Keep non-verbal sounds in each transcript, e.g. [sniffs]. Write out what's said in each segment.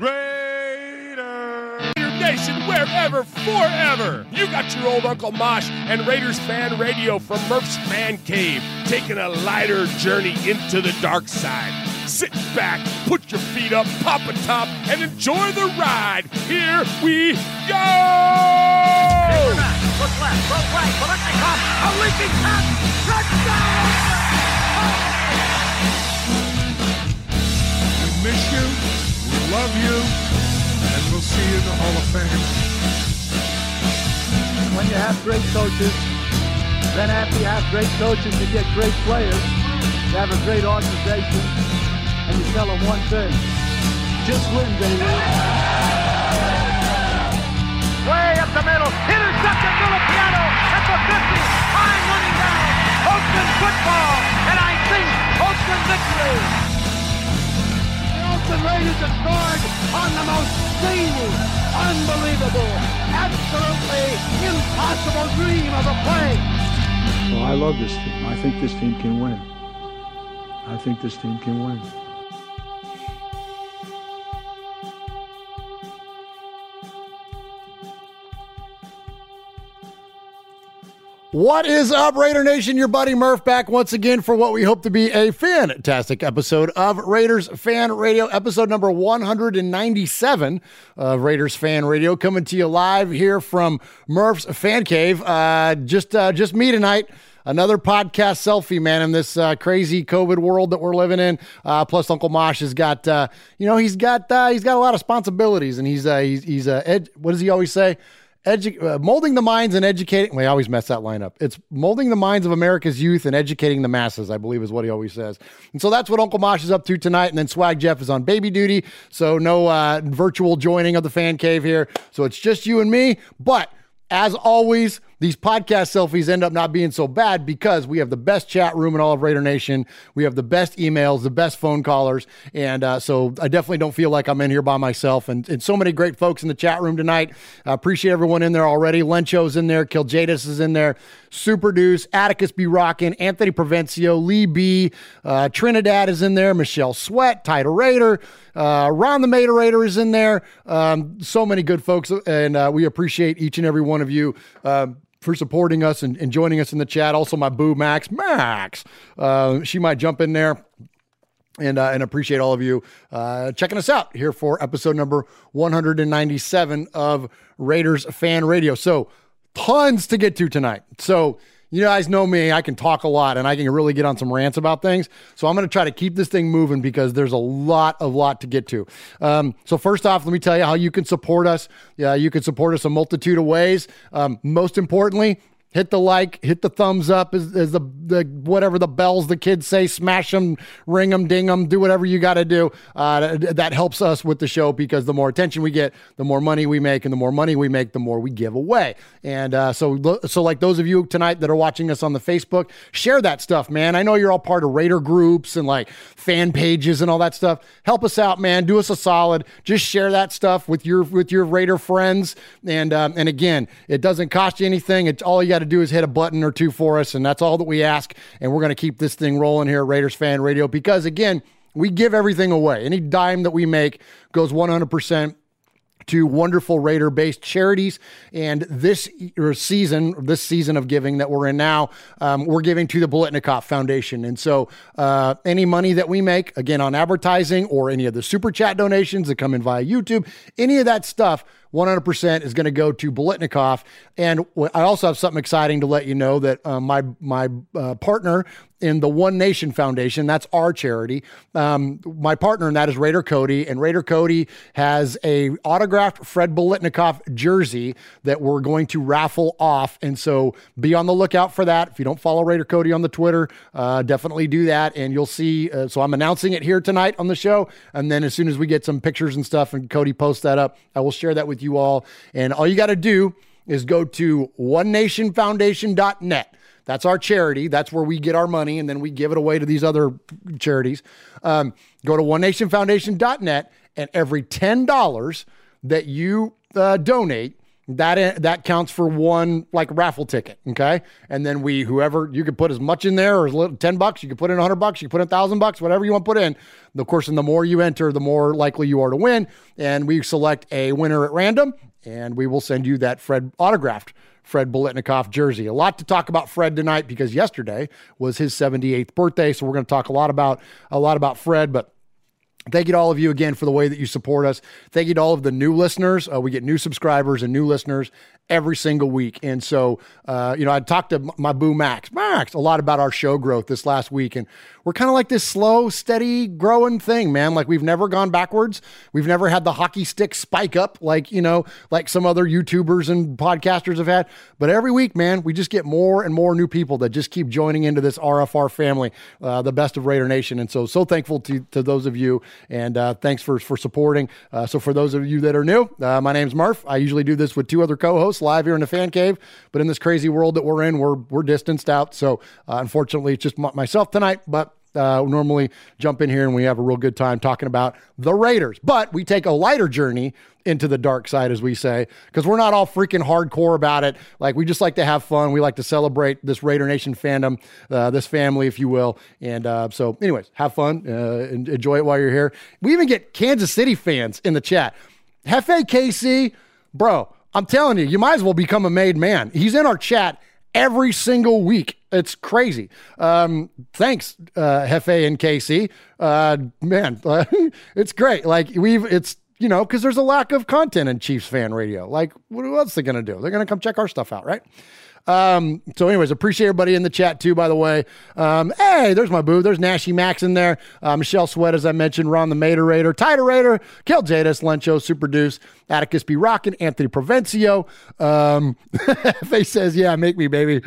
Raider Nation, wherever, forever. You got your old Uncle Mosh and Raiders fan radio from Murph's Man Cave, taking a lighter journey into the dark side. Sit back, put your feet up, pop a top, and enjoy the ride. Here we go! Look left, look right, touchdown! We miss you love you, and we'll see you in the Hall of Fame. When you have great coaches, then after you have great coaches, you get great players. You have a great organization, and you tell them one thing: just win, baby. Way up the middle, intercepted Piano at the 50, time running down. Oakland football, and I think Oakland victory. Raiders have scored on the most zany, unbelievable, absolutely impossible dream of a play. Well, I love this team. I think this team can win. I think this team can win. What is up, Raider Nation? Your buddy Murph back once again for what we hope to be a fantastic episode of Raiders Fan Radio, episode number 197 of Raiders Fan Radio, coming to you live here from Murph's Fan Cave. Uh, just, uh, just me tonight another podcast selfie, man, in this uh, crazy COVID world that we're living in. Uh, plus, Uncle Mosh has got, uh, you know, he's got uh, he's got a lot of responsibilities, and he's uh, he's he's uh, ed- what does he always say? Edu- uh, molding the minds and educating. We always mess that line up. It's molding the minds of America's youth and educating the masses, I believe is what he always says. And so that's what Uncle Mosh is up to tonight. And then Swag Jeff is on baby duty. So no uh, virtual joining of the fan cave here. So it's just you and me. But as always, these podcast selfies end up not being so bad because we have the best chat room in all of Raider Nation. We have the best emails, the best phone callers. And uh, so I definitely don't feel like I'm in here by myself. And, and so many great folks in the chat room tonight. I appreciate everyone in there already. Lencho's in there. Kiljadis is in there. Super Deuce, Atticus B. Rockin, Anthony Provencio, Lee B. Uh, Trinidad is in there. Michelle Sweat, Title Raider. Uh, Ron the Mater Raider is in there. Um, so many good folks. And uh, we appreciate each and every one of you. Um, for supporting us and, and, joining us in the chat. Also, my boo Max, Max, uh, she might jump in there. And, uh, and appreciate all of you uh, checking us out here for episode number 197 of Raiders Fan Radio. So, tons to get to tonight. So, you guys know me, I can talk a lot and I can really get on some rants about things. So I'm going to try to keep this thing moving because there's a lot, of lot to get to. Um, so first off, let me tell you how you can support us. Yeah, you can support us a multitude of ways. Um, most importantly, hit the like, hit the thumbs up, as, the, the whatever the bells the kids say, smash them, ring them, ding them, do whatever you got to do. Uh, that helps us with the show because the more attention we get, the more money we make, and the more money we make, the more we give away. And uh, so, so like those of you tonight that are watching us on the Facebook, share that stuff, man. I know you're all part of Raider groups and like fan pages and all that stuff. Help us out, man. Do us a solid. Just share that stuff with your with your Raider friends. And um, and again, it doesn't cost you anything. It's all you got to do is hit a button or two for us, and that's all that we ask. And we're going to keep this thing rolling here at Raiders Fan Radio because, again, we give everything away. Any dime that we make goes 100% to wonderful Raider based charities. And this season, this season of giving that we're in now, um, we're giving to the Biletnikoff Foundation. And so uh, any money that we make, again, on advertising or any of the super chat donations that come in via YouTube, any of that stuff, 100% is going to go to Biletnikoff. And I also have something exciting to let you know that uh, my my uh, partner in the One Nation Foundation. That's our charity. Um, my partner in that is Raider Cody, and Raider Cody has a autographed Fred Biletnikoff jersey that we're going to raffle off. And so be on the lookout for that. If you don't follow Raider Cody on the Twitter, uh, definitely do that, and you'll see. Uh, so I'm announcing it here tonight on the show, and then as soon as we get some pictures and stuff, and Cody posts that up, I will share that with you all. And all you got to do is go to onenationfoundation.net that's our charity. That's where we get our money, and then we give it away to these other charities. Um, go to onenationfoundation.net, and every $10 that you uh, donate, that that counts for one like raffle ticket okay and then we whoever you could put as much in there or 10 bucks you could put in 100 bucks you could put in 1000 bucks whatever you want to put in of course and the more you enter the more likely you are to win and we select a winner at random and we will send you that fred autographed Fred Biletnikoff jersey. A lot to talk about Fred tonight because yesterday was his 78th birthday. So we're going to talk a lot about a lot about Fred, but Thank you to all of you again for the way that you support us. Thank you to all of the new listeners. Uh, we get new subscribers and new listeners every single week. And so, uh, you know, I talked to my boo Max, Max, a lot about our show growth this last week. And we're kind of like this slow, steady growing thing, man. Like we've never gone backwards. We've never had the hockey stick spike up like, you know, like some other YouTubers and podcasters have had. But every week, man, we just get more and more new people that just keep joining into this RFR family, uh, the best of Raider Nation. And so, so thankful to, to those of you. And uh, thanks for, for supporting. Uh, so for those of you that are new, uh, my name's Murph. I usually do this with two other co-hosts live here in the fan cave. But in this crazy world that we're in, we're we're distanced out. So uh, unfortunately, it's just m- myself tonight. But uh, normally jump in here and we have a real good time talking about the Raiders. But we take a lighter journey into the dark side, as we say, because we're not all freaking hardcore about it. Like we just like to have fun. We like to celebrate this Raider Nation fandom, uh, this family, if you will. And uh, so, anyways, have fun, uh, enjoy it while you're here. We even get Kansas City fans in the chat. Hefe KC, bro. I'm telling you, you might as well become a made man. He's in our chat every single week. It's crazy. Um, thanks, uh, Hefe and Casey. Uh, man, [laughs] it's great. Like we've, it's you know, because there's a lack of content in Chiefs fan radio. Like, what else are they to do? They're to come check our stuff out, right? Um, so, anyways, appreciate everybody in the chat too, by the way. Um, hey, there's my boo. There's Nashy Max in there. Uh, Michelle Sweat, as I mentioned, Ron the Materator, Titerator, Kel Jadis, Lencho, Super Deuce, Atticus B. Rockin, Anthony Provencio. Um, [laughs] says, yeah, make me, baby.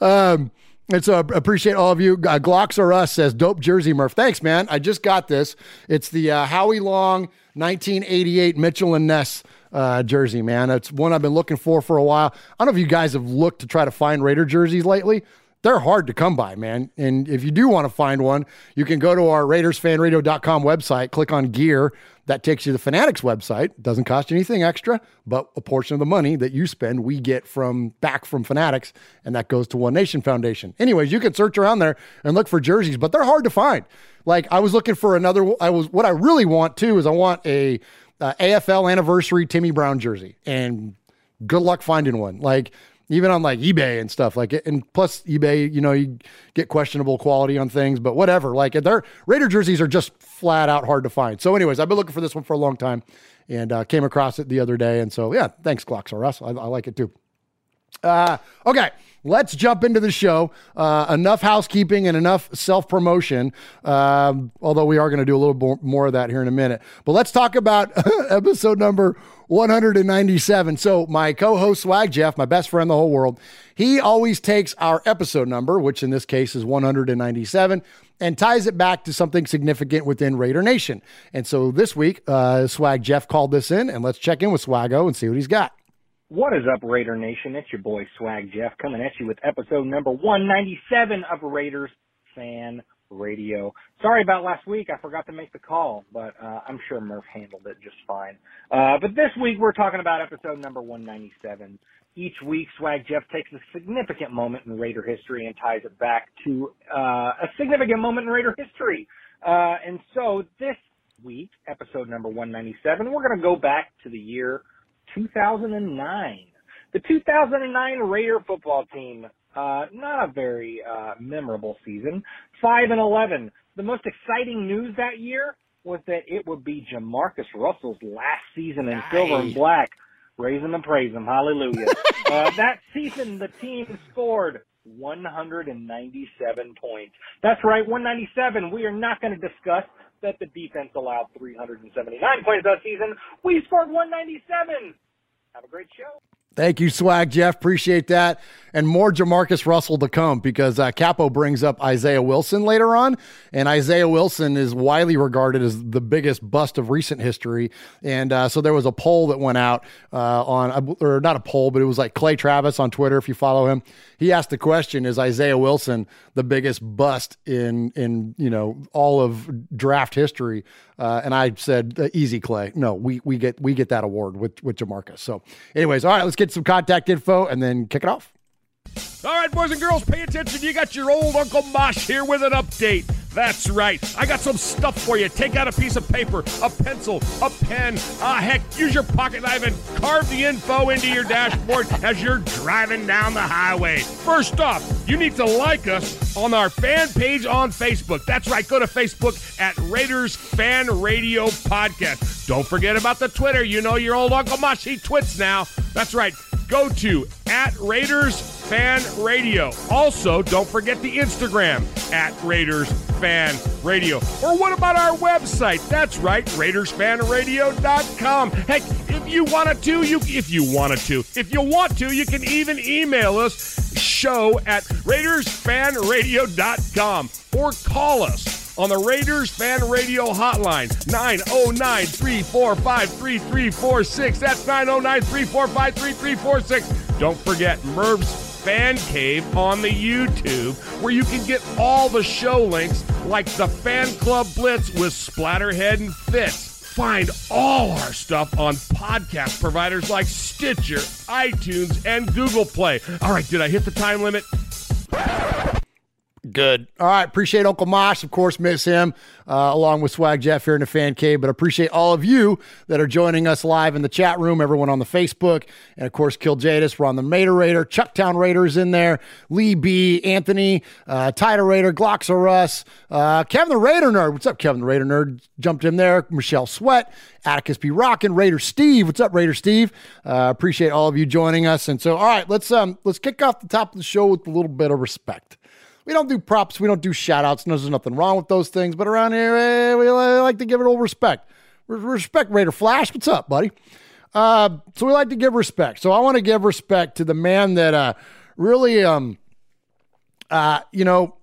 Um, and so I appreciate all of you. Uh, Glocks or Us says, dope jersey, Murph. Thanks, man. I just got this. It's the uh, Howie Long 1988 Mitchell and Ness uh, jersey, man. It's one I've been looking for for a while. I don't know if you guys have looked to try to find Raider jerseys lately. They're hard to come by, man. And if you do want to find one, you can go to our RaidersFanRadio.com website, click on gear. That takes you to the Fanatics website. Doesn't cost you anything extra, but a portion of the money that you spend, we get from back from Fanatics, and that goes to One Nation Foundation. Anyways, you can search around there and look for jerseys, but they're hard to find. Like I was looking for another. I was what I really want too is I want a uh, AFL anniversary Timmy Brown jersey, and good luck finding one. Like even on like eBay and stuff like it. And plus eBay, you know, you get questionable quality on things, but whatever. Like their Raider jerseys are just flat out hard to find. So, anyways, I've been looking for this one for a long time, and uh, came across it the other day. And so, yeah, thanks, Clocks or us. I, I like it too. Uh, okay let's jump into the show. Uh, enough housekeeping and enough self promotion, um, although we are going to do a little more of that here in a minute. But let's talk about [laughs] episode number 197. So, my co host, Swag Jeff, my best friend in the whole world, he always takes our episode number, which in this case is 197 and ties it back to something significant within Raider Nation. And so this week, uh, Swag Jeff called this in, and let's check in with Swago and see what he's got. What is up, Raider Nation? It's your boy Swag Jeff coming at you with episode number 197 of Raiders Fan Radio. Sorry about last week. I forgot to make the call, but uh, I'm sure Murph handled it just fine. Uh, but this week we're talking about episode number 197. Each week, Swag Jeff takes a significant moment in Raider history and ties it back to uh, a significant moment in Raider history. Uh, and so this week, episode number 197, we're going to go back to the year 2009. The 2009 Raider football team, uh, not a very uh, memorable season. 5 and 11. The most exciting news that year was that it would be Jamarcus Russell's last season in nice. silver and black. Raise him and praise him. Hallelujah. [laughs] uh, that season, the team scored 197 points. That's right, 197. We are not going to discuss that the defense allowed 379 points that season. We scored 197. Have a great show. Thank you, Swag Jeff. Appreciate that. And more Jamarcus Russell to come because uh, Capo brings up Isaiah Wilson later on. And Isaiah Wilson is widely regarded as the biggest bust of recent history. And uh, so there was a poll that went out uh, on, or not a poll, but it was like Clay Travis on Twitter, if you follow him. He asked the question Is Isaiah Wilson the biggest bust in, in you know, all of draft history? Uh, and I said, uh, easy, Clay. No, we, we get we get that award with, with Jamarcus. So, anyways, all right, let's get some contact info and then kick it off. All right, boys and girls, pay attention. You got your old Uncle Mosh here with an update. That's right. I got some stuff for you. Take out a piece of paper, a pencil, a pen. Ah, heck, use your pocket knife and carve the info into your dashboard as you're driving down the highway. First off, you need to like us on our fan page on Facebook. That's right. Go to Facebook at Raiders Fan Radio Podcast. Don't forget about the Twitter. You know your old Uncle Mosh, he twits now. That's right go to at Raiders Fan Radio. Also, don't forget the Instagram at Raiders Fan Radio. Or what about our website? That's right, RaidersFanRadio.com. Heck, if you wanted to, you if you wanted to, if you want to, you can even email us show at RaidersFanRadio.com or call us on the Raiders Fan Radio Hotline, 909 345 3346. That's 909 345 3346. Don't forget Murph's Fan Cave on the YouTube, where you can get all the show links like the Fan Club Blitz with Splatterhead and Fitz. Find all our stuff on podcast providers like Stitcher, iTunes, and Google Play. All right, did I hit the time limit? Good. All right. Appreciate Uncle Mosh. Of course, miss him uh, along with Swag Jeff here in the fan cave. But appreciate all of you that are joining us live in the chat room, everyone on the Facebook. And of course, Kill Jadis. We're on the Mater Raider. Chucktown Raiders in there. Lee B. Anthony. Uh, Raider. Gloxa Russ. Uh, Kevin the Raider Nerd. What's up, Kevin the Raider Nerd? Jumped in there. Michelle Sweat. Atticus B. Rockin. Raider Steve. What's up, Raider Steve? Uh, appreciate all of you joining us. And so, all right, let's um let's kick off the top of the show with a little bit of respect. We don't do props. We don't do shout outs. There's nothing wrong with those things. But around here, eh, we like to give it all respect. Respect Raider Flash. What's up, buddy? Uh, so we like to give respect. So I want to give respect to the man that uh, really, um, uh, you know,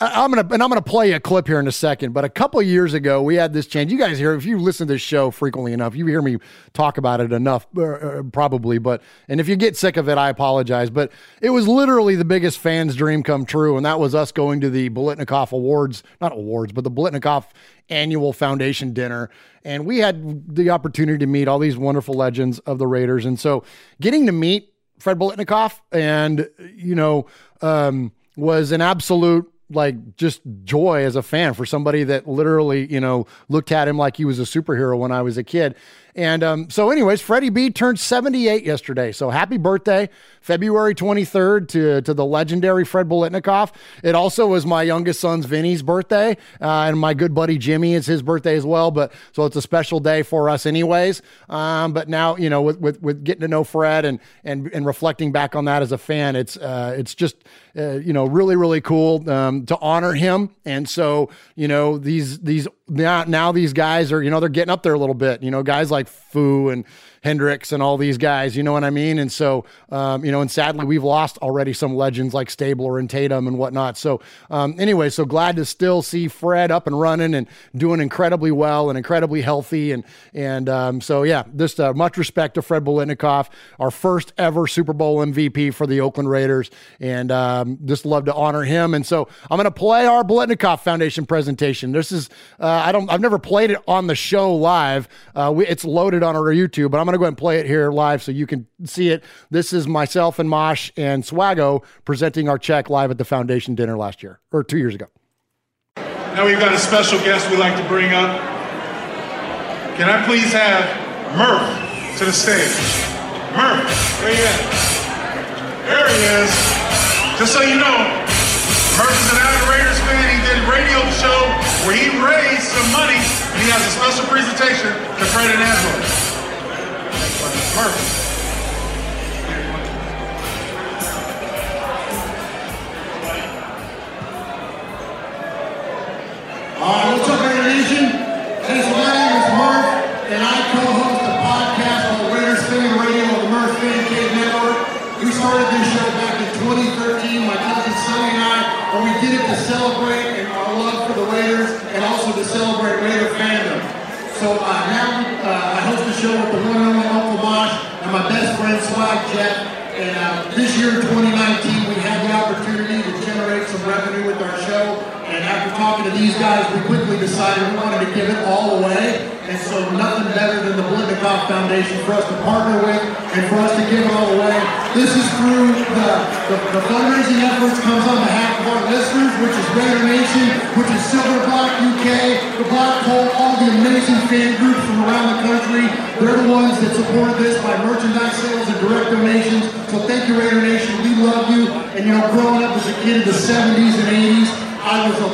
I'm gonna and I'm gonna play a clip here in a second. But a couple years ago, we had this change. You guys hear if you listen to this show frequently enough, you hear me talk about it enough, uh, uh, probably. But and if you get sick of it, I apologize. But it was literally the biggest fan's dream come true, and that was us going to the Biletnikoff Awards, not awards, but the Biletnikoff annual foundation dinner. And we had the opportunity to meet all these wonderful legends of the Raiders, and so getting to meet Fred Biletnikoff and you know um, was an absolute like just joy as a fan for somebody that literally, you know, looked at him like he was a superhero when I was a kid. And um, so, anyways, Freddie B turned 78 yesterday. So happy birthday, February 23rd to, to the legendary Fred Biletnikoff. It also was my youngest son's Vinny's birthday, uh, and my good buddy Jimmy is his birthday as well. But so it's a special day for us, anyways. Um, but now, you know, with, with, with getting to know Fred and, and, and reflecting back on that as a fan, it's, uh, it's just, uh, you know, really, really cool um, to honor him. And so, you know, these, these, now, now these guys are, you know, they're getting up there a little bit, you know, guys like Fu and Hendricks and all these guys, you know what I mean? And so, um, you know, and sadly, we've lost already some legends like Stabler and Tatum and whatnot. So, um, anyway, so glad to still see Fred up and running and doing incredibly well and incredibly healthy. And, and um, so, yeah, just uh, much respect to Fred Biletnikoff, our first ever Super Bowl MVP for the Oakland Raiders. And um, just love to honor him. And so I'm going to play our Biletnikoff Foundation presentation. This is, uh, I don't, I've never played it on the show live. Uh, we, it's loaded on our YouTube, but I'm going to go ahead and play it here live so you can see it. This is myself and Mosh and Swago presenting our check live at the foundation dinner last year or two years ago. Now we've got a special guest we'd like to bring up. Can I please have Murph to the stage. Murph, where you at? There he is. Just so you know, Murph is an avid Raiders fan. He did a radio show where he raised some money, and he has a special presentation to Fred and Angela. Murph. Uh, what's up, Raider Nation? My name is Murph, and I co-host a podcast on the Raiders Fan Radio on the Murph Fan Cave Network. We started this show back in 2013, my cousin Sonny and I, and we did it to celebrate our love for the Raiders and also to celebrate Raider fandom. So uh, now uh, I host the show with the one and only and my best friend Swag Jeff. And uh, this year, 2019, we had the opportunity to generate some revenue with our show. And after talking to these guys, we quickly decided we wanted to give it all away. And so nothing better than the Blitnikoff Foundation for us to partner with and for us to give it all away. This is through the, the, the fundraising efforts comes on behalf of our listeners, which is Raider Nation, which is Silver Block UK, the Black Hole, all the amazing fan groups from around the country. They're the ones that supported this by merchandise sales and direct donations. So thank you, Raider Nation. We love you. And you know, growing up as a kid in the 70s and 80s, I was a,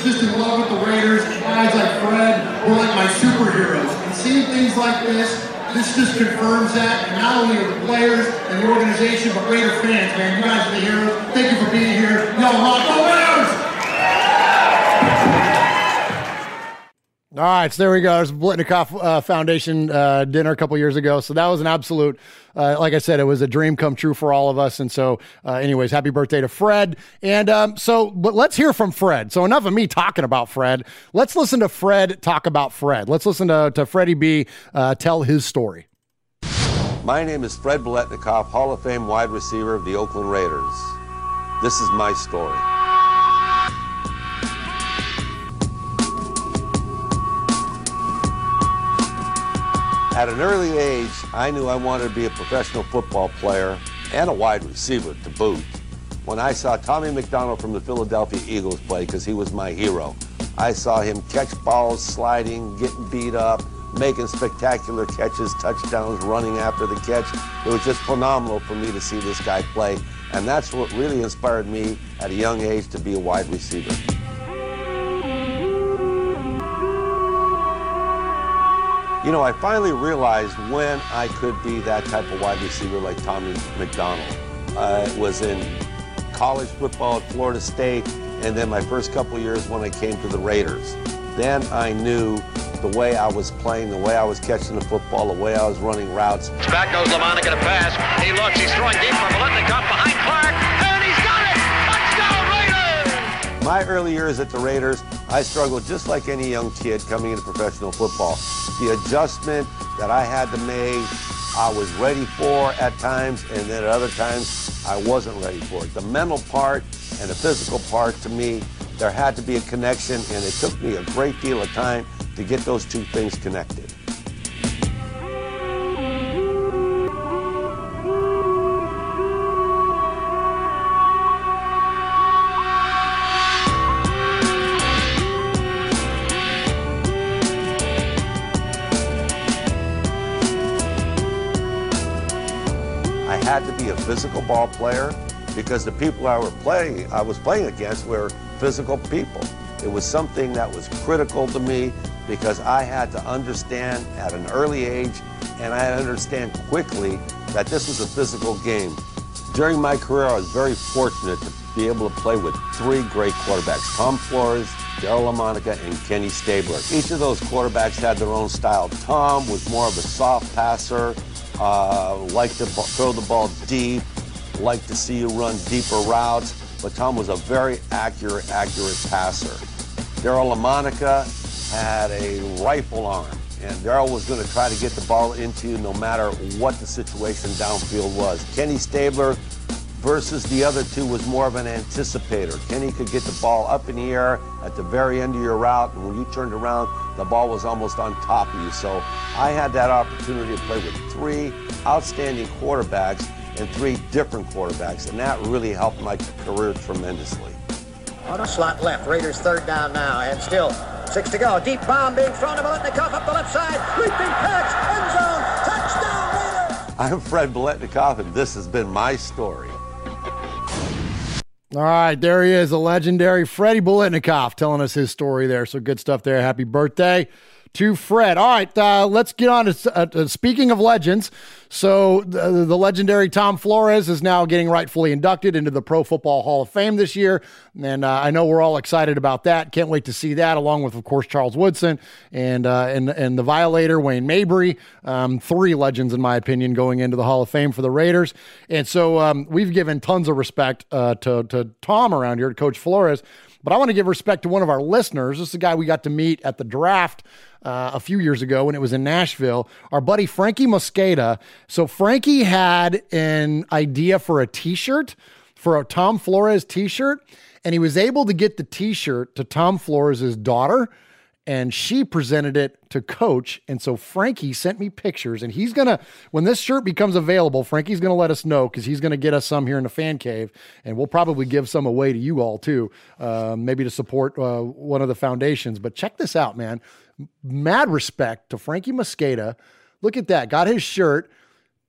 just in love with the Raiders. Guys like Fred were like my superheroes. And seeing things like this, this just confirms that. And not only are the players and the organization, but Raider fans, man. You guys are the heroes. Thank you for being here. Y'all rock All right, so there we go. There's Blitnikoff uh, Foundation uh, dinner a couple years ago. So that was an absolute, uh, like I said, it was a dream come true for all of us. And so, uh, anyways, happy birthday to Fred. And um, so, but let's hear from Fred. So enough of me talking about Fred. Let's listen to Fred talk about Fred. Let's listen to, to Freddie B uh, tell his story. My name is Fred Biletnikoff, Hall of Fame wide receiver of the Oakland Raiders. This is my story. At an early age, I knew I wanted to be a professional football player and a wide receiver to boot. When I saw Tommy McDonald from the Philadelphia Eagles play, because he was my hero, I saw him catch balls, sliding, getting beat up, making spectacular catches, touchdowns, running after the catch. It was just phenomenal for me to see this guy play. And that's what really inspired me at a young age to be a wide receiver. You know, I finally realized when I could be that type of wide receiver like Tommy McDonald. Uh, I was in college football at Florida State, and then my first couple years when I came to the Raiders. Then I knew the way I was playing, the way I was catching the football, the way I was running routes. Back goes Lamonica to pass. He looks, he's throwing deep for Biletnikoff behind Clark, and he's My early years at the Raiders, I struggled just like any young kid coming into professional football. The adjustment that I had to make, I was ready for at times, and then at other times, I wasn't ready for it. The mental part and the physical part, to me, there had to be a connection, and it took me a great deal of time to get those two things connected. Had to be a physical ball player because the people I were playing, I was playing against were physical people. It was something that was critical to me because I had to understand at an early age and I understand quickly that this was a physical game. During my career, I was very fortunate to be able to play with three great quarterbacks, Tom Flores, Daryle Lamonica, and Kenny Stabler. Each of those quarterbacks had their own style. Tom was more of a soft passer, uh, liked to throw the ball deep, like to see you run deeper routes, but Tom was a very accurate, accurate passer. Daryle Lamonica had a rifle arm, and Daryle was going to try to get the ball into you no matter what the situation downfield was. Kenny Stabler versus the other two was more of an anticipator. Kenny could get the ball up in the air at the very end of your route, and when you turned around, the ball was almost on top of you. So I had that opportunity to play with three outstanding quarterbacks and three different quarterbacks, and that really helped my career tremendously. On a slot left, Raiders third down now, and still six to go. Deep bomb being thrown to Biletnikoff up the left side. Leaping catch, end zone, touchdown Raiders! I'm Fred Biletnikoff, and this has been my story. All right, there he is, the legendary Freddie Biletnikoff telling us his story there. So good stuff there. Happy birthday to Fred. All right, uh, let's get on to uh, speaking of legends. So the, the, legendary Tom Flores is now getting rightfully inducted into the Pro Football Hall of Fame this year, and uh, I know we're all excited about that. Can't wait to see that, along with, of course, Charles Woodson and uh, and and the Violator Wayne Mabry, um, three legends in my opinion going into the Hall of Fame for the Raiders. And so um, we've given tons of respect uh, to to Tom around here, to Coach Flores. But I want to give respect to one of our listeners. This is a guy we got to meet at the draft uh, a few years ago when it was in Nashville. Our buddy Frankie Mosqueda. So Frankie had an idea for a T-shirt, for a Tom Flores T-shirt, and he was able to get the T-shirt to Tom Flores' daughter and she presented it to coach. And so frankie sent me pictures and he's gonna when this shirt becomes available frankie's gonna let us know because he's gonna get us some here in the fan cave and we'll probably give some away to you all too uh, maybe to support uh, one of the foundations. But check this out man. Mad respect to frankie mosqueda. Look at that. Got his shirt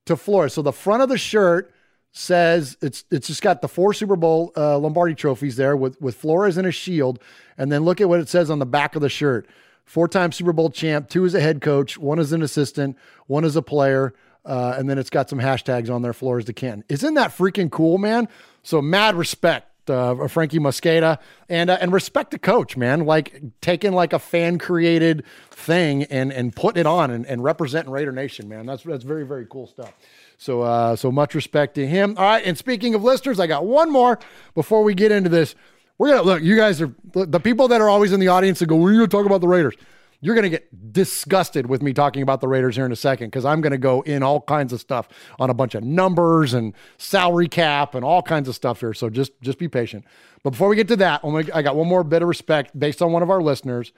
to flores so the front of the shirt says it's it's just got the four Super Bowl uh, Lombardi trophies there with with Flores in a shield, and then look at what it says on the back of the shirt: four-time Super Bowl champ, two as a head coach, one as an assistant, one as a player, uh, and then it's got some hashtags on there: Flores to Canton. Isn't that freaking cool, man? So mad respect. Uh, Frankie Mosqueda and uh, and respect the coach, man. Like taking like a fan created thing and and putting it on and, and representing Raider Nation, man. That's that's very very cool stuff. So, uh, so much respect to him. All right. And speaking of listeners, I got one more before we get into this. We're gonna look. You guys are the people that are always in the audience that go. We're gonna talk about the Raiders. You're gonna get disgusted with me talking about the Raiders here in a second because I'm gonna go in all kinds of stuff on a bunch of numbers and salary cap and all kinds of stuff here. So just just be patient. But before we get to that, I got one more bit of respect based on one of our listeners.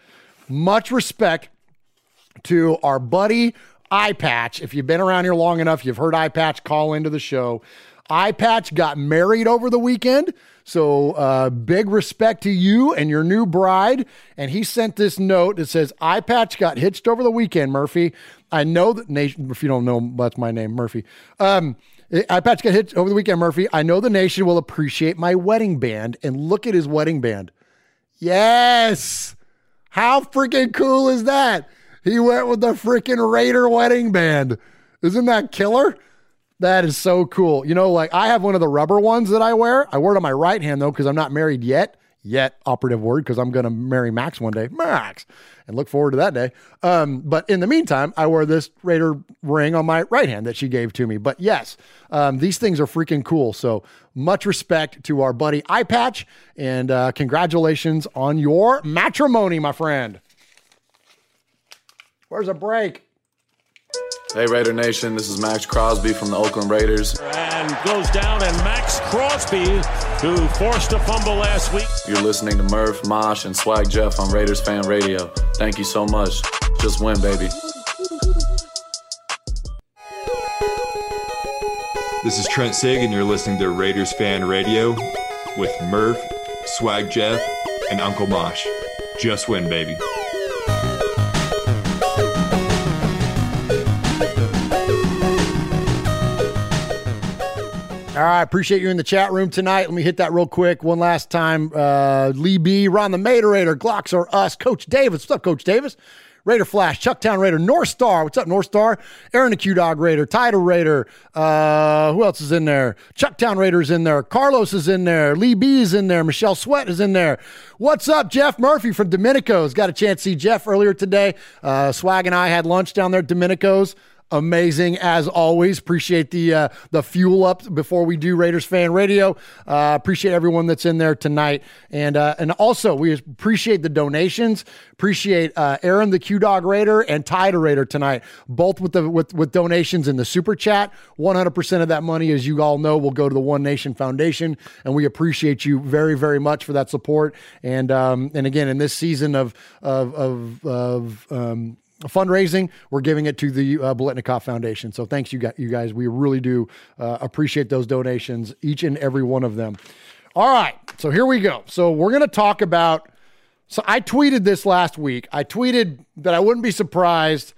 Much respect to our buddy Eye Patch. If you've been around here long enough, you've heard Eye Patch call into the show. Eye Patch got married over the weekend. So, uh, big respect to you and your new bride. And he sent this note that says, Eye Patch got hitched over the weekend, Murphy. I know that nation, if you don't know, that's my name, Murphy. Um, Eye Patch got hitched over the weekend, Murphy. I know the nation will appreciate my wedding band. And look at his wedding band. Yes. How freaking cool is that? He went with the freaking Raider wedding band. Isn't that killer? That is so cool. You know, like I have one of the rubber ones that I wear. I wear it on my right hand though, because I'm not married yet. Yet, operative word, because I'm going to marry Max one day. Max. And look forward to that day. Um, but in the meantime, I wear this Raider ring on my right hand that she gave to me. But yes, um, these things are freaking cool. So much respect to our buddy Eye Patch. And uh, congratulations on your matrimony, my friend. Where's a break? Hey Raider Nation, this is Maxx Crosby from the Oakland Raiders. And goes down, and Maxx Crosby, who forced a fumble last week. You're listening to Murph, Mosh, and Swag Jeff on Raiders Fan Radio. Thank you so much. Just win, baby. This is Trent Sieg, and you're listening to Raiders Fan Radio with Murph, Swag Jeff, and Uncle Mosh. Just win, baby. All right, appreciate you in the chat room tonight. Let me hit that real quick one last time. Uh, Lee B, Ron the Materator, Glocks are us, Coach Davis. What's up, Coach Davis? Raider Flash, Chucktown Raider, North Star. What's up, North Star? Aaron the Q Dog Raider, Title Raider. Uh, who else is in there? Chucktown Raider's in there. Carlos is in there. Lee B is in there. Michelle Sweat is in there. What's up, Jeff Murphy from Domenico's? Got a chance to see Jeff earlier today. Uh, Swag and I had lunch down there at Domenico's amazing as always. Appreciate the uh, the fuel up before we do Raiders fan radio. Uh, appreciate everyone that's in there tonight, and uh, and also we appreciate the donations. Appreciate uh, Aaron the Q Dog Raider and Tide Raider tonight, both with the with with donations in the super chat. One hundred percent of that money, as you all know, will go to the One Nation Foundation, and we appreciate you very very much for that support. And um, and again, in this season of of of, of um, fundraising, we're giving it to the uh, Foundation. So thanks, you guys. You guys, we really do uh, appreciate those donations, each and every one of them. All right, so here we go. So we're going to talk about. So I tweeted this last week. I tweeted that I wouldn't be surprised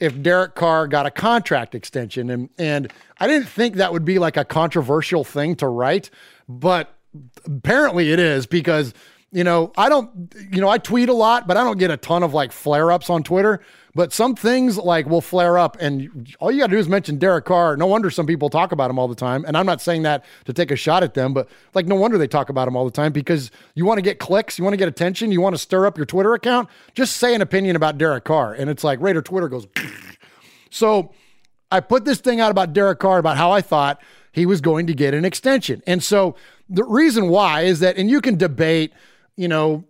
if Derek Carr got a contract extension. And, and I didn't think that would be like a controversial thing to write, but apparently it is because, you know, I don't, you know, I tweet a lot, but I don't get a ton of like flare ups on Twitter. But some things like will flare up, and all you got to do is mention Derek Carr. No wonder some people talk about him all the time. And I'm not saying that to take a shot at them, but like, no wonder they talk about him all the time because you want to get clicks, you want to get attention, you want to stir up your Twitter account. Just say an opinion about Derek Carr, and it's like Raider Twitter goes. [sniffs] so I put this thing out about Derek Carr about how I thought he was going to get an extension, and so the reason why is that, and you can debate, you know,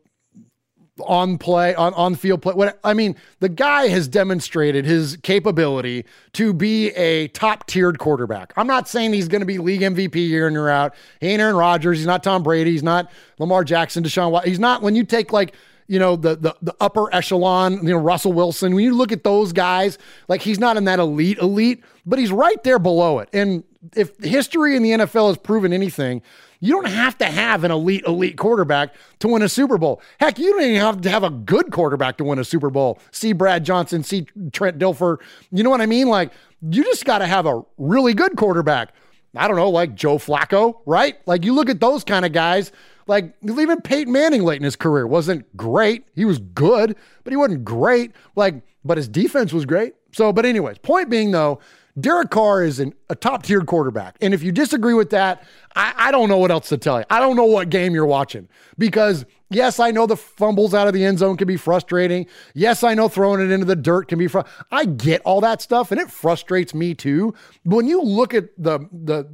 on play on on field play. What I mean, the guy has demonstrated his capability to be a top tiered quarterback. I'm not saying he's going to be league MVP year in year out. He ain't Aaron Rodgers. He's not Tom Brady. He's not Lamar Jackson. Deshaun Watson. He's not when you take like you know the, the the upper echelon. You know Russell Wilson. When you look at those guys, like he's not in that elite elite, but he's right there below it. And if history in the NFL has proven anything, you don't have to have an elite, elite quarterback to win a Super Bowl. Heck, you don't even have to have a good quarterback to win a Super Bowl. See Brad Johnson, see Trent Dilfer. You know what I mean? Like, you just got to have a really good quarterback. I don't know, like Joe Flacco, right? Like, you look at those kind of guys. Like, even Peyton Manning late in his career wasn't great. He was good, but he wasn't great. Like, but his defense was great. So, but, anyways, point being though, Derek Carr is an, a top tier quarterback. And if you disagree with that, I, I, don't know what else to tell you. I don't know what game you're watching because, yes, I know the fumbles out of the end zone can be frustrating. Yes, I know throwing it into the dirt can be frustrating. I get all that stuff and it frustrates me too. But when you look at the, the,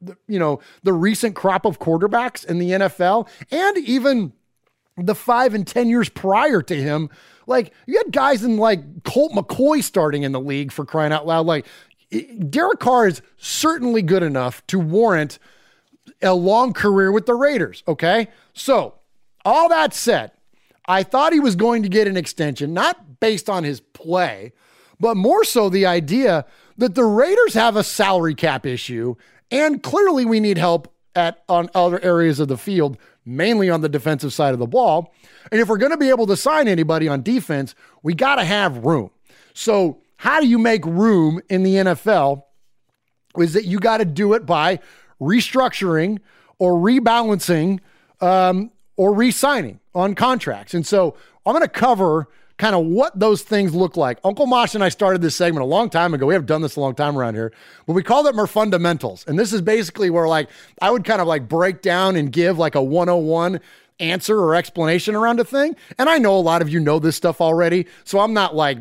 the, you know, the recent crop of quarterbacks in the NFL and even the five and 10 years prior to him, like you had guys in like Colt McCoy starting in the league for crying out loud. Like Derek Carr is certainly good enough to warrant a long career with the Raiders. Okay. So, all that said, I thought he was going to get an extension, not based on his play, but more so the idea that the Raiders have a salary cap issue. And clearly, we need help at on other areas of the field, mainly on the defensive side of the ball. And if we're going to be able to sign anybody on defense, we got to have room. So how do you make room in the NFL? Is that you got to do it by restructuring or rebalancing um, or re signing on contracts. And so I'm going to cover kind of what those things look like. Uncle Mosh and I started this segment a long time ago. We have done this a long time around here, but we called it more fundamentals. And this is basically where like I would kind of like break down and give like a 101 answer or explanation around a thing. And I know a lot of you know this stuff already, so I'm not like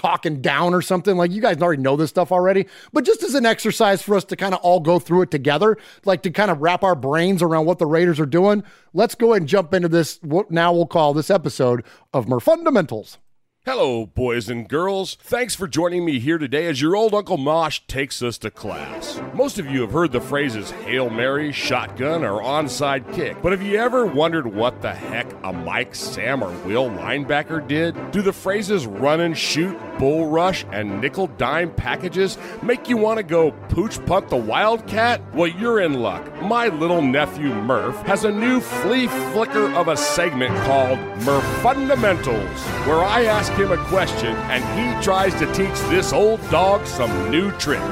talking down or something. Like you guys already know this stuff already, but just as an exercise for us to kind of all go through it together, like to kind of wrap our brains around what the Raiders are doing, let's go ahead and jump into this. What now we'll call this episode of Murph Fundamentals. Hello, boys and girls. Thanks for joining me here today as your old Uncle Mosh takes us to class. Most of you have heard the phrases Hail Mary, shotgun, or onside kick, but have you ever wondered what the heck a Mike, Sam, or Will linebacker did? Do the phrases run and shoot, bull rush, and nickel dime packages make you want to go pooch punt the Wildcat? Well, you're in luck. My little nephew Murph has a new flea flicker of a segment called Murph Fundamentals, where I ask ask him a question, and he tries to teach this old dog some new tricks.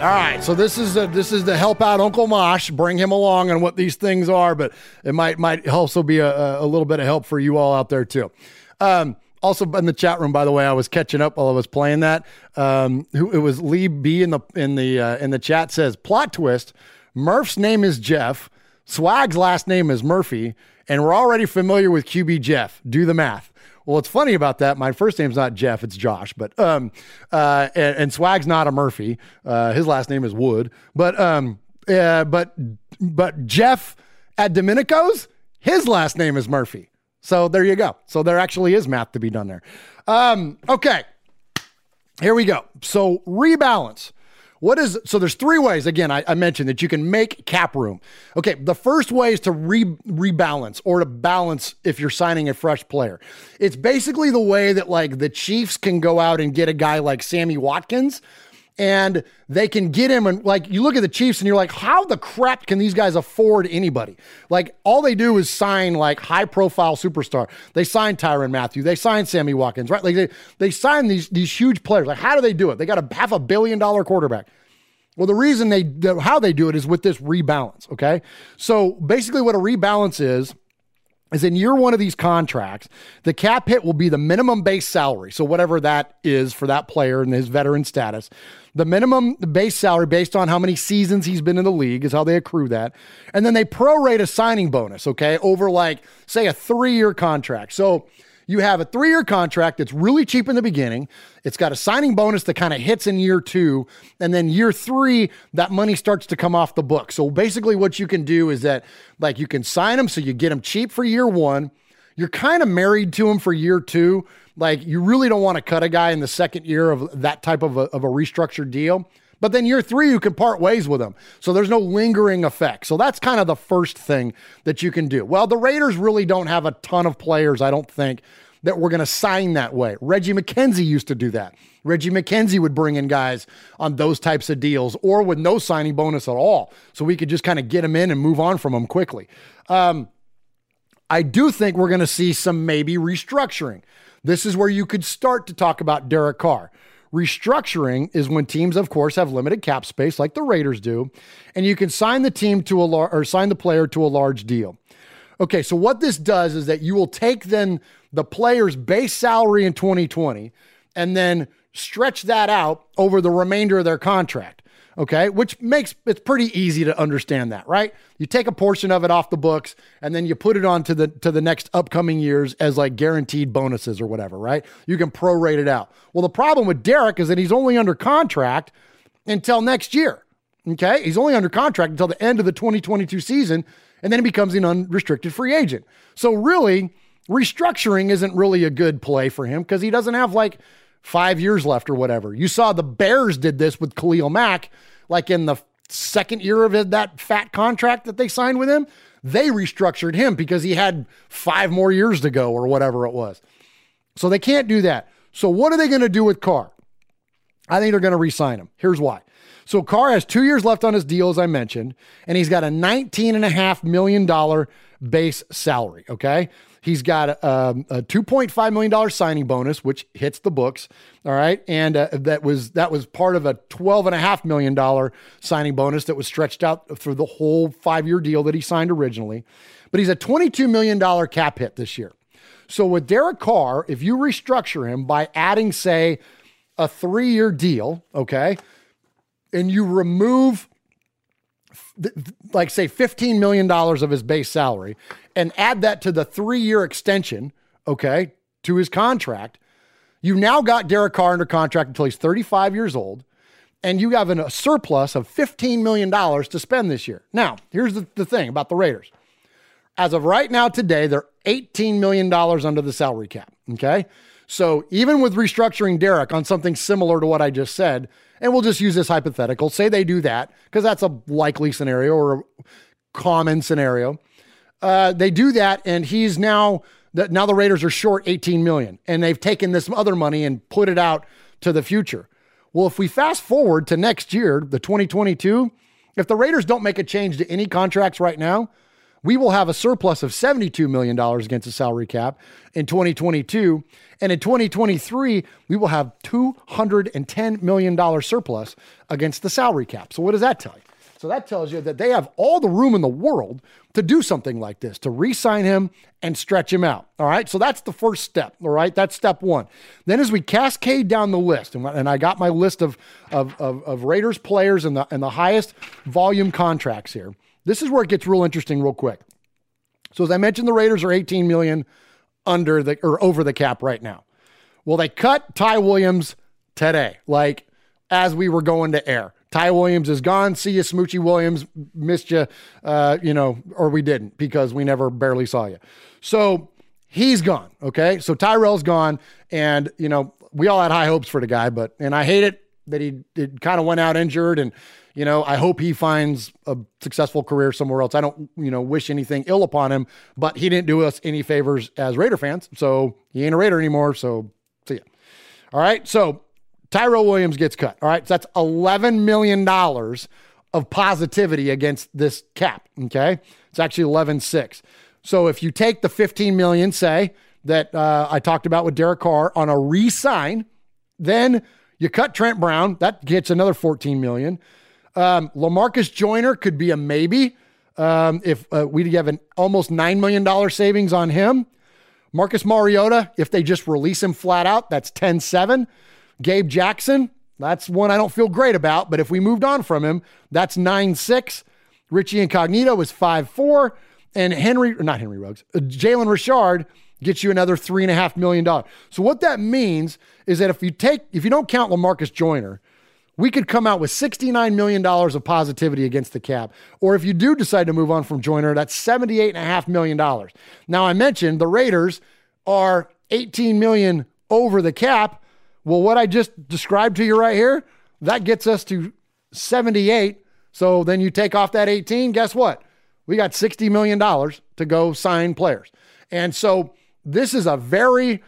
All right, so this is a, this is to help out Uncle Mosh, bring him along on what these things are, but it might might also be a, a little bit of help for you all out there too. Um, also in the chat room, by the way, I was catching up while I was playing that. Um, who it was Lee B in the in the uh, in the chat says plot twist. Murph's name is Jeff. Swag's last name is Murphy, and we're already familiar with QB Jeff. Do the math. Well, what's funny about that, my first name's not Jeff, it's Josh, but um, uh, and, and Swag's not a Murphy. Uh, his last name is Wood, but um, uh, but but Jeff at Domenico's, his last name is Murphy. So there you go. So there actually is math to be done there. Um, okay, here we go. So rebalance. What is so? There's three ways. Again, I, I, mentioned that you can make cap room. Okay, the first way is to re, rebalance or to balance if you're signing a fresh player. It's basically the way that like the Chiefs can go out and get a guy like Sammy Watkins and they can get him. And like you look at the Chiefs and you're like, how the crap can these guys afford anybody? Like all they do is sign like high profile superstar. They sign Tyrann Mathieu. They sign Sammy Watkins, right? Like they, they sign these, these huge players. Like how do they do it? They got a half a billion dollar quarterback. Well, the reason they, how they do it is with this rebalance. Okay. So basically what a rebalance is, is in year one of these contracts, the cap hit will be the minimum base salary. So whatever that is for that player and his veteran status, the minimum base salary based on how many seasons he's been in the league is how they accrue that. And then they prorate a signing bonus, okay, over like, say, a three year contract. So you have a three year contract that's really cheap in the beginning. It's got a signing bonus that kind of hits in year two. And then year three, that money starts to come off the book. So basically, what you can do is that, like, you can sign them so you get them cheap for year one. You're kind of married to them for year two. Like, you really don't want to cut a guy in the second year of that type of a, of a restructured deal. But then year three, you can part ways with them. So there's no lingering effect. So that's kind of the first thing that you can do. Well, the Raiders really don't have a ton of players, I don't think, that we're going to sign that way. Reggie McKenzie used to do that. Reggie McKenzie would bring in guys on those types of deals or with no signing bonus at all. So we could just kind of get them in and move on from them quickly. Um, I do think we're going to see some maybe restructuring. This is where you could start to talk about Derek Carr. Restructuring is when teams, of course, have limited cap space, like the Raiders do, and you can sign the team to a lar- or sign the player to a large deal. Okay, so what this does is that you will take then the player's base salary in 2020 and then stretch that out over the remainder of their contract. Okay, which makes it's pretty easy to understand that, right? You take a portion of it off the books and then you put it on to the to the next upcoming years as like guaranteed bonuses or whatever, right? You can prorate it out. Well, the problem with Derek is that he's only under contract until next year. Okay, he's only under contract until the end of the 2022 season, and then he becomes an unrestricted free agent. So really, restructuring isn't really a good play for him because he doesn't have like five years left or whatever. You saw the Bears did this with Khalil Mack, like in the second year of that fat contract that they signed with him. They restructured him because he had five more years to go or whatever it was. So they can't do that. So what are they going to do with Carr? I think they're going to re-sign him. Here's why. So Carr has two years left on his deal, as I mentioned, and he's got a $19.5 million base salary. Okay. He's got um, a $2.5 million signing bonus, which hits the books. All right. And uh, that was that was part of a $12.5 million signing bonus that was stretched out through the whole five year deal that he signed originally. But he's a $22 million cap hit this year. So with Derek Carr, if you restructure him by adding, say, a three year deal, okay, and you remove like say $15 million of his base salary and add that to the three year extension, okay, to his contract, you now got Derek Carr under contract until he's 35 years old, and you have a surplus of $15 million to spend this year. Now, here's the, the thing about the Raiders. As of right now, today, they're $18 million under the salary cap, okay? So even with restructuring Derek on something similar to what I just said, and we'll just use this hypothetical, say they do that, because that's a likely scenario or a common scenario. Uh, they do that, and he's now that now the Raiders are short 18 million, and they've taken this other money and put it out to the future. Well, if we fast forward to next year, the 2022, if the Raiders don't make a change to any contracts right now, we will have a surplus of $72 million against the salary cap in 2022. And in 2023, we will have $210 million surplus against the salary cap. So, what does that tell you? So that tells you that they have all the room in the world to do something like this, to re sign him and stretch him out. All right. So that's the first step. All right. That's step one. Then as we cascade down the list, and, I got my list of, of, of, of Raiders players and the, and the highest volume contracts here. This is where it gets real interesting, real quick. So as I mentioned, the Raiders are 18 million under the or over the cap right now. Well, they cut Ty Williams today, like as we were going to air. Ty Williams is gone. See you, Smoochy Williams. Missed you, uh, you know, or we didn't because we never barely saw you. So he's gone. Okay. So Tyrell's gone. And, you know, we all had high hopes for the guy, but, and I hate it that he did kind of went out injured. And, you know, I hope he finds a successful career somewhere else. I don't, you know, wish anything ill upon him, but he didn't do us any favors as Raider fans. So he ain't a Raider anymore. So see ya. All right. So Tyrell Williams gets cut. All right. So that's $11 million of positivity against this cap. Okay. It's actually 11.6. So if you take the 15 million, say, that uh, I talked about with Derek Carr on a re sign, then you cut Trent Brown. That gets another 14 million. Um, Lamarcus Joyner could be a maybe um, if uh, we have an almost $9 million savings on him. Marcus Mariota, if they just release him flat out, that's 10 7. Gabe Jackson, that's one I don't feel great about, but if we moved on from him, that's 9 6. Richie Incognito was 5 4. And Henry, not Henry Ruggs, uh, Jalen Richard gets you another $3.5 million. So what that means is that if you take, if you don't count Lamarcus Joyner, we could come out with $69 million of positivity against the cap. Or if you do decide to move on from Joyner, that's $78.5 million. Now, I mentioned the Raiders are 18 million over the cap. Well, what I just described to you right here, that gets us to 78. So then you take off that 18, guess what? We got $60 million to go sign players. And so this is a very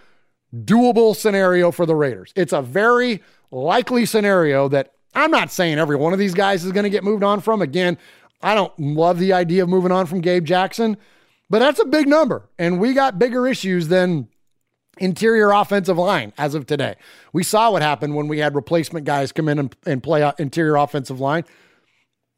doable scenario for the Raiders. It's a very likely scenario that I'm not saying every one of these guys is going to get moved on from. Again, I don't love the idea of moving on from Gabe Jackson, but that's a big number. And we got bigger issues than interior offensive line as of today. We saw what happened when we had replacement guys come in and, and play interior offensive line.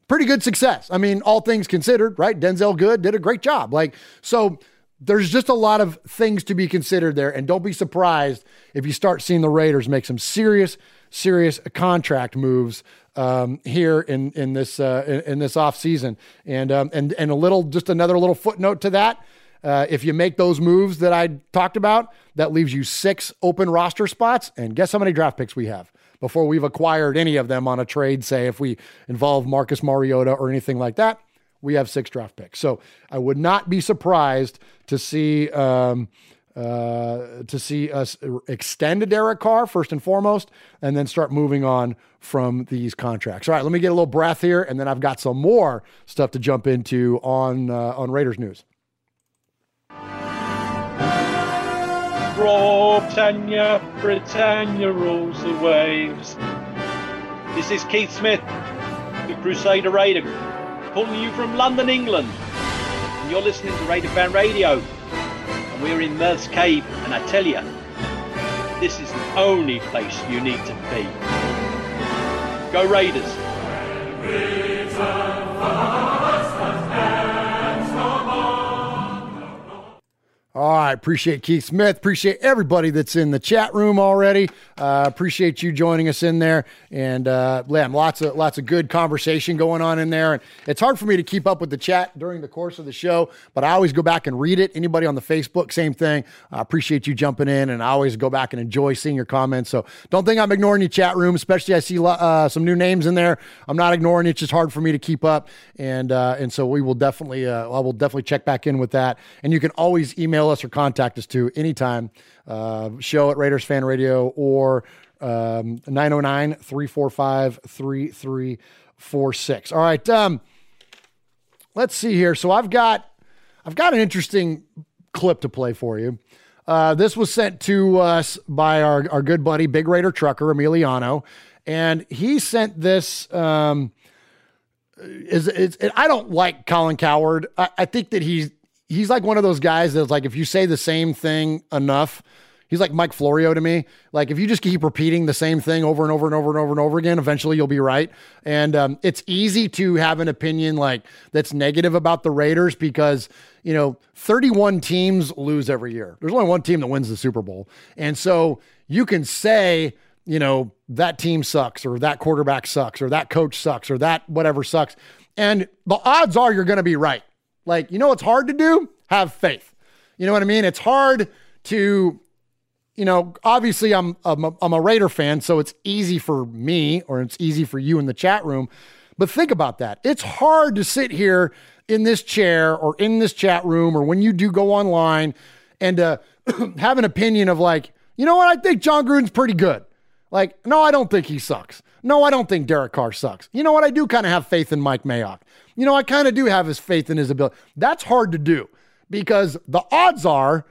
Pretty good success. I mean, all things considered, right? Denzelle Good did a great job. Like, so there's just a lot of things to be considered there. And don't be surprised if you start seeing the Raiders make some serious, serious contract moves um, here in in this uh, in, in, this off season. And um, and and a little, just another little footnote to that. Uh, if you make those moves that I talked about, that leaves you six open roster spots. And guess how many draft picks we have before we've acquired any of them on a trade? Say if we involve Marcus Mariota or anything like that we have six draft picks. So I would not be surprised to see um, uh, to see us extend a Derek Carr first and foremost, and then start moving on from these contracts. All right, let me get a little breath here, and then I've got some more stuff to jump into on uh, on Raiders news. Britannia, Britannia rules the waves. This is Keith Smith, the Crusader Raider calling you from London, England. And you're listening to Raider Fan Radio. We're in Murph's Cave, and I tell you, this is the only place you need to be. Go Raiders! All right. Appreciate Keith Smith. Appreciate everybody that's in the chat room already. Uh, appreciate you joining us in there. And uh, lots of lots of good conversation going on in there. And it's hard for me to keep up with the chat during the course of the show, but I always go back and read it. Anybody on the Facebook, same thing. I appreciate you jumping in, and I always go back and enjoy seeing your comments. So don't think I'm ignoring your chat room, especially I see uh, some new names in there. I'm not ignoring it. It's just hard for me to keep up. And uh, and so we will definitely uh, I will definitely check back in with that. And you can always email email us or contact us to anytime. Uh, show at Raiders Fan Radio or um, 909 345 3346. All right. Um, let's see here. So I've got I've got an interesting clip to play for you. Uh, this was sent to us by our, our good buddy, Big Raider Trucker Emiliano, and he sent this. Um, is, is, I don't like Colin Cowherd. I, I think that he's he's like one of those guys that's like if you say the same thing enough, he's like Mike Florio to me. Like if you just keep repeating the same thing over and over and over and over and over again, eventually you'll be right. And um, it's easy to have an opinion like that's negative about the Raiders because you know 31 teams lose every year. There's only one team that wins the Super Bowl, and so you can say you know that team sucks or that quarterback sucks or that coach sucks or that whatever sucks. And the odds are you're going to be right. Like, you know what's hard to do? Have faith. You know what I mean? It's hard to, you know, obviously I'm, I'm, a, I'm a Raider fan, so it's easy for me or it's easy for you in the chat room. But think about that. It's hard to sit here in this chair or in this chat room or when you do go online and uh, [clears throat] have an opinion of like, you know what? I think Jon Gruden's pretty good. Like, no, I don't think he sucks. No, I don't think Derek Carr sucks. You know what? I do kind of have faith in Mike Mayock you know, I kind of do have his faith in his ability. That's hard to do because the odds are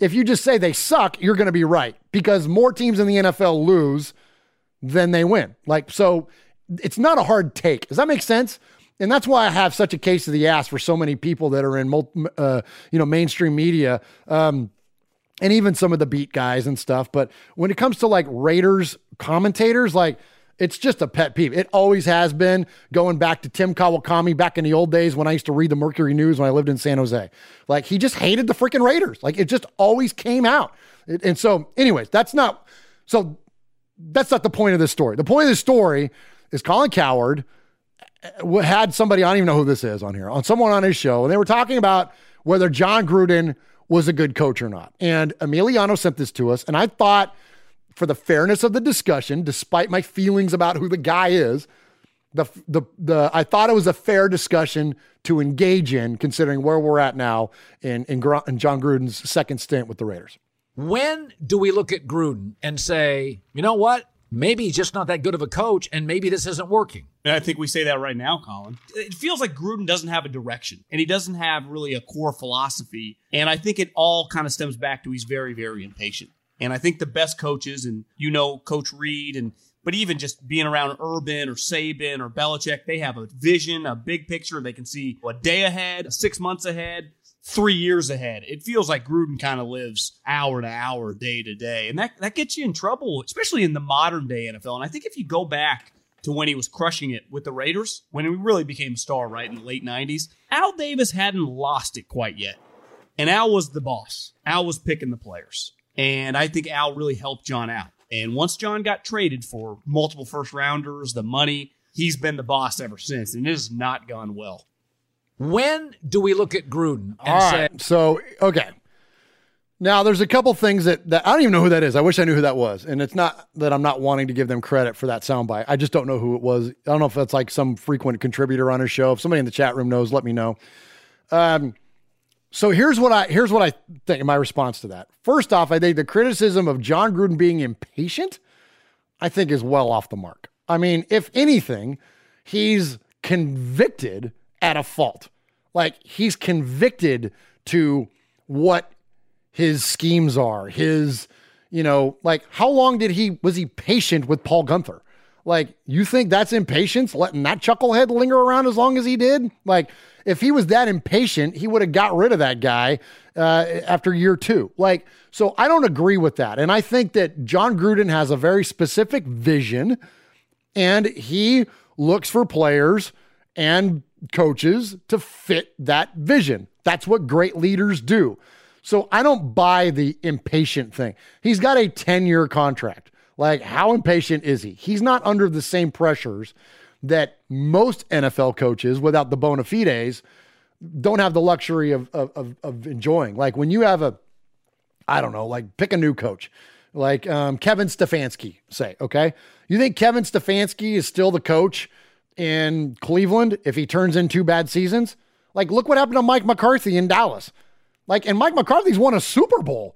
if you just say they suck, you're going to be right because more teams in the NFL lose than they win. Like, so it's not a hard take. Does that make sense? And that's why I have such a case of the ass for so many people that are in, uh, you know, mainstream media, um, and even some of the beat guys and stuff. But when it comes to like Raiders commentators, like it's just a pet peeve. It always has been going back to Tim Kawakami back in the old days when I used to read the Mercury News when I lived in San Jose. Like he just hated the freaking Raiders. Like it just always came out. And so, anyways, that's not so. That's not the point of this story. The point of this story is Colin Cowherd eh, had somebody, I don't even know who this is on here, on someone on his show, and they were talking about whether Jon Gruden was a good coach or not. And Emiliano sent this to us, and I thought, for the fairness of the discussion, despite my feelings about who the guy is, the the the I thought it was a fair discussion to engage in, considering where we're at now in in, in Jon Gruden's second stint with the Raiders. When do we look at Gruden and say, you know what? maybe he's just not that good of a coach, and maybe this isn't working. And I think we say that right now, Colin. It feels like Gruden doesn't have a direction, and he doesn't have really a core philosophy. And I think it all kind of stems back to he's very, very impatient. And I think the best coaches, and you know, Coach Reid, and but even just being around Urban or Saban or Belichick, they have a vision, a big picture. They can see a day ahead, six months ahead three years ahead. It feels like Gruden kind of lives hour to hour, day to day. And that, that gets you in trouble, especially in the modern day NFL. And I think if you go back to when he was crushing it with the Raiders, when he really became a star, right, in the late 90s, Al Davis hadn't lost it quite yet. And Al was the boss. Al was picking the players. And I think Al really helped Jon out. And once Jon got traded for multiple first rounders, the money, he's been the boss ever since. And it has not gone well. When do we look at Gruden and All say. So, okay. Now, there's a couple things that, that I don't even know who that is. I wish I knew who that was. And it's not that I'm not wanting to give them credit for that soundbite. I just don't know who it was. I don't know if that's like some frequent contributor on his show. If somebody in the chat room knows, let me know. Um, so here's what I here's what I think. My response to that. First off, I think the criticism of Jon Gruden being impatient, I think, is well off the mark. I mean, if anything, he's convicted at a fault. Like he's convicted to what his schemes are. His, you know, like how long did he was he patient with Paul Guenther? Like you think that's impatience, letting that chucklehead linger around as long as he did? Like if he was that impatient, he would have got rid of that guy uh, after year two. Like so, I don't agree with that, and I think that Jon Gruden has a very specific vision, and he looks for players and coaches to fit that vision. That's what great leaders do. So I don't buy the impatient thing. He's got a 10 year contract. Like, how impatient is he? He's not under the same pressures that most NFL coaches without the bona fides don't have the luxury of, of, of, enjoying. Like, when you have a, I don't know, like pick a new coach, like um, Kevin Stefanski, say, okay? You think Kevin Stefanski is still the coach in Cleveland if he turns in two bad seasons. Like, look what happened to Mike McCarthy in Dallas. Like, and Mike McCarthy's won a Super Bowl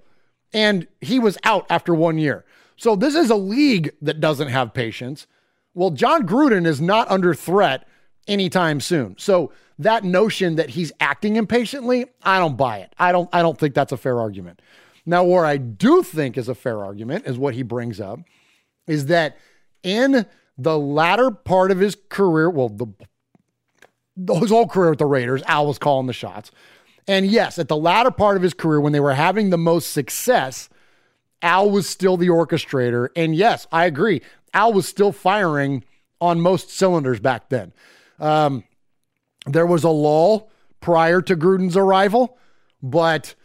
and he was out after one year. So this is a league that doesn't have patience. Well, Jon Gruden is not under threat anytime soon. So that notion that he's acting impatiently, I don't buy it. I don't I don't think that's a fair argument. Now, where I do think is a fair argument is what he brings up is that in the latter part of his career, well, the his whole career with the Raiders, Al was calling the shots. And yes, at the latter part of his career, when they were having the most success, Al was still the orchestrator. And yes, I agree. Al was still firing on most cylinders back then. Um, there was a lull prior to Gruden's arrival, but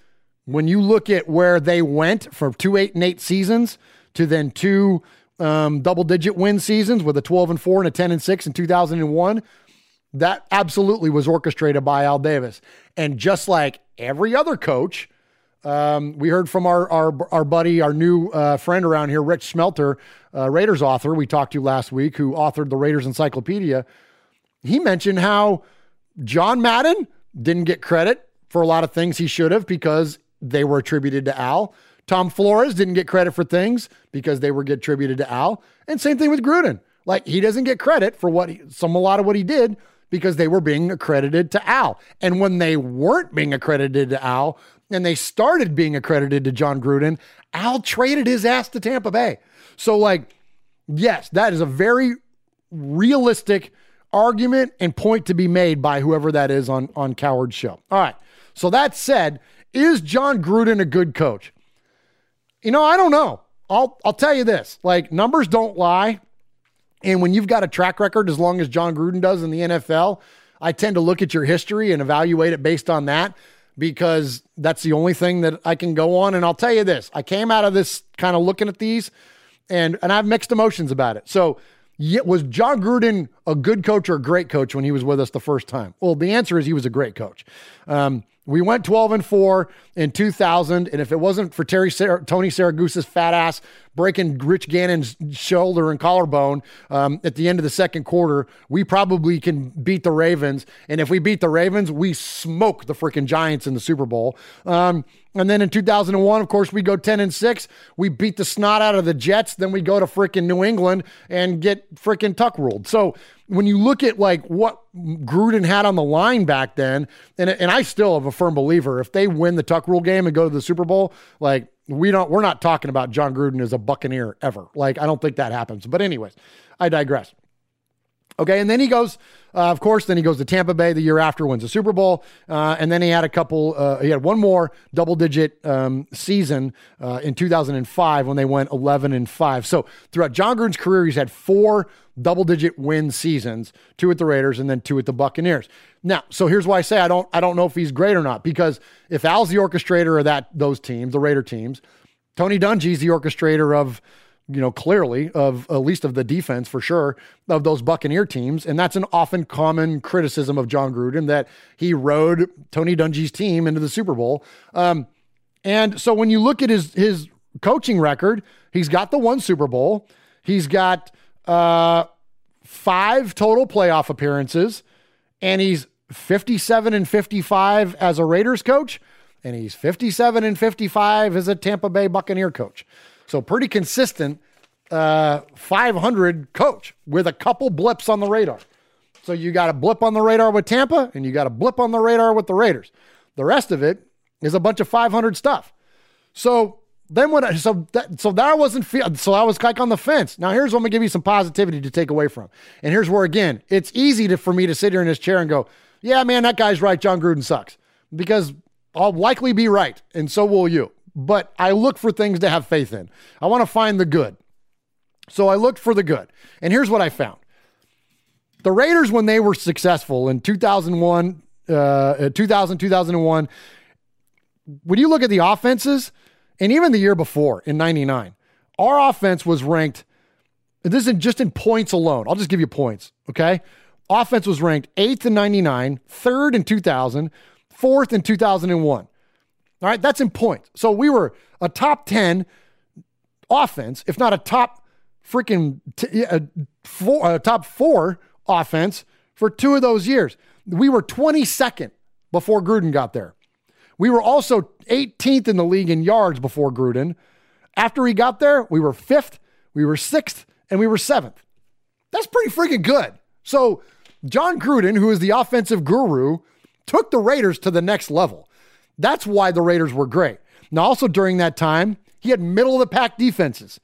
when you look at where they went from two eight and eight seasons to then two um, double digit win seasons with a 12 and 4 and a 10 and 6 in 2001. That absolutely was orchestrated by Al Davis. And just like every other coach, um, we heard from our, our, our buddy, our new uh, friend around here, Rich Smelter, uh, Raiders author, we talked to last week, who authored the Raiders Encyclopedia. He mentioned how John Madden didn't get credit for a lot of things he should have because they were attributed to Al. Tom Flores didn't get credit for things because they were get attributed to Al. And same thing with Gruden. Like he doesn't get credit for what he, some a lot of what he did because they were being accredited to Al. And when they weren't being accredited to Al and they started being accredited to Jon Gruden, Al traded his ass to Tampa Bay. So like Yes, that is a very realistic argument and point to be made by whoever that is on, on Cowherd's show. All right. So that said, is Jon Gruden a good coach? You know, I don't know. I'll I'll tell you this. Like numbers don't lie. And when you've got a track record as long as Jon Gruden does in the NFL, I tend to look at your history and evaluate it based on that because that's the only thing that I can go on. And I'll tell you this I came out of this kind of looking at these and, and I have mixed emotions about it. So, was Jon Gruden a good coach or a great coach when he was with us the first time? Well, the answer is he was a great coach. Um, we went 12 and 4 in 2000. And if it wasn't for Terry Sar- Tony Siragusa's fat ass breaking Rich Gannon's shoulder and collarbone um, at the end of the second quarter, we probably can beat the Ravens. And if we beat the Ravens, we smoke the freaking Giants in the Super Bowl. Um, and then in 2001, of course, we go 10 and 6. We beat the snot out of the Jets. Then we go to freaking New England and get freaking tuck ruled. So when you look at like what Gruden had on the line back then, and and I still am a firm believer if they win the Tuck Rule game and go to the Super Bowl, like we don't we're not talking about Jon Gruden as a Buccaneer ever. Like I don't think that happens. But anyways, I digress. Okay, and then he goes, uh, of course, then he goes to Tampa Bay the year after, wins the Super Bowl, uh, and then he had a couple, uh, he had one more double-digit um, season uh, in 2005 when they went 11 and five. So throughout Jon Gruden's career, he's had four double-digit win seasons, two at the Raiders and then two at the Buccaneers. Now, so here's why I say I don't, I don't know if he's great or not because if Al's the orchestrator of that those teams, the Raider teams, Tony Dungy's the orchestrator of you know, clearly of at least of the defense for sure of those Buccaneer teams. And that's an often common criticism of Jon Gruden that he rode Tony Dungy's team into the Super Bowl. Um, and so when you look at his his coaching record, he's got the one Super Bowl. He's got uh, five total playoff appearances, and he's 57 and 55 as a Raiders coach, and he's 57 and 55 as a Tampa Bay Buccaneer coach. So pretty consistent uh, 500 coach with a couple blips on the radar. So you got a blip on the radar with Tampa and you got a blip on the radar with the Raiders. The rest of it is a bunch of 500 stuff. So then when I, so that so that wasn't so I was like on the fence. Now here's what I'm gonna give you some positivity to take away from. And here's where again, it's easy to, for me to sit here in this chair and go, yeah, man, that guy's right. Jon Gruden sucks because I'll likely be right, and so will you but I look for things to have faith in. I want to find the good. So I looked for the good. And here's what I found the Raiders, when they were successful in 2001, uh, 2000, 2001, when you look at the offenses, and even the year before in 99, our offense was ranked, this isn't just in points alone. I'll just give you points, okay? Offense was ranked eighth in 99, third in 2000, fourth in 2001. All right, that's in points. So we were a top 10 offense, if not a top freaking t- a four, a top four offense for two of those years. We were 22nd before Gruden got there. We were also 18th in the league in yards before Gruden. After he got there, we were fifth, we were sixth, and we were seventh. That's pretty freaking good. So, Jon Gruden, who is the offensive guru, took the Raiders to the next level. That's why the Raiders were great. Now, also during that time, he had middle of the pack defenses.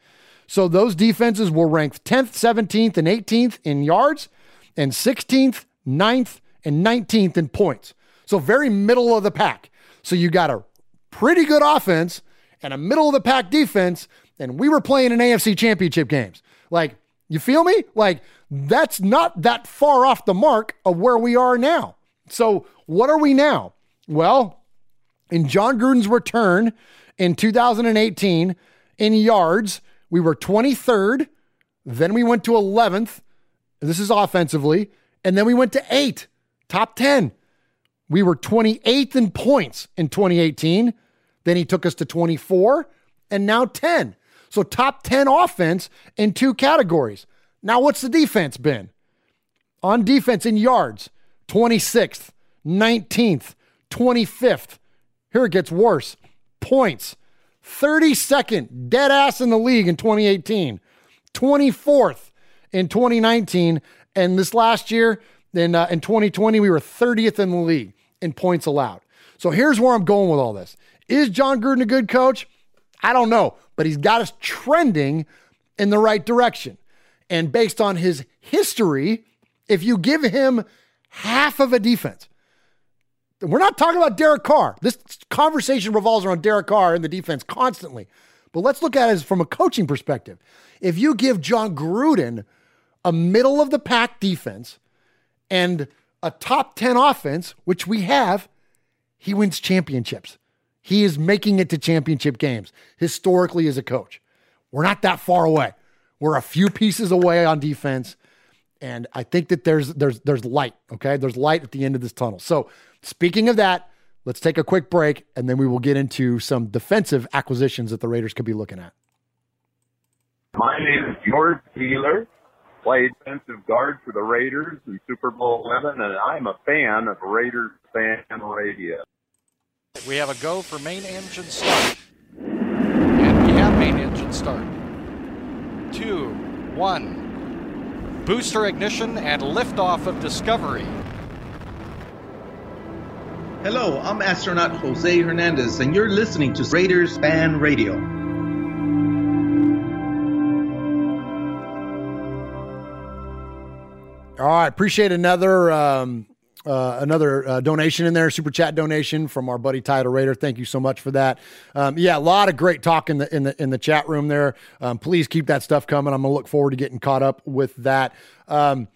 So those defenses were ranked 10th, 17th, and 18th in yards, and 16th, 9th, and 19th in points. So very middle of the pack. So you got a pretty good offense and a middle of the pack defense, and we were playing in AFC championship games. Like, you feel me? Like, that's not that far off the mark of where we are now. So, what are we now? Well, in Jon Gruden's return in 2018 in yards, we were 23rd. Then we went to 11th. This is offensively. And then we went to eight, top 10. We were 28th in points in 2018. Then he took us to 24 and now 10. So top 10 offense in two categories. Now, what's the defense been? On defense in yards, 26th, 19th, 25th, here it gets worse. Points. 32nd, dead ass in the league in 2018. 24th in 2019. And this last year, in, uh, in 2020, we were 30th in the league in points allowed. So here's where I'm going with all this. Is Jon Gruden a good coach? I don't know, but he's got us trending in the right direction. And based on his history, if you give him half of a defense, we're not talking about Derek Carr. This conversation revolves around Derek Carr and the defense constantly. But let's look at it from a coaching perspective. If you give Jon Gruden a middle of the pack defense and a top 10 offense, which we have, he wins championships. He is making it to championship games historically as a coach. We're not that far away. We're a few pieces away on defense. And I think that there's there's there's light, okay? There's light at the end of this tunnel. So speaking of that, let's take a quick break and then we will get into some defensive acquisitions that the Raiders could be looking at. My name is George Wheeler, played defensive guard for the Raiders in Super Bowl 11, and I'm a fan of Raiders Fan Radio. We have a go for main engine start. And we have main engine start. Two, one. Booster ignition and liftoff of Discovery. Hello, I'm astronaut Jose Hernandez, and you're listening to Raiders Fan Radio. All right, appreciate another um, uh, another uh, donation in there, super chat donation from our buddy Tyler Raider. Thank you so much for that. Um, yeah, a lot of great talk in the in the in the chat room there. Um, please keep that stuff coming. I'm gonna look forward to getting caught up with that. Um,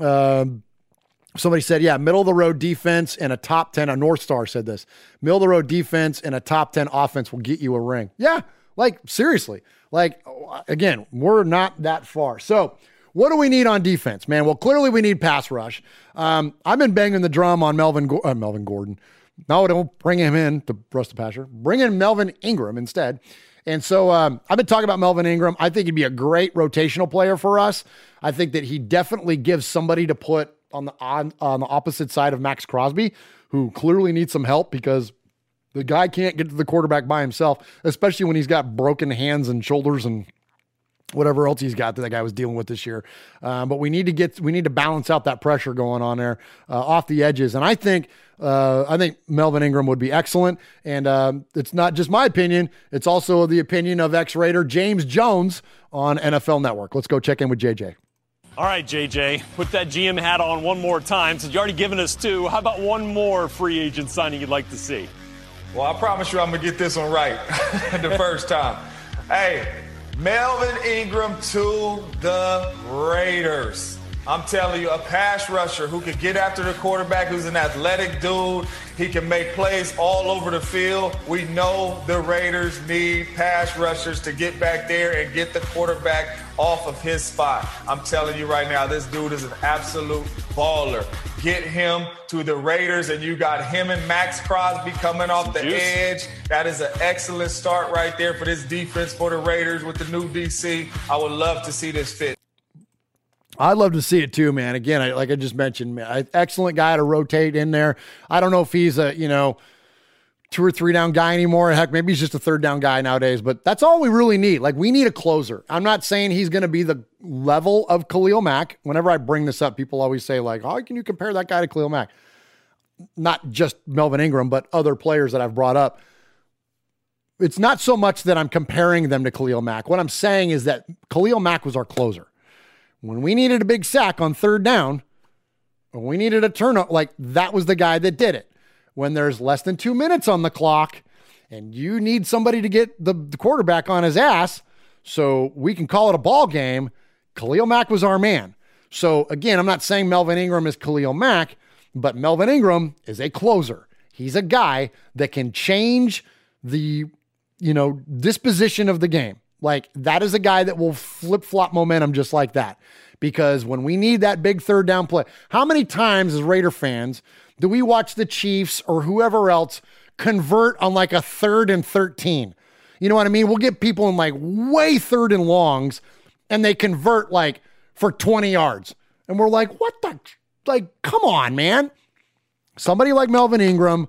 uh, somebody said, yeah, middle of the road defense and a top ten. A North Star said this: middle of the road defense and a top ten offense will get you a ring. Yeah, like seriously, like again, we're not that far. So. What do we need on defense, man? Well, clearly we need pass rush. Um, I've been banging the drum on Melvin uh, Melvin Gordon. No, don't bring him in to Russ the Passer. Bring in Melvin Ingram instead. And so um, I've been talking about Melvin Ingram. I think he'd be a great rotational player for us. I think that he definitely gives somebody to put on the on, on the opposite side of Maxx Crosby, who clearly needs some help because the guy can't get to the quarterback by himself, especially when he's got broken hands and shoulders and whatever else he's got that that guy was dealing with this year. Um, but we need to get we need to balance out that pressure going on there uh, off the edges. And I think uh, I think Melvin Ingram would be excellent. And um, it's not just my opinion; it's also the opinion of ex Raider James Jones on NFL Network. Let's go check in with JJ. All right, JJ, put that GM hat on one more time. Since you already given us two, how about one more free agent signing you'd like to see? Well, I promise you I'm going to get this one right [laughs] the first time. Hey, Melvin Ingram to the Raiders. I'm telling you, a pass rusher who can get after the quarterback, who's an athletic dude. He can make plays all over the field. We know the Raiders need pass rushers to get back there and get the quarterback off of his spot. I'm telling you right now, this dude is an absolute baller. Get him to the Raiders, and you got him and Maxx Crosby coming off the Juice. edge. That is an excellent start right there for this defense for the Raiders with the new DC. I would love to see this fit. I'd love to see it too, man. Again, I, like I just mentioned, man, excellent guy to rotate in there. I don't know if he's a you know two or three down guy anymore. Heck, maybe he's just a third down guy nowadays. But that's all we really need. Like we need a closer. I'm not saying he's going to be the level of Khalil Mack. Whenever I bring this up, people always say like, "How can you compare that guy to Khalil Mack?" Not just Melvin Ingram, but other players that I've brought up. It's not so much that I'm comparing them to Khalil Mack. What I'm saying is that Khalil Mack was our closer when we needed a big sack on third down, when we needed a turnover, like that was the guy that did it. When there's less than two minutes on the clock and you need somebody to get the, the quarterback on his ass so we can call it a ball game, Khalil Mack was our man. So again, I'm not saying Melvin Ingram is Khalil Mack, but Melvin Ingram is a closer. He's a guy that can change the, you know, disposition of the game. Like that is a guy that will flip flop momentum just like that. Because when we need that big third down play, how many times as Raider fans do we watch the Chiefs or whoever else convert on like a third and 13? You know what I mean? We'll get people in like way third and longs and they convert like for 20 yards. And we're like, what the? Like, come on, man. Somebody like Melvin Ingram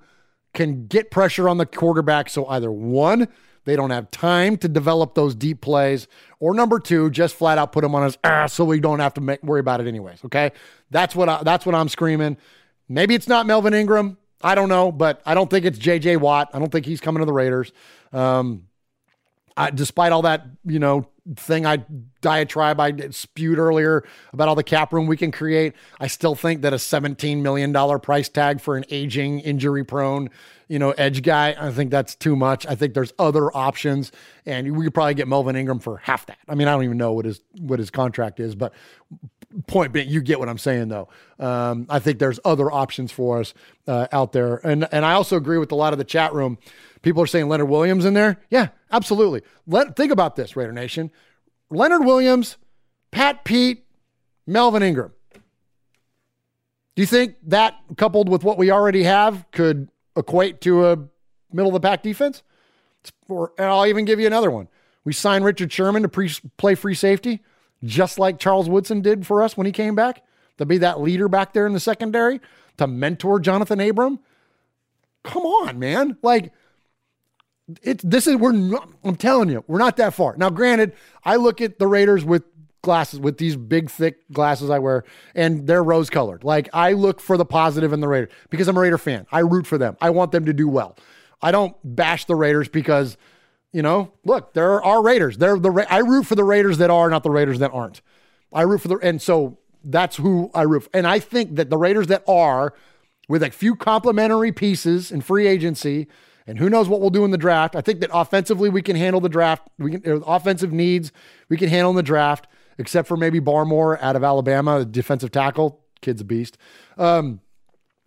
can get pressure on the quarterback. So either one, they don't have time to develop those deep plays, or number two, just flat out put him on his ass so we don't have to make, worry about it anyways. Okay, that's what I, that's what I'm screaming. Maybe it's not Melvin Ingram. I don't know, but I don't think it's J.J. Watt. I don't think he's coming to the Raiders. Um, I, despite all that, you know, thing I diatribe I spewed earlier about all the cap room we can create, I still think that a $17 million price tag for an aging, injury prone, you know, edge guy, I think that's too much. I think there's other options, and we could probably get Melvin Ingram for half that. I mean, I don't even know what his what his contract is, but point being, you get what I'm saying, though. Um, I think there's other options for us uh, out there, and and I also agree with a lot of the chat room. People are saying Leonard Williams in there. Yeah, absolutely. Let think about this, Raider Nation. Leonard Williams, Pat Pete, Melvin Ingram. Do you think that coupled with what we already have could equate to a middle of the pack defense? Or, and I'll even give you another one. We signed Richard Sherman to pre- play free safety, just like Charles Woodson did for us when he came back, to be that leader back there in the secondary, to mentor Johnathan Abram. Come on, man. Like, it's this is we're not, I'm telling you, we're not that far. Now, granted, I look at the Raiders with glasses, with these big, thick glasses I wear, and they're rose colored. Like I look for the positive in the Raiders because I'm a Raider fan. I root for them. I want them to do well. I don't bash the Raiders because, you know, look, there are Raiders. They're the I root for the Raiders that are, not the Raiders that aren't. I root for the and so that's who I root for. And I think that the Raiders that are, with a few complementary pieces in free agency and who knows what we'll do in the draft. I think that offensively we can handle the draft. We can uh, offensive needs we can handle in the draft, except for maybe Barmore out of Alabama, defensive tackle. Kid's a beast. Um,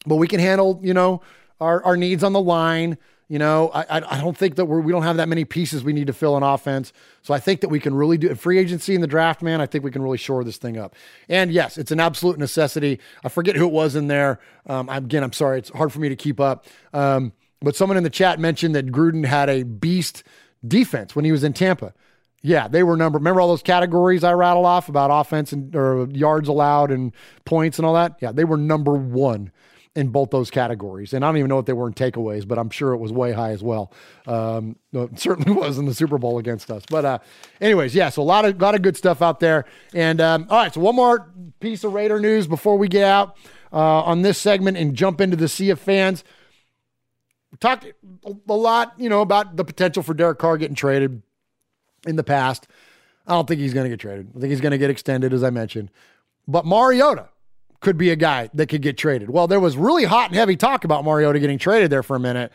but we can handle, you know, our, our needs on the line. You know, I, I don't think that we're, we don't have that many pieces we need to fill in offense. So I think that we can really do free agency in the draft, man. I think we can really shore this thing up. And yes, it's an absolute necessity. I forget who it was in there. Um, again, I'm sorry. It's hard for me to keep up. Um, but someone in the chat mentioned that Gruden had a beast defense when he was in Tampa. Yeah, they were number. Remember all those categories I rattled off about offense and or yards allowed and points and all that? Yeah, they were number one in both those categories. And I don't even know if they were in takeaways, but I'm sure it was way high as well. Um, certainly [laughs] was in the Super Bowl against us. But uh, anyways, yeah, so a lot of lot of good stuff out there. And um, all right, so one more piece of Raider news before we get out uh, on this segment and jump into the sea of fans talked a lot, you know, about the potential for Derek Carr getting traded in the past. I don't think he's going to get traded. I think he's going to get extended, as I mentioned. But Mariota could be a guy that could get traded. Well, there was really hot and heavy talk about Mariota getting traded there for a minute.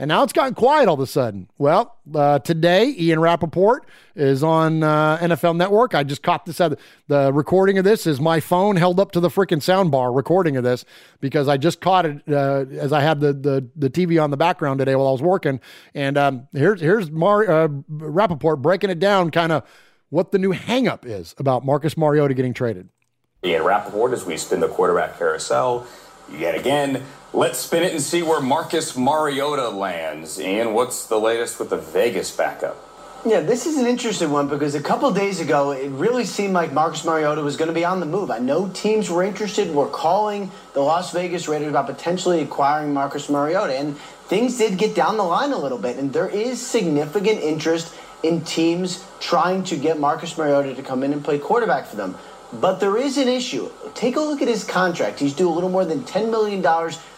And now it's gotten quiet all of a sudden. Well, uh, today, Ian Rapoport is on uh, NFL Network. I just caught this. The recording of this is my phone held up to the freaking sound bar recording of this because I just caught it uh, as I had the, the, the TV on the background today while I was working. And um, here's, here's Mar- uh, Rapoport breaking it down kind of what the new hangup is about Marcus Mariota getting traded. Ian Rapoport as we spin the quarterback carousel yet again. Let's spin it and see where Marcus Mariota lands. And what's the latest with the Vegas backup? Yeah, this is an interesting one because a couple days ago, it really seemed like Marcus Mariota was going to be on the move. I know teams were interested, were calling the Las Vegas Raiders about potentially acquiring Marcus Mariota, and things did get down the line a little bit. And there is significant interest in teams trying to get Marcus Mariota to come in and play quarterback for them. But there is an issue. Take a look at his contract. He's due a little more than $10 million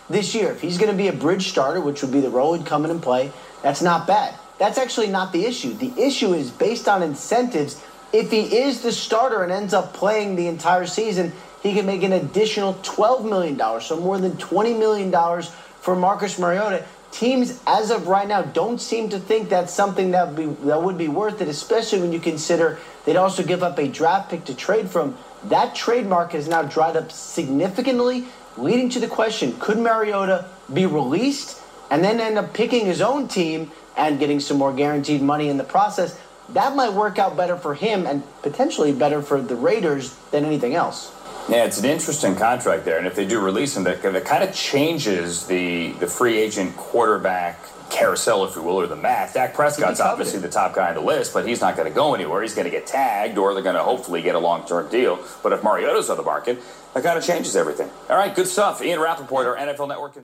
this year. If he's going to be a bridge starter, which would be the role he'd come in and play, that's not bad. That's actually not the issue. The issue is based on incentives. If he is the starter and ends up playing the entire season, he can make an additional $12 million, so more than $20 million for Marcus Mariota. Teams, as of right now, don't seem to think that's something that would be, that would be worth it, especially when you consider they'd also give up a draft pick to trade from. That trade trademark has now dried up significantly leading to the question could Mariota be released and then end up picking his own team and getting some more guaranteed money in the process? That might work out better for him and potentially better for the Raiders than anything else. Yeah, it's an interesting contract there, and if they do release him, that, that kind of changes the the free agent quarterback carousel, if you will, or the math. Dak Prescott's obviously the top guy on the list, but he's not going to go anywhere. He's going to get tagged, or they're going to hopefully get a long term deal. But if Mariota's on the market, that kind of changes everything. All right, good stuff. Ian Rapoport, our NFL Network.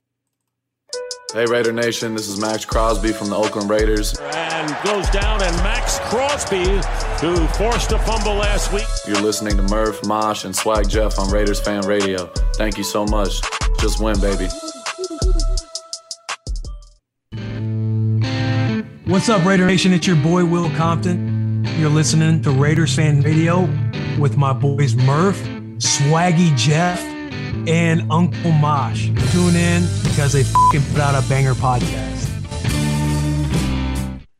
Hey Raider Nation, this is Maxx Crosby from the Oakland Raiders. And goes down, and Maxx Crosby, who forced a fumble last week. You're listening to Murph, Mosh, and Swag Jeff on Raiders Fan Radio. Thank you so much. Just win, baby. What's up, Raider Nation? It's your boy Will Compton. You're listening to Raiders Fan Radio with my boys Murph, Swaggy Jeff, and Uncle Mosh. Tune in because they put out a banger podcast.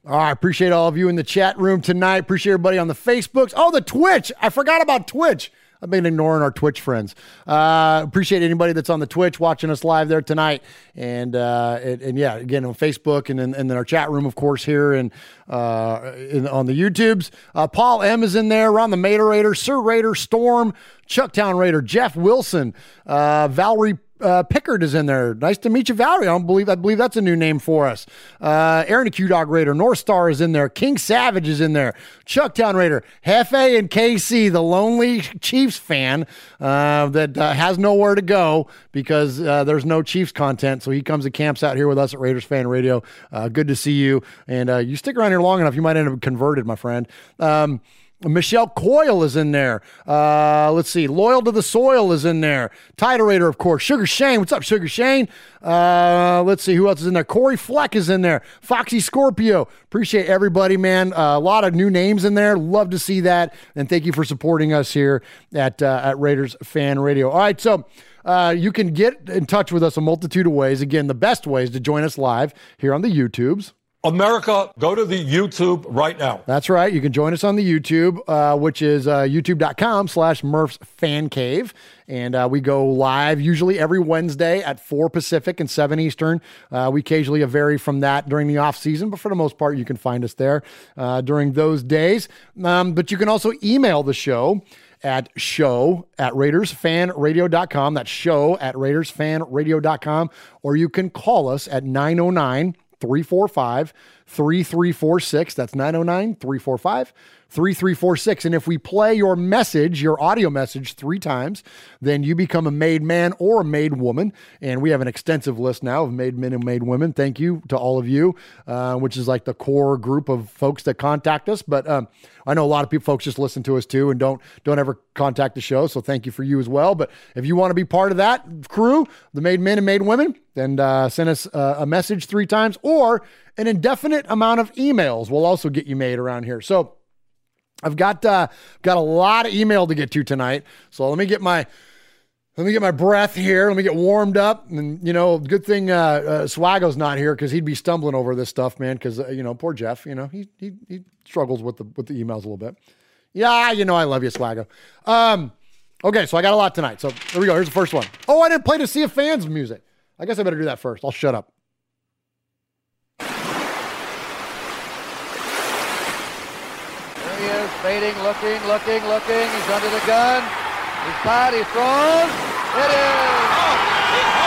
All right, appreciate all of you in the chat room tonight. Appreciate everybody on the Facebooks. Oh, the Twitch. I forgot about Twitch. I've been ignoring our Twitch friends. Uh, appreciate anybody that's on the Twitch watching us live there tonight, and uh, and, and yeah, again on Facebook and then and then our chat room, of course, here and uh, in, on the YouTubes. Uh, Paul M is in there. Ron the Mater Raider, Sir Raider, Storm, Chucktown Raider, Jeff Wilson, uh, Valerie uh, Pickard is in there. Nice to meet you, Valerie. I don't believe I believe that's a new name for us. Uh, Aaron the Q Dog Raider, North Star is in there. King Savage is in there. Chucktown Raider, Hefe and KC, the lonely Chiefs fan uh, that uh, has nowhere to go because uh, there's no Chiefs content. So he comes and camps out here with us at Raiders Fan Radio. Uh, good to see you, and uh, you stick around here long enough, you might end up converted, my friend. Um, Michelle Coyle is in there. Uh, let's see. Loyal to the Soil is in there. Titerator, of course. Sugar Shane. What's up, Sugar Shane? Uh, let's see. Who else is in there? Corey Fleck is in there. Foxy Scorpio. Appreciate everybody, man. Uh, a lot of new names in there. Love to see that. And thank you for supporting us here at, uh, at Raiders Fan Radio. All right. So, uh, you can get in touch with us a multitude of ways. Again, the best ways to join us live here on the YouTubes. America, go to the YouTube right now. That's right. You can join us on the YouTube, uh, which is uh, youtube.com slash Murph's Fan Cave. And uh, we go live usually every Wednesday at 4 Pacific and 7 Eastern. Uh, we occasionally vary from that during the off season, but for the most part, you can find us there uh, during those days. Um, but you can also email the show at show at RaidersFanRadio.com. That's show at RaidersFanRadio.com. Or you can call us at 909 345 3346. That's 909 345 3346. And if we play your message, your audio message, three times, then you become a made man or a made woman. And we have an extensive list now of made men and made women. Thank you to all of you, uh, which is like the core group of folks that contact us. But um, I know a lot of people, folks just listen to us too and don't don't ever contact the show. So thank you for you as well. But if you want to be part of that crew, the made men and made women, then uh, send us uh, a message three times or an indefinite amount of emails will also get you made around here. So I've got uh, got a lot of email to get to tonight. So let me get my let me get my breath here. Let me get warmed up. And you know, good thing uh, uh, Swago's not here because he'd be stumbling over this stuff, man. Because uh, you know, poor Jeff. You know, he he he struggles with the with the emails a little bit. Yeah, you know, I love you, Swago. Um, okay, so I got a lot tonight. So here we go. Here's the first one. Oh, I didn't play to see a fans music. I guess I better do that first. I'll shut up. There he is, fading, looking, looking, looking. He's under the gun. He's caught, he's thrown. It is. Oh, All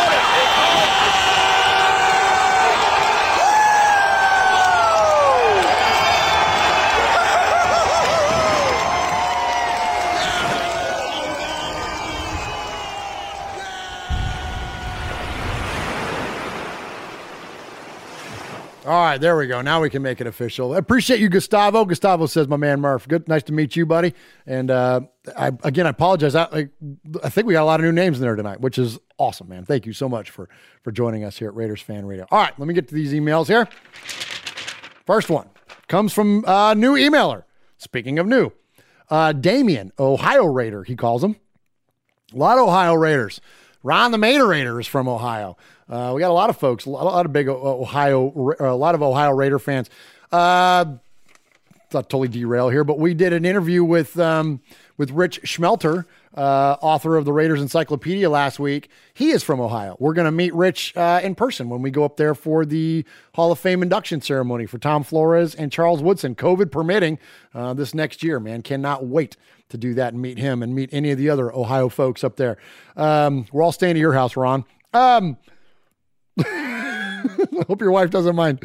right, there we go. Now we can make it official. I appreciate you, Gustavo. Gustavo says, "My man Murph, good, nice to meet you, buddy." And uh, I, again, I apologize. I, I, I think we got a lot of new names in there tonight, which is awesome, man. Thank you so much for for joining us here at Raiders Fan Radio. All right, let me get to these emails here. First one comes from a new emailer. Speaking of new, uh, Damien, Ohio Raider, he calls him. A lot of Ohio Raiders. Ron the Mater Raider is from Ohio. Uh, we got a lot of folks, a lot, of big Ohio, a lot of Ohio Raider fans. Uh, not totally derail here, but we did an interview with um, with Rich Schmelter, uh, author of the Raiders Encyclopedia, last week. He is from Ohio. We're going to meet Rich uh, in person when we go up there for the Hall of Fame induction ceremony for Tom Flores and Charles Woodson, COVID permitting, uh, this next year. Man, cannot wait to do that and meet him and meet any of the other Ohio folks up there. Um, we're all staying at your house, Ron. Um, I [laughs] hope your wife doesn't mind.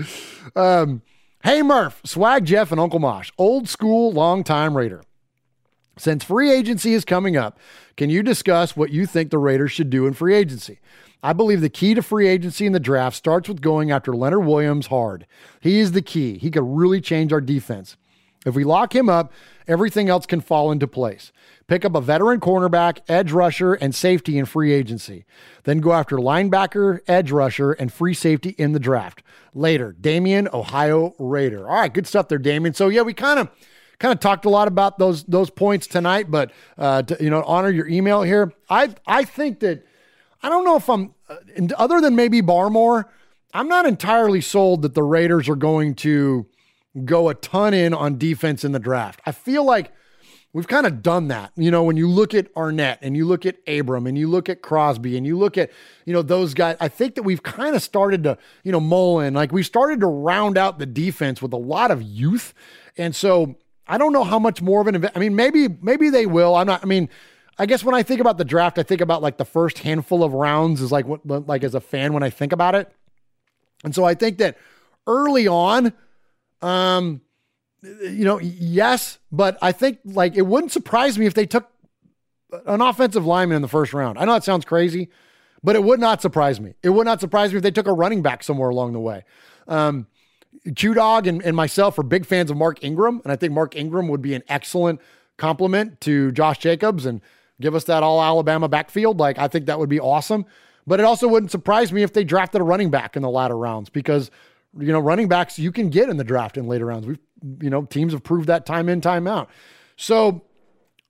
Um, hey, Murph, Swag Jeff, and Uncle Mosh, old school, long time Raider. Since free agency is coming up, can you discuss what you think the Raiders should do in free agency? I believe the key to free agency in the draft starts with going after Leonard Williams hard. He is the key. He could really change our defense. If we lock him up, everything else can fall into place. Pick up a veteran cornerback, edge rusher, and safety in free agency. Then go after linebacker, edge rusher, and free safety in the draft. Later, Damien, Ohio Raider. All right, good stuff there, Damien. So yeah, we kind of kind of talked a lot about those those points tonight, but uh, to, you know, honor your email here. I I think that I don't know if I'm uh, other than maybe Barmore. I'm not entirely sold that the Raiders are going to go a ton in on defense in the draft. I feel like we've kind of done that. You know, when you look at Arnette and you look at Abram and you look at Crosby and you look at, you know, those guys, I think that we've kind of started to, you know, Mullen, like we started to round out the defense with a lot of youth. And so I don't know how much more of an. I mean, maybe, maybe they will. I'm not, I mean, I guess when I think about the draft, I think about like the first handful of rounds is like what, like as a fan when I think about it. And so I think that early on, um, you know, yes, but I think like it wouldn't surprise me if they took an offensive lineman in the first round. I know that sounds crazy, but it would not surprise me. It would not surprise me if they took a running back somewhere along the way. Um, Q Dog and, and myself are big fans of Mark Ingram, and I think Mark Ingram would be an excellent complement to Josh Jacobs and give us that all Alabama backfield. Like, I think that would be awesome. But it also wouldn't surprise me if they drafted a running back in the latter rounds because you know, running backs you can get in the draft in later rounds. We've, you know, teams have proved that time in, time out. So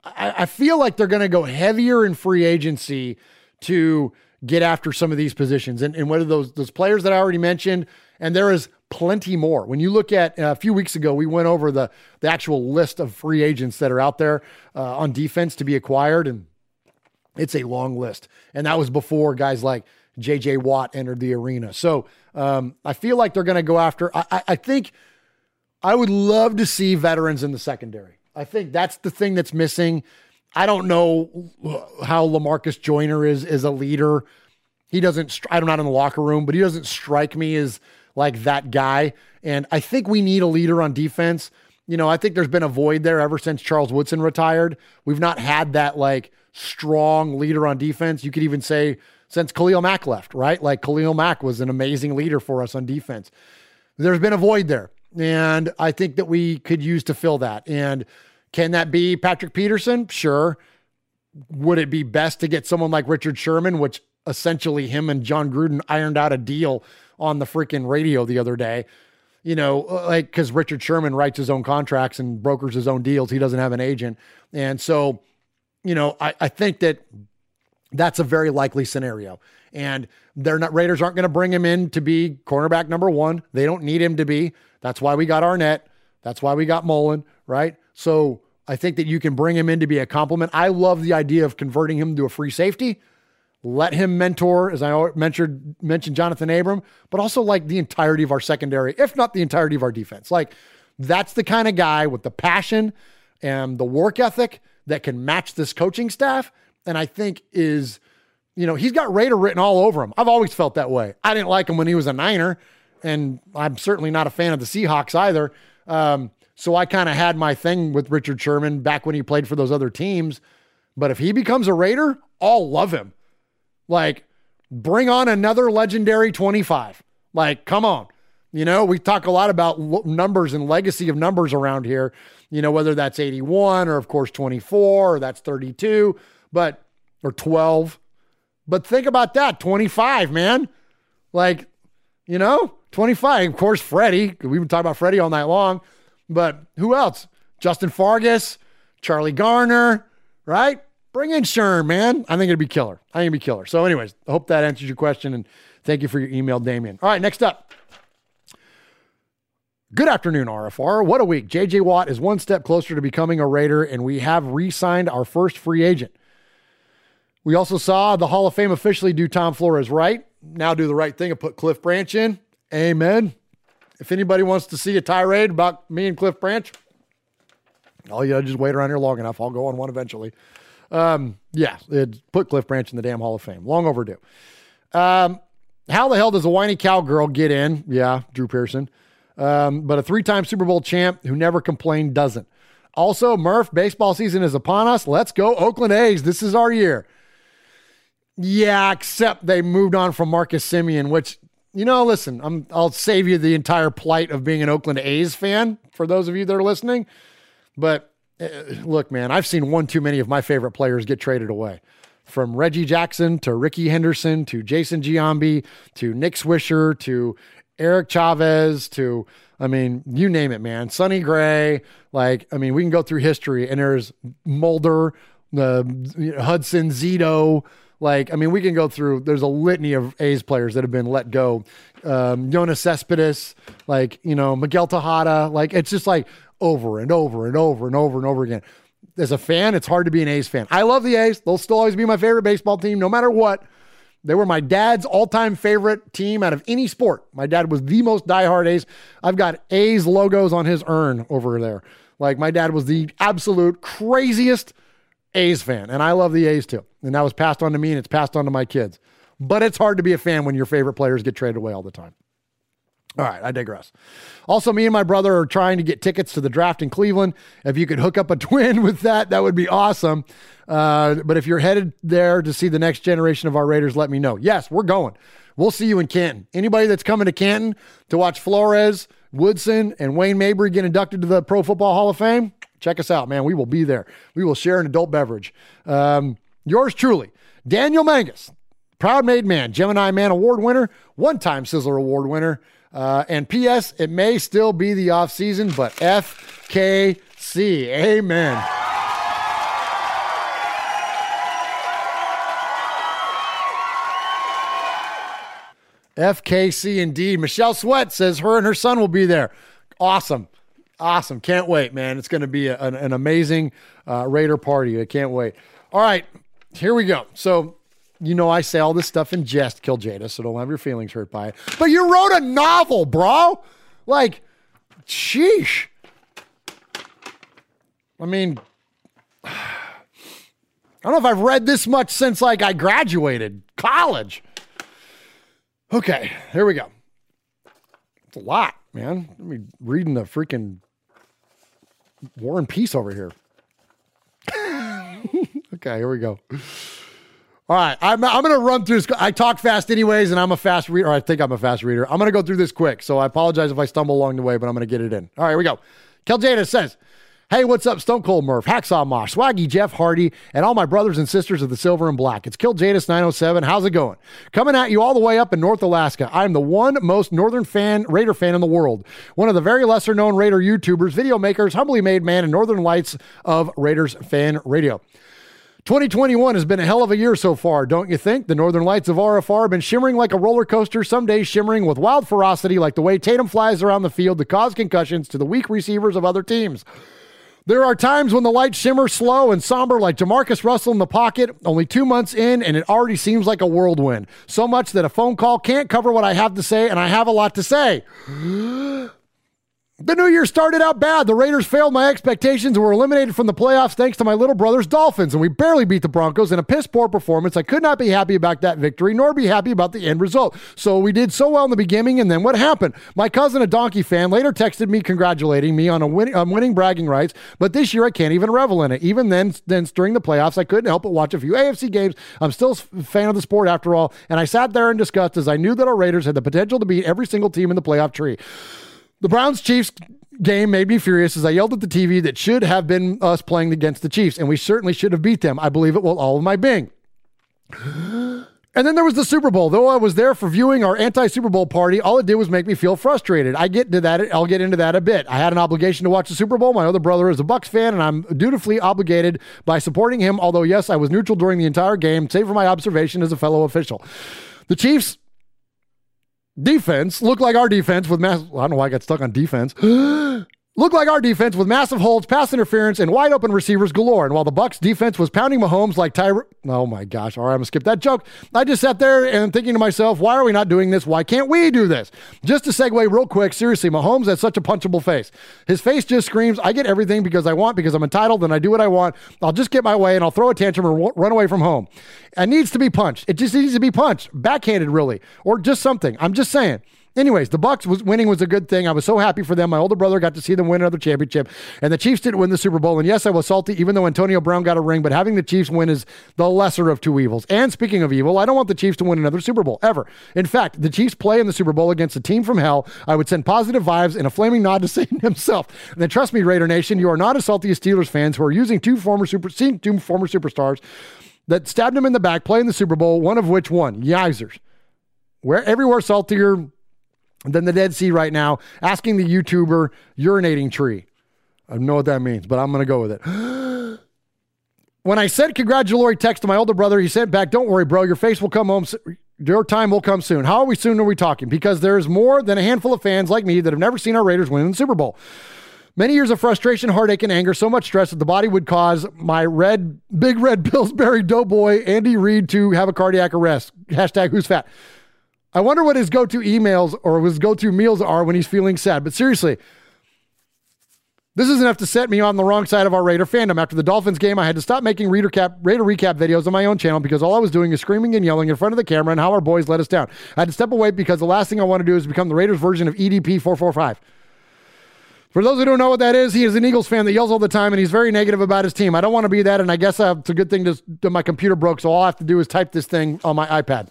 I, I feel like they're going to go heavier in free agency to get after some of these positions. And, and whether those, those players that I already mentioned, and there is plenty more. When you look at uh, a few weeks ago, we went over the, the actual list of free agents that are out there uh, on defense to be acquired. And it's a long list. And that was before guys like JJ Watt entered the arena. So um, I feel like they're going to go after. I, I, I think I would love to see veterans in the secondary. I think that's the thing that's missing. I don't know how LaMarcus Joyner is as a leader. He doesn't. I'm not in the locker room, but he doesn't strike me as like that guy. And I think we need a leader on defense. You know, I think there's been a void there ever since Charles Woodson retired. We've not had that like strong leader on defense. You could even say since Khalil Mack left, right? Like Khalil Mack was an amazing leader for us on defense. There's been a void there. And I think that we could use to fill that. And can that be Patrick Peterson? Sure. Would it be best to get someone like Richard Sherman, which essentially him and Jon Gruden ironed out a deal on the freaking radio the other day? You know, like because Richard Sherman writes his own contracts and brokers his own deals. He doesn't have an agent. And so, you know, I, I think that that's a very likely scenario. And they're not Raiders aren't going to bring him in to be cornerback number one. They don't need him to be. That's why we got Arnette. That's why we got Mullen, right? So I think that you can bring him in to be a compliment. I love the idea of converting him to a free safety. Let him mentor, as I mentioned, mentioned Johnathan Abram, but also like the entirety of our secondary, if not the entirety of our defense. Like that's the kind of guy with the passion and the work ethic that can match this coaching staff and I think is, you know, he's got Raider written all over him. I've always felt that way. I didn't like him when he was a Niner, and I'm certainly not a fan of the Seahawks either. Um, so I kind of had my thing with Richard Sherman back when he played for those other teams. But if he becomes a Raider, I'll love him. Like, bring on another legendary 25. Like, come on. You know, we talk a lot about numbers and legacy of numbers around here, you know, whether that's 81 or, of course, 24 or that's 32 but or 12. But think about that 25, man. Like, you know, 25. Of course, Freddie. We've been talking about Freddie all night long. But who else? Justin Fargas, Charlie Garner, right? Bring in Sherm, man. I think it'd be killer. I think it'd be killer. So, anyways, I hope that answers your question. And thank you for your email, Damien. All right, next up. Good afternoon, RFR. What a week. JJ Watt is one step closer to becoming a Raider, and we have re signed our first free agent. We also saw the Hall of Fame officially do Tom Flores right. Now do the right thing and put Cliff Branch in. Amen. If anybody wants to see a tirade about me and Cliff Branch, all you gotta just wait around here long enough. I'll go on one eventually. Um, yeah, put Cliff Branch in the damn Hall of Fame. Long overdue. Um, how the hell does a whiny cowgirl get in? Yeah, Drew Pearson. Um, but a three time Super Bowl champ who never complained doesn't. Also, Murph, baseball season is upon us. Let's go, Oakland A's. This is our year. Yeah, except they moved on from Marcus Semien, which you know, listen, I'm, I'll save you the entire plight of being an Oakland A's fan for those of you that are listening. But uh, look, man, I've seen one too many of my favorite players get traded away. From Reggie Jackson to Rickey Henderson to Jason Giambi to Nick Swisher to Eric Chavez to, I mean, you name it, man. Sonny Gray. Like, I mean, we can go through history and there's Mulder, uh, Hudson, Zito. Like, I mean, we can go through, there's a litany of A's players that have been let go. Um, Yoenis Cespedes, like, you know, Miguel Tejada. Like, it's just like over and over and over and over and over again. As a fan, it's hard to be an A's fan. I love the A's. They'll still always be my favorite baseball team, no matter what. They were my dad's all time favorite team out of any sport. My dad was the most diehard A's. I've got A's logos on his urn over there. Like my dad was the absolute craziest A's fan, and I love the A's too. And that was passed on to me, and it's passed on to my kids. But it's hard to be a fan when your favorite players get traded away all the time. All right, I digress. Also, me and my brother are trying to get tickets to the draft in Cleveland. If you could hook up a [laughs] twin with that, that would be awesome. Uh, but if you're headed there to see the next generation of our Raiders, let me know. Yes, we're going. We'll see you in Canton. Anybody that's coming to Canton to watch Flores, Woodson, and Wayne Mabry get inducted to the Pro Football Hall of Fame, check us out, man. We will be there. We will share an adult beverage. Um, yours truly, Daniel Mangus, proud made man, Gemini Man Award winner, one time Sizzler Award winner. Uh, and P.S. It may still be the off season, but FKC, amen. FKC indeed. Michelle Sweat says her and her son will be there. Awesome. Awesome. Can't wait, man. It's going to be a, an, an, amazing uh, Raider party. I can't wait. All right. Here we go. So, you know, I say all this stuff in jest, Kill Jada, so don't have your feelings hurt by it. But you wrote a novel, bro. Like, sheesh. I mean, [sighs] I don't know if I've read this much since like I graduated college. Okay, here we go. It's a lot, man. Let me reading the freaking War and Peace over here. [laughs] okay, here we go. All right, I'm, I'm going to run through this. I talk fast anyways, and I'm a fast reader. I think I'm a fast reader. I'm going to go through this quick, so I apologize if I stumble along the way, but I'm going to get it in. All right, here we go. Kel Jada says, Hey, what's up, Stone Cold Murph, Hacksaw Mosh, Swaggy, Jeff Hardy, and all my brothers and sisters of the Silver and Black. It's Kill Jadis 907. How's it going? Coming at you all the way up in North Alaska. I'm the one most northern fan, Raider fan in the world. One of the very lesser known Raider YouTubers, video makers, humbly made man, and Northern Lights of Raiders fan radio. 2021 has been a hell of a year so far, don't you think? The northern lights of RFR have been shimmering like a roller coaster, some days shimmering with wild ferocity, like the way Tatum flies around the field to cause concussions to the weak receivers of other teams. There are times when the lights shimmer slow and somber like JaMarcus Russell in the pocket, only two months in, and it already seems like a whirlwind. So much that a phone call can't cover what I have to say, and I have a lot to say. [gasps] The new year started out bad. The Raiders failed my expectations and were eliminated from the playoffs thanks to my little brother's Dolphins, and we barely beat the Broncos in a piss poor performance. I could not be happy about that victory, nor be happy about the end result. So we did so well in the beginning, and then what happened? My cousin, a donkey fan, later texted me congratulating me on a win- on winning bragging rights, but this year I can't even revel in it. Even then, then during the playoffs, I couldn't help but watch a few AFC games. I'm still a fan of the sport after all, and I sat there in disgust as I knew that our Raiders had the potential to beat every single team in the playoff tree. The Browns Chiefs game made me furious as I yelled at the TV that should have been us playing against the Chiefs, and we certainly should have beat them. I believe it will all of my being. And then there was the Super Bowl. Though I was there for viewing our anti Super Bowl party, all it did was make me feel frustrated. I get to that. I'll get into that a bit. I had an obligation to watch the Super Bowl. My other brother is a Bucks fan, and I'm dutifully obligated by supporting him. Although yes, I was neutral during the entire game, save for my observation as a fellow official. The Chiefs defense looked like our defense with mass. I don't know why I got stuck on defense. [gasps] looked like our defense with massive holds, pass interference, and wide open receivers galore. And while the Bucks defense was pounding Mahomes like Tyra, oh my gosh! All right, I'm gonna skip that joke. I just sat there and thinking to myself, why are we not doing this? Why can't we do this? Just to segue real quick, seriously, Mahomes has such a punchable face. His face just screams, "I get everything because I want, because I'm entitled, and I do what I want. I'll just get my way, and I'll throw a tantrum or run away from home." It needs to be punched. It just needs to be punched, backhanded, really, or just something. I'm just saying. Anyways, the Bucks was winning was a good thing. I was so happy for them. My older brother got to see them win another championship, and the Chiefs didn't win the Super Bowl. And yes, I was salty, even though Antonio Brown got a ring. But having the Chiefs win is the lesser of two evils. And speaking of evil, I don't want the Chiefs to win another Super Bowl ever. In fact, the Chiefs play in the Super Bowl against a team from hell. I would send positive vibes and a flaming nod to [laughs] Satan himself. And then trust me, Raider Nation, you are not as salty as Steelers fans who are using two former super, seen two former superstars that stabbed him in the back playing the Super Bowl. One of which won. Yizers. Where everywhere saltier than the Dead Sea right now, asking the YouTuber urinating tree. I know what that means, but I'm going to go with it. [gasps] when I sent congratulatory text to my older brother, he sent back, "Don't worry, bro. Your face will come home. Your time will come soon." How are we soon? Are we talking? Because there's more than a handful of fans like me that have never seen our Raiders win in the Super Bowl. Many years of frustration, heartache, and anger, so much stress that the body would cause my red, big red [laughs] Pillsbury doughboy Andy Reid to have a cardiac arrest. Hashtag who's fat. I wonder what his go to emails or his go to meals are when he's feeling sad. But seriously, this is enough to set me on the wrong side of our Raider fandom. After the Dolphins game, I had to stop making Raider, cap, Raider recap videos on my own channel because all I was doing is screaming and yelling in front of the camera and how our boys let us down. I had to step away because the last thing I want to do is become the Raiders version of EDP 445. For those who don't know what that is, he is an Eagles fan that yells all the time and he's very negative about his team. I don't want to be that, and I guess it's a good thing to, my computer broke, so all I have to do is type this thing on my iPad.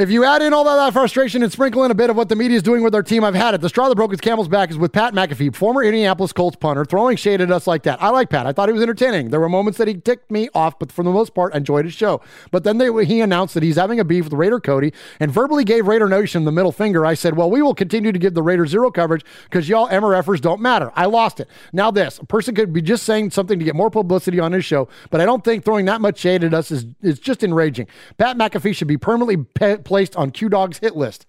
If you add in all that, frustration and sprinkle in a bit of what the media is doing with our team, I've had it. The straw that broke his camel's back is with Pat McAfee, former Indianapolis Colts punter, throwing shade at us like that. I like Pat. I thought he was entertaining. There were moments that he ticked me off, but for the most part, I enjoyed his show. But then they, he announced that he's having a beef with Raider Cody and verbally gave Raider Nation the middle finger. I said, well, we will continue to give the Raiders zero coverage because y'all MRFers don't matter. I lost it. Now this, a person could be just saying something to get more publicity on his show, but I don't think throwing that much shade at us is, is just enraging. Pat McAfee should be permanently pe- placed on Q Dog's hit list.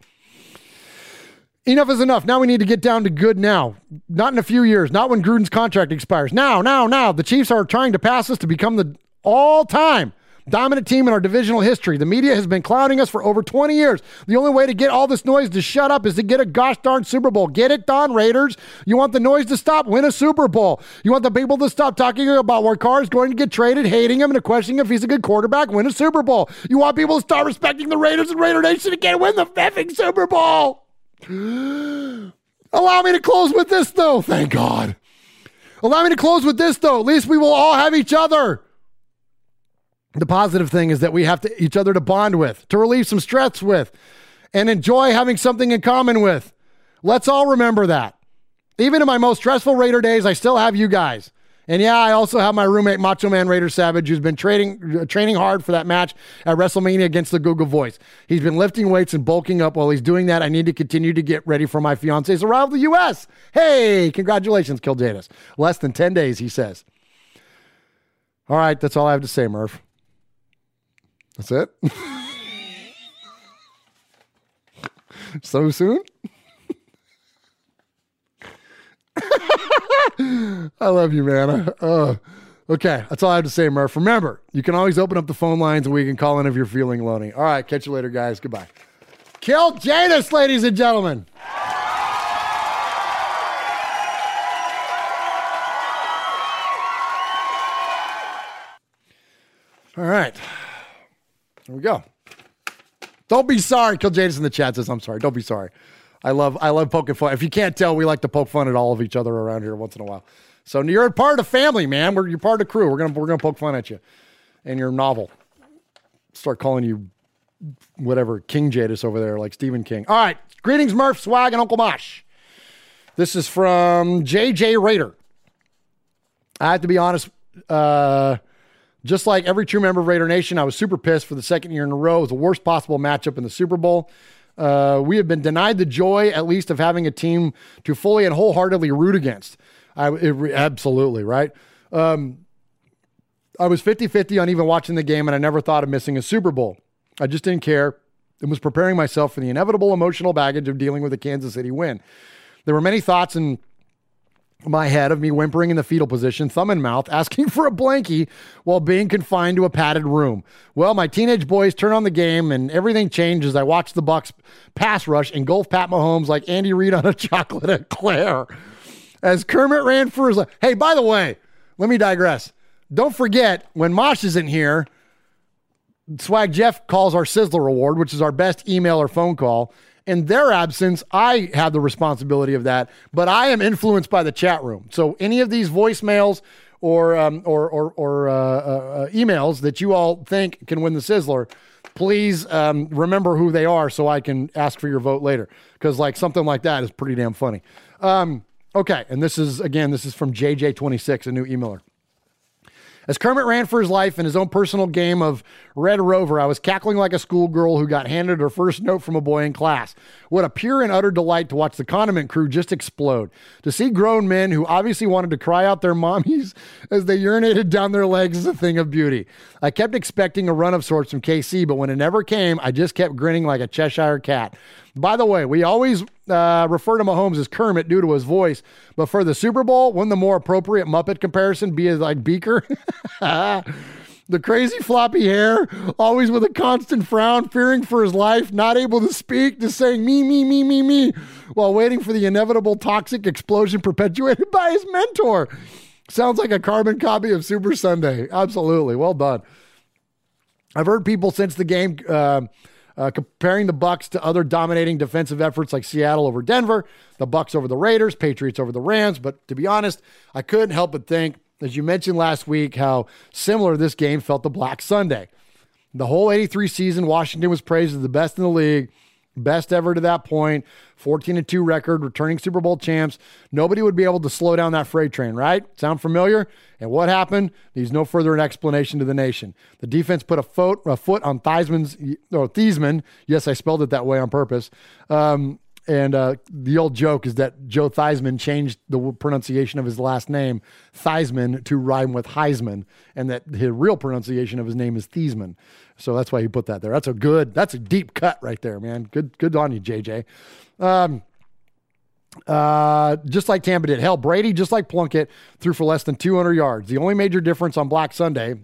Enough is enough. Now we need to get down to good now. Not in a few years, not when Gruden's contract expires. Now, now, now. The Chiefs are trying to pass us to become the all time dominant team in our divisional history. The media has been clouding us for over 20 years. The only way to get all this noise to shut up is to get a gosh darn Super Bowl. Get it done, Raiders. You want the noise to stop? Win a Super Bowl. You want the people to stop talking about where Carr is going to get traded, hating him, and questioning if he's a good quarterback? Win a Super Bowl. You want people to start respecting the Raiders and Raider Nation again? Win the effing Super Bowl. [gasps] Allow me to close with this, though. Thank God. Allow me to close with this, though. At least we will all have each other. The positive thing is that we have to each other to bond with, to relieve some stress with, and enjoy having something in common with. Let's all remember that. Even in my most stressful Raider days, I still have you guys. And yeah, I also have my roommate Macho Man Raider Savage, who's been training uh, training hard for that match at WrestleMania against the Google Voice. He's been lifting weights and bulking up. While he's doing that, I need to continue to get ready for my fiance's arrival to the U.S. Hey, congratulations, Kildanis. Less than ten days, he says. All right, that's all I have to say, Murph. That's it. so soon? I love you, man. Uh, okay, that's all I have to say, Murph. Remember, you can always open up the phone lines and we can call in if you're feeling lonely. All right, catch you later, guys. Goodbye. Kill Janus, ladies and gentlemen. All right. We go. Don't be sorry. Kill Jadis in the chat says, I'm sorry. Don't be sorry. I love I love poking fun. If you can't tell, we like to poke fun at all of each other around here once in a while. So you're a part of the family, man. We're you're part of the crew. We're gonna we're gonna poke fun at you and your novel. Start calling you whatever King Jadis over there, like Stephen King. All right. Greetings, Murph, Swag, and Uncle Mosh. This is from JJ Raider. I have to be honest. Uh, just like every true member of Raider Nation, I was super pissed for the second year in a row. It was the worst possible matchup in the Super Bowl. Uh, we have been denied the joy, at least, of having a team to fully and wholeheartedly root against. I, it, absolutely, right? Um, I was 50 50 on even watching the game, and I never thought of missing a Super Bowl. I just didn't care and was preparing myself for the inevitable emotional baggage of dealing with a Kansas City win. There were many thoughts and my head of me whimpering in the fetal position, thumb in mouth, [laughs] asking for a blankie while being confined to a padded room. Well, my teenage boys turn on the game and everything changes. I watch the Bucks pass rush engulf Pat Mahomes like Andy Reid on a [laughs] chocolate eclair. As Kermit ran for his life. Hey, by the way, let me digress. Don't forget when Mosh isn't here, Swag Jeff calls our Sizzler Award, which is our best email or phone call. In their absence, I have the responsibility of that, but I am influenced by the chat room. So any of these voicemails or um, or or, or uh, uh, emails that you all think can win the Sizzler, please um, remember who they are so I can ask for your vote later. Because like something like that is pretty damn funny. Um, okay, and this is again, this is from JJ26, a new emailer. As Kermit ran for his life in his own personal game of Red Rover, I was cackling like a schoolgirl who got handed her first note from a boy in class. What a pure and utter delight to watch the condiment crew just explode. To see grown men who obviously wanted to cry out their [laughs] mommies as they urinated down their legs is a thing of beauty. I kept expecting a run of sorts from KC, but when it never came, I just kept grinning like a Cheshire cat. By the way, we always uh, refer to Mahomes as Kermit due to his voice, but for the Super Bowl, wouldn't the more appropriate Muppet comparison be like Beaker? [laughs] the crazy floppy hair, always with a constant frown, fearing for his life, not able to speak, just saying me, me, me, me, me, while waiting for the inevitable toxic explosion perpetuated by his mentor. Sounds like a carbon copy of Super Sunday. Absolutely. Well done. I've heard people since the game. Uh, uh, comparing the Bucks to other dominating defensive efforts like Seattle over Denver, the Bucks over the Raiders, Patriots over the Rams. But to be honest, I couldn't help but think, as you mentioned last week, how similar this game felt to Black Sunday. The whole 83 season, Washington was praised as the best in the league. Best ever to that point, 14 and 2 record, returning Super Bowl champs. Nobody would be able to slow down that freight train, right? Sound familiar? And what happened needs no further an explanation to the nation. The defense put a foot, a foot on Theismann's, or Thiesman. Yes, I spelled it that way on purpose. Um, and uh, the old joke is that Joe Theismann changed the pronunciation of his last name, Theismann, to rhyme with Heisman, and that his real pronunciation of his name is Thiesman. So that's why he put that there. That's a good, that's a deep cut right there, man. Good, good on you, JJ. Um, uh, just like Tampa did. Hell, Brady, just like Plunkett, threw for less than 200 yards. The only major difference on Black Sunday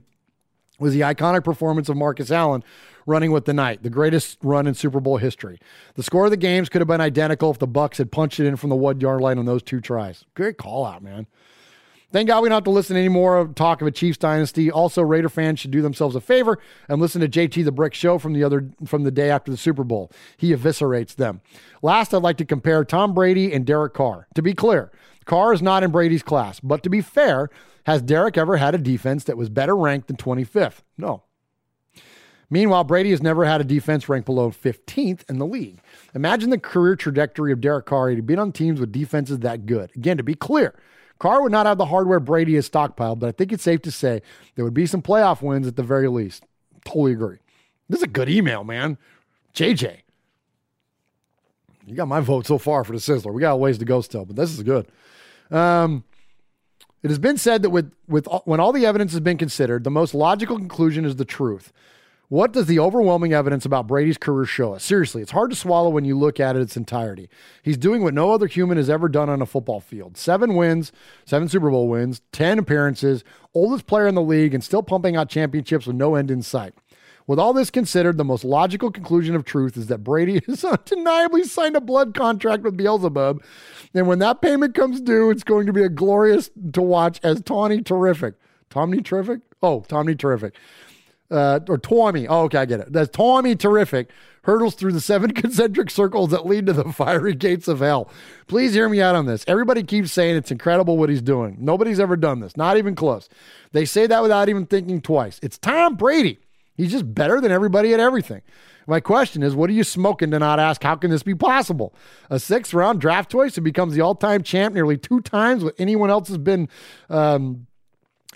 was the iconic performance of Marcus Allen running with the night, the greatest run in Super Bowl history. The score of the games could have been identical if the Bucks had punched it in from the one yard line on those two tries. Great call out, man. Thank God we don't have to listen to any more talk of a Chiefs dynasty. Also, Raider fans should do themselves a favor and listen to JT the Brick Show from the other from the day after the Super Bowl. He eviscerates them. Last, I'd like to compare Tom Brady and Derek Carr. To be clear, Carr is not in Brady's class, but to be fair, has Derek ever had a defense that was better ranked than 25th? No. Meanwhile, Brady has never had a defense ranked below 15th in the league. Imagine the career trajectory of Derek Carr to be on teams with defenses that good. Again, to be clear, Carr would not have the hardware Brady has stockpiled, but I think it's safe to say there would be some playoff wins at the very least. Totally agree. This is a good email, man. JJ. You got my vote so far for the Sizzler. We got a ways to go still, but this is good. Um, it has been said that with, with when all the evidence has been considered, the most logical conclusion is the truth. What does the overwhelming evidence about Brady's career show us? Seriously, it's hard to swallow when you look at it its entirety. He's doing what no other human has ever done on a football field seven wins, seven Super Bowl wins, 10 appearances, oldest player in the league, and still pumping out championships with no end in sight. With all this considered, the most logical conclusion of truth is that Brady [laughs] has undeniably signed a blood contract with Beelzebub. And when that payment comes due, it's going to be a glorious to watch as Tawny Terrific. Tommy Terrific? Oh, Tommy Terrific uh, or Tommy. Oh, okay, I get it. That's Tommy terrific. Hurdles through the seven [laughs] concentric circles that lead to the fiery gates of hell. Please hear me out on this. Everybody keeps saying it's incredible what he's doing. Nobody's ever done this, not even close. They say that without even thinking twice. It's Tom Brady. He's just better than everybody at everything. My question is, what are you smoking to not ask, how can this be possible? A sixth round draft choice who becomes the all time champ nearly two times what anyone else has been um,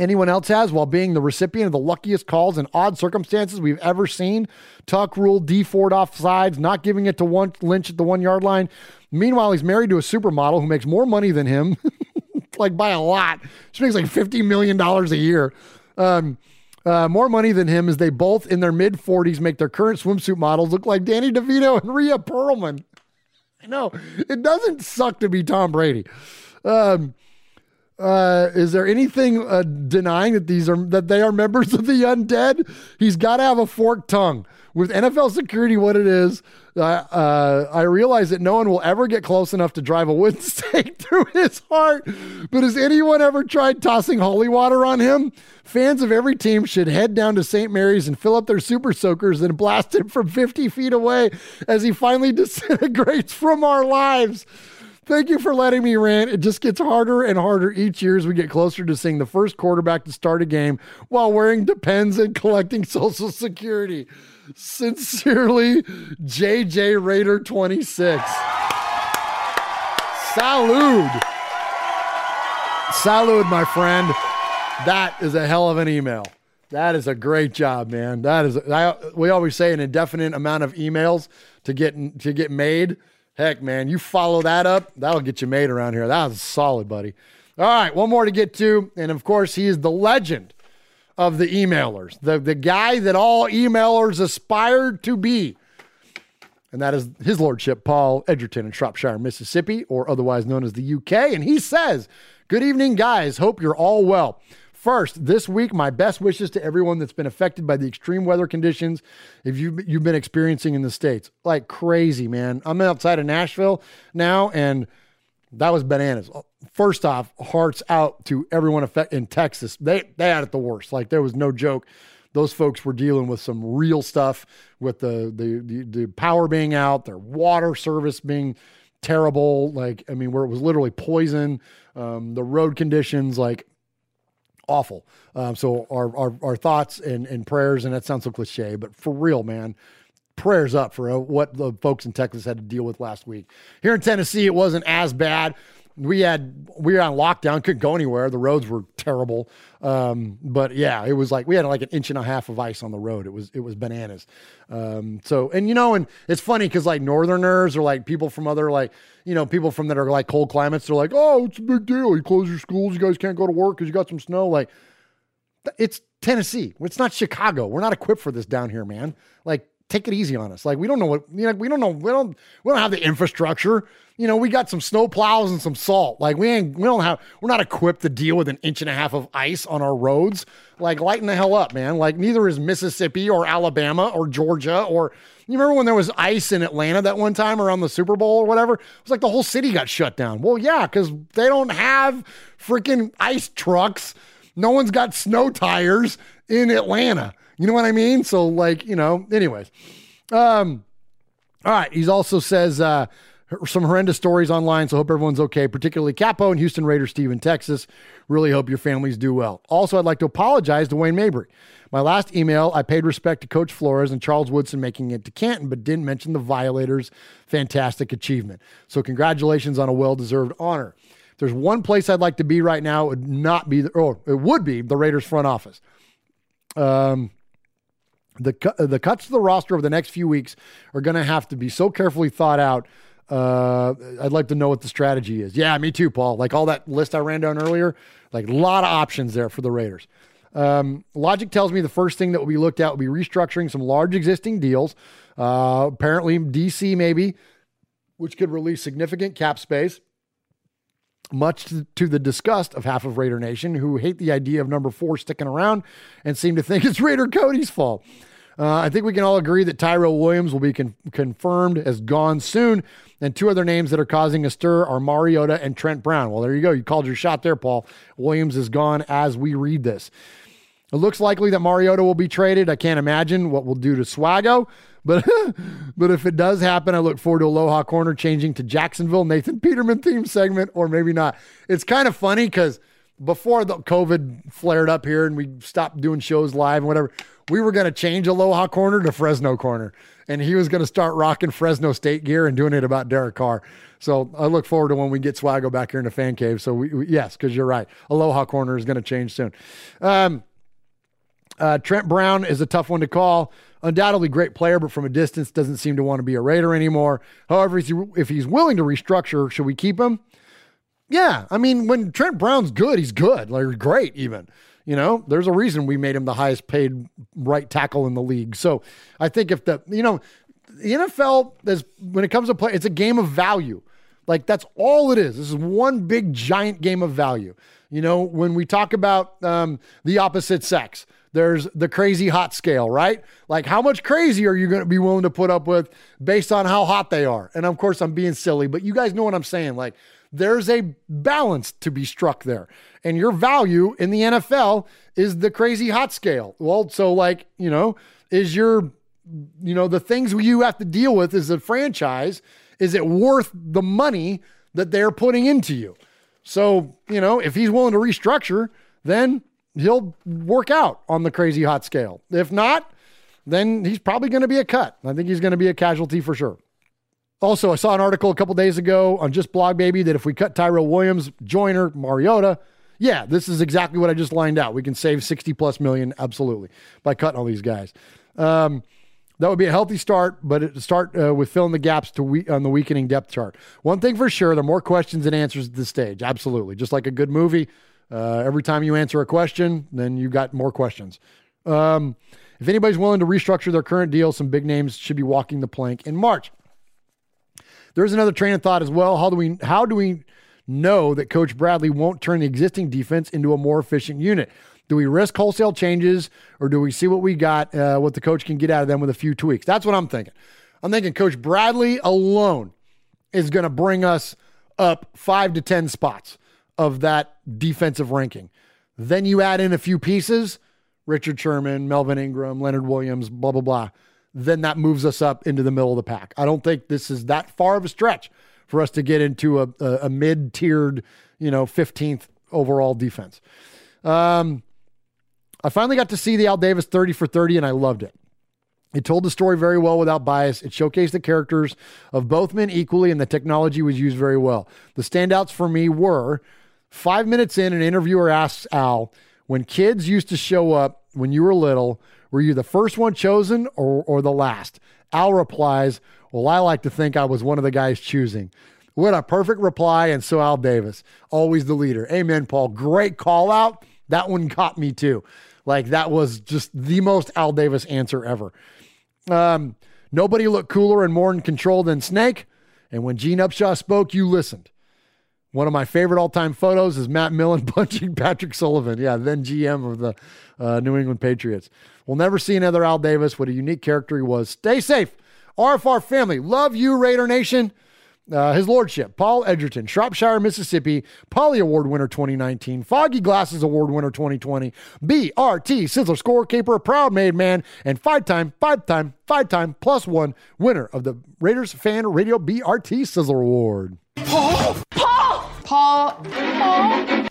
anyone else has while being the recipient of the luckiest calls in odd circumstances we've ever seen. Tuck rule, Dee Ford offsides, not giving it to one Lynch at the one yard line. Meanwhile, he's married to a supermodel who makes more money than him, [laughs] like by a lot. She makes like $50 million a year. Um, uh, more money than him as they both in their mid 40s make their current swimsuit models look like Danny DeVito and Rhea Perlman. I know it doesn't suck to be Tom Brady. Um, Uh, is there anything uh, denying that these are that they are members of the undead? He's got to have a forked tongue with NFL security. What it is, uh, I realize that no one will ever get close enough to drive a wooden [laughs] stake through his heart. But has anyone ever tried tossing holy water on him? Fans of every team should head down to St. Mary's and fill up their super soakers and blast him from 50 feet away as he finally [laughs] disintegrates from our lives. Thank you for letting me rant. It just gets harder and harder each year as we get closer to seeing the first quarterback to start a game while wearing Depends and collecting [laughs] Social Security. Sincerely, JJ Raider 26. Salud. Salud, my friend. That is a hell of an email. That is a great job, man. That is I, we always say an indefinite amount of emails to get to get made. Heck, man, you follow that up, that'll get you made around here. That was solid, buddy. All right, one more to get to, and of course, he is the legend of the emailers, the the guy that all emailers aspire to be. And that is his lordship, Paul Edgerton in Shropshire, Mississippi, or otherwise known as the UK. And he says, Good evening, guys. Hope you're all well. First, this week, my best wishes to everyone that's been affected by the extreme weather conditions if you you've been experiencing in the states. Like crazy, man. I'm outside of Nashville now, and that was bananas. First off, hearts out to everyone in Texas. They they had it the worst. Like there was no joke. Those folks were dealing with some real stuff with the the the, the power being out, their water service being terrible. Like I mean, where it was literally poison. Um, the road conditions, like awful. Um, so our, our, our thoughts and, and prayers, and that sounds so cliche, but for real, man, prayers up for what the folks in Texas had to deal with last week. Here in Tennessee, it wasn't as bad. We had we were on lockdown, couldn't go anywhere. The roads were terrible, um, but yeah, it was like we had like an inch and a half of ice on the road. It was it was bananas. Um, so and you know, and it's funny because like Northerners or like people from other like you know people from that are like cold climates, they're like, oh, it's a big deal. You close your schools, you guys can't go to work because you got some snow. Like it's Tennessee. It's not Chicago. We're not equipped for this down here, man. Like take it easy on us. Like we don't know what you know. We don't know. We don't. We don't have the infrastructure. You know, we got some snow plows and some salt. Like we ain't. We don't have. We're not equipped to deal with an inch and a half of ice on our roads. Like lighten the hell up, man. Like neither is Mississippi or Alabama or Georgia or. You remember when there was ice in Atlanta that one time around the Super Bowl or whatever? It was like the whole city got shut down. Well, yeah, because they don't have freaking ice trucks. No one's got snow tires in Atlanta. You know what I mean? So like, you know, anyways. Um, all right. He also says uh, some horrendous stories online. So hope everyone's okay, particularly Capo and Houston Raiders, Steve in Texas. Really hope your families do well. Also, I'd like to apologize to Wayne Mabry. My last email, I paid respect to Coach Flores and Charles Woodson making it to Canton, but didn't mention the Violators' fantastic achievement. So congratulations on a well-deserved honor. There's one place I'd like to be right now, it would not be, the, or it would be the Raiders front office. Um, the the cuts to the roster over the next few weeks are going to have to be so carefully thought out. Uh, I'd like to know what the strategy is. Yeah, me too, Paul. Like all that list I ran down earlier, like a lot of options there for the Raiders. Um, logic tells me the first thing that will be looked at will be restructuring some large existing deals. Uh, apparently, DC maybe, which could release significant cap space much to, the disgust of half of Raider Nation, who hate the idea of number four sticking around and seem to think [laughs] it's Raider Cody's fault. Uh, I think we can all agree that Tyrell Williams will be con- confirmed as gone soon. And two other names that are causing a stir are Mariota and Trent Brown. Well, there you go. You called your shot there, Paul. Williams is gone as we read this. It looks likely that Mariota will be traded. I can't imagine what we'll do to Swago. But [laughs] but if it does happen, I look forward to Aloha Corner changing to Jacksonville Nathan Peterman theme segment, or maybe not. It's kind of funny because before the COVID flared up here and we stopped doing shows live and whatever, we were going to change Aloha Corner to Fresno Corner, and he was going to start rocking Fresno State gear and doing it about Derek Carr. So I look forward to when we get Swago back here in the fan cave. So we, we yes, because you're right, Aloha Corner is going to change soon. Um, uh, Trent Brown is a tough one to call undoubtedly great player, but from a distance doesn't seem to want to be a Raider anymore. However, if he's willing to restructure, should we keep him? Yeah, I mean, when Trent Brown's good, he's good, like great even. You know, there's a reason we made him the highest paid right tackle in the league. So I think if the you know the NFL is when it comes to play, it's a game of value. Like that's all it is. This is one big giant game of value. You know, when we talk about um, the opposite sex, there's the crazy hot scale, right? Like, how much crazy are you going to be willing to put up with based on how hot they are? And of course, I'm being silly, but you guys know what I'm saying. Like, there's a balance to be struck there. And your value in the NFL is the crazy hot scale. Well, so, like, you know, is your, you know, the things you have to deal with as a franchise, is it worth the money that they're putting into you? So, you know, if he's willing to restructure, then he'll work out on the crazy hot scale. If not, then he's probably going to be a cut. I think he's going to be a casualty for sure. Also, I saw an article a couple days ago on Just Blog Baby that if we cut Tyrell Williams, Joyner, Mariota, yeah, this is exactly what I just lined out. We can save 60 plus million, absolutely, by cutting all these guys. Um, that would be a healthy start, but it start uh, with filling the gaps to we- on the weakening depth chart. One thing for sure, there are more questions than answers at this stage. Absolutely. Just like a good movie, uh, every time you answer a question, then you got more questions. Um, if anybody's willing to restructure their current deal, some big names should be walking the plank in March. There's another train of thought as well. How do we how do we know that Coach Bradley won't turn the existing defense into a more efficient unit? Do we risk wholesale changes or do we see what we got, uh, what the coach can get out of them with a few tweaks? That's what I'm thinking. I'm thinking Coach Bradley alone is going to bring us up five to 10 spots of that defensive ranking. Then you add in a few pieces Richard Sherman, Melvin Ingram, Leonard Williams, blah, blah, blah. Then that moves us up into the middle of the pack. I don't think this is that far of a stretch for us to get into a, a, a mid tiered, you know, 15th overall defense. Um, I finally got to see the Al Davis 30 for 30 and I loved it. It told the story very well without bias. It showcased the characters of both men equally, and the technology was used very well. The standouts for me were five minutes in, an interviewer asks Al, when kids used to show up when you were little, were you the first one chosen or, or the last? Al replies, Well, I like to think I was one of the guys choosing. What a perfect reply. And so Al Davis, always the leader. Amen, Paul. Great call out. That one caught me too. Like that was just the most Al Davis answer ever. Um, nobody looked cooler and more in control than Snake. And when Gene Upshaw spoke, you listened. One of my favorite all time photos is Matt Millen [laughs] punching Patrick Sullivan. Yeah, then GM of the uh, New England Patriots. We'll never see another Al Davis. What a unique character he was. Stay safe. RFR family. Love you, Raider Nation. Uh, his Lordship, Paul Edgerton, Shropshire, Mississippi, Polly Award winner 2019, Foggy Glasses Award winner 2020, BRT Sizzler Score Keeper, Proud Made Man, and five time, five time, five time plus one winner of the Raiders Fan Radio BRT Sizzler Award. Paul! Paul!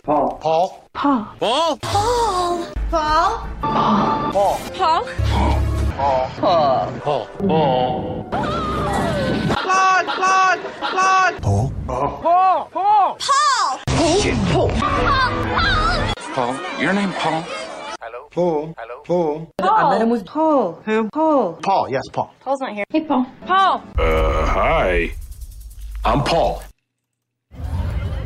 Paul! Paul! Paul. Paul. Paul. Paul. Paul. Paul. Paul. Paul. Paul. Paul. Paul. Paul. Claude. Claude. Claude. Paul. Paul. Paul. Paul. Paul. Paul. Paul, your name Paul? Paul. Paul. I met him with Paul. Who? Paul. Paul. Yes, Paul. Paul's not here. Hey, Paul. Paul. Uh, hi. I'm Paul.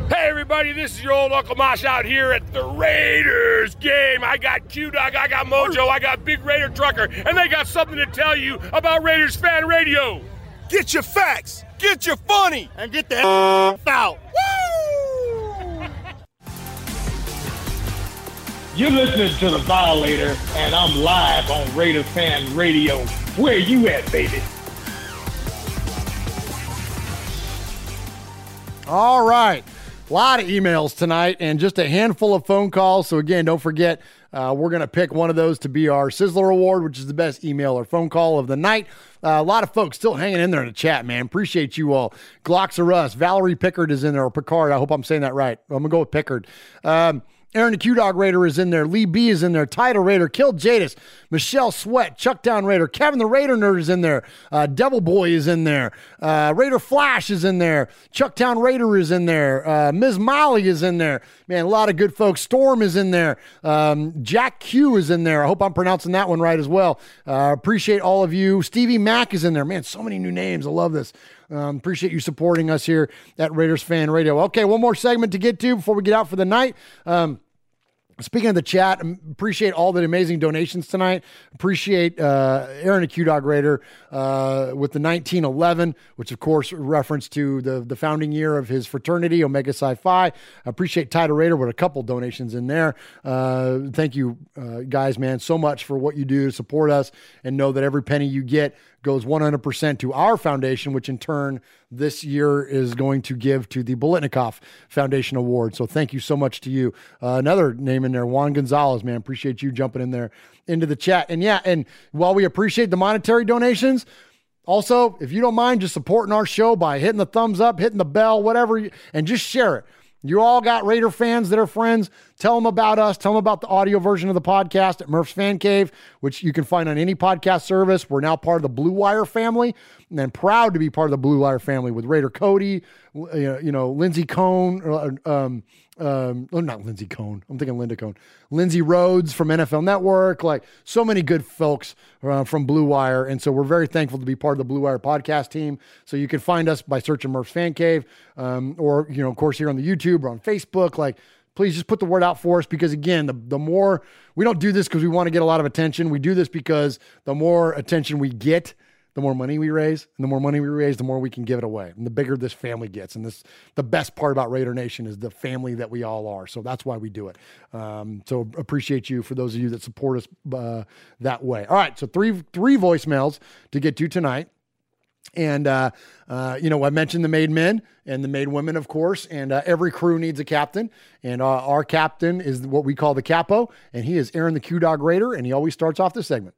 Hey, everybody, this is your old Uncle Mosh out here at the Raiders game. I got Q Dog, I got Mojo, I got Big Raider Trucker, and they got something to tell you about Raiders Fan Radio. Get your facts, get your funny, and get the F out. You're listening to The Violator, and I'm live on Raiders Fan Radio. Where you at, baby? All right. A lot of emails tonight and just a handful of phone calls. So, again, don't forget, uh, we're going to pick one of those to be our Sizzler Award, which is the best email or phone call of the night. Uh, a lot of folks still hanging in there in the chat, man. Appreciate you all. Glocks are us. Valerie Pickard is in there, or Picard. I hope I'm saying that right. I'm going to go with Pickard. Um, Aaron the Q Dog Raider is in there. Lee B is in there. Title Raider, Killed Jadis, Michelle Sweat, Chuckdown Raider, Kevin the Raider Nerd is in there. Uh, Devil Boy is in there. Uh, Raider Flash is in there. Chucktown Raider is in there. Uh, Ms. Molly is in there. Man, a lot of good folks. Storm is in there. Um, Jack Q is in there. I hope I'm pronouncing that one right as well. Uh, appreciate all of you. Stevie Mack is in there. Man, so many new names. I love this. Um, appreciate you supporting us here at Raiders Fan Radio. Okay, one more segment to get to before we get out for the night. Um, Speaking of the chat, appreciate all the amazing donations tonight. Appreciate uh, Aaron a Q Dog Raider uh, with the 1911, which of course reference to the the founding year of his fraternity, Omega Psi Phi. Appreciate Title Raider with a couple donations in there. Uh, thank you, uh, guys, man, so much for what you do to support us, and know that every penny you get goes 100% to our foundation, which in turn this year is going to give to the Biletnikoff Foundation Award. So thank you so much to you. Uh, another name in there, Juan Gonzalez, man. Appreciate you jumping in there into the chat. And yeah, and while we appreciate the monetary donations, also, if you don't mind just supporting our show by hitting the thumbs up, hitting the bell, whatever, and just share it. You all got Raider fans that are friends. Tell them about us. Tell them about the audio version of the podcast at Murph's Fan Cave, which you can find on any podcast service. We're now part of the Blue Wire family and proud to be part of the Blue Wire family with Raider Cody, you know, Lindsey Cohn, um, um, oh, not Lindsey Cohn. I'm thinking Linda Cohn. Lindsay Rhodes from NFL Network. Like so many good folks uh, from Blue Wire. And so we're very thankful to be part of the Blue Wire podcast team. So you can find us by searching Murph's Fan Cave um, or, you know, of course, here on the YouTube or on Facebook. Like, please just put the word out for us because, again, the, the more we don't do this because we want to get a lot of attention. We do this because the more attention we get, the more money we raise, and the more money we raise, the more we can give it away, and the bigger this family gets. And this, the best part about Raider Nation is the family that we all are. So that's why we do it. Um, so appreciate you for those of you that support us uh, that way. All right, so three three voicemails to get to tonight. And, uh, uh, you know, I mentioned the made men and the made women, of course, and uh, every crew needs a captain. And uh, our captain is what we call the capo, and he is Aaron the Q Dog Raider, and he always starts off this segment.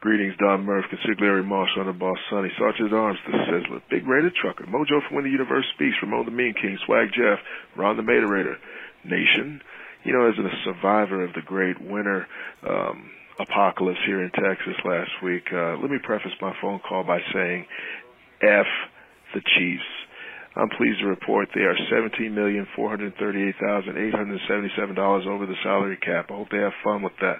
Greetings, Don Murph, Consigliere Marshall, and the boss, Sonny. Sergeant Arms, the Sizzler, Big Raider Trucker, Mojo from When the Universe Speaks, Ramon the Mean King, Swag Jeff, Ron the Raider Nation. You know, as a survivor of the great winter um, apocalypse here in Texas last week, uh, let me preface my phone call by saying, F the Chiefs. I'm pleased to report they are $17,438,877 over the salary cap. I hope they have fun with that.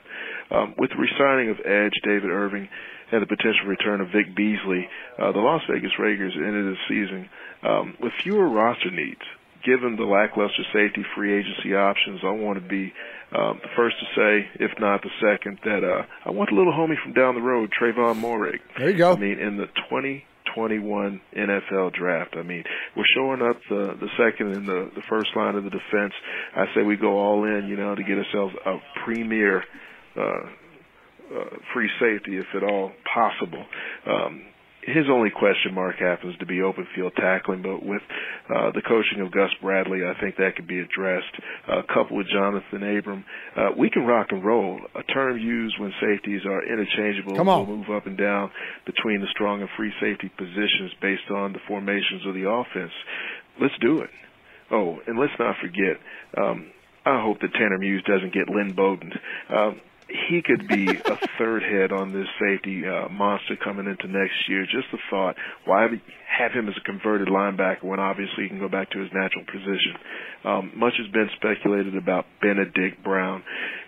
Um, with the resigning of Edge, David Irving, and the potential return of Vic Beasley, uh, the Las Vegas Raiders ended the season um, with fewer roster needs. Given the lackluster safety free agency options, I want to be um, the first to say, if not the second, that uh, I want the little homie from down the road, Trevon Moehrig. There you go. I mean, in the 2021 NFL draft. I mean, we're showing up the the second and the the first line of the defense. I say we go all in, you know, to get ourselves a premier uh, uh, free safety, if at all possible. Um, his only question mark happens to be open field tackling, but with uh, the coaching of Gus Bradley, I think that could be addressed. Uh, coupled with Johnathan Abram, uh, we can rock and roll. A term used when safeties are interchangeable. Come on. We'll move up and down between the strong and free safety positions based on the formations of the offense. Let's do it. Oh, and let's not forget. Um, I hope that Tanner Muse doesn't get Lynn Bowden. Um, he could be a third head on this safety uh, monster coming into next year. Just the thought, why have him as a converted linebacker when obviously he can go back to his natural position? Um, much has been speculated about Benedict Brown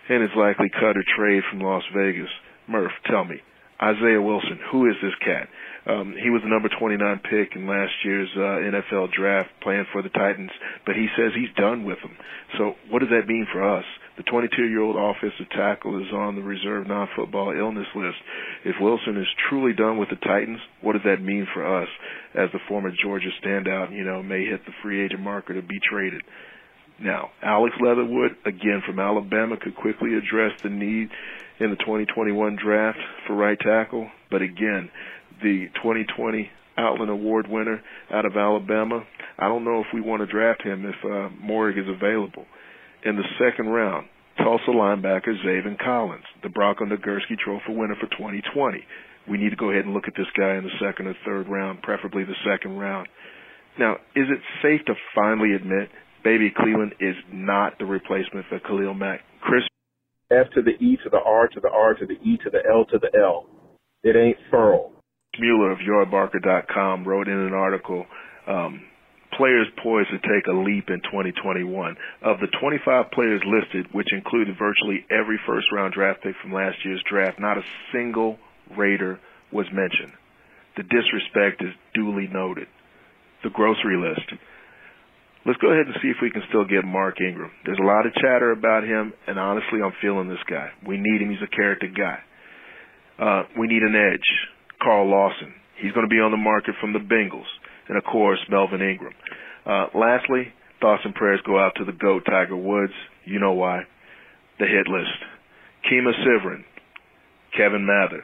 and his likely cut or trade from Las Vegas. Murph, tell me, Isaiah Wilson, who is this cat? Um, he was the number 29 pick in last year's uh, NFL draft, playing for the Titans, but he says he's done with them. So, what does that mean for us? The 22-year-old offensive tackle is on the reserve non-football illness list. If Wilson is truly done with the Titans, what does that mean for us as the former Georgia standout, you know, may hit the free agent marker to be traded? Now, Alex Leatherwood, again from Alabama, could quickly address the need in the 2021 draft for right tackle, but again, the 2020 Outland Award winner out of Alabama, I don't know if we want to draft him if uh, Moehrig is available in the second round, Tulsa linebacker Zaven Collins, the Bronco Nagurski Trophy winner for 2020. We need to go ahead and look at this guy in the second or third round, preferably the second round. Now, is it safe to finally admit Baby Cleveland is not the replacement for Khalil Mack? Chris F to the E to the R to the R to the E to the L to the L. It ain't furl. Mueller of YardBarker.com wrote in an article um, players poised to take a leap in 2021. Of the 25 players listed, which included virtually every first round draft pick from last year's draft, not a single Raider was mentioned. The disrespect is duly noted. The grocery list. let's go ahead and see if we can still get Mark Ingram. There's a lot of chatter about him, and honestly, I'm feeling this guy. We need him. He's a character guy. Uh, we need an edge. Carl Lawson. He's going to be on the market from the Bengals. And of course, Melvin Ingram. Uh, lastly, thoughts and prayers go out to the GOAT, Tiger Woods. You know why. The hit list. Kima Sivarin, Kevin Mather,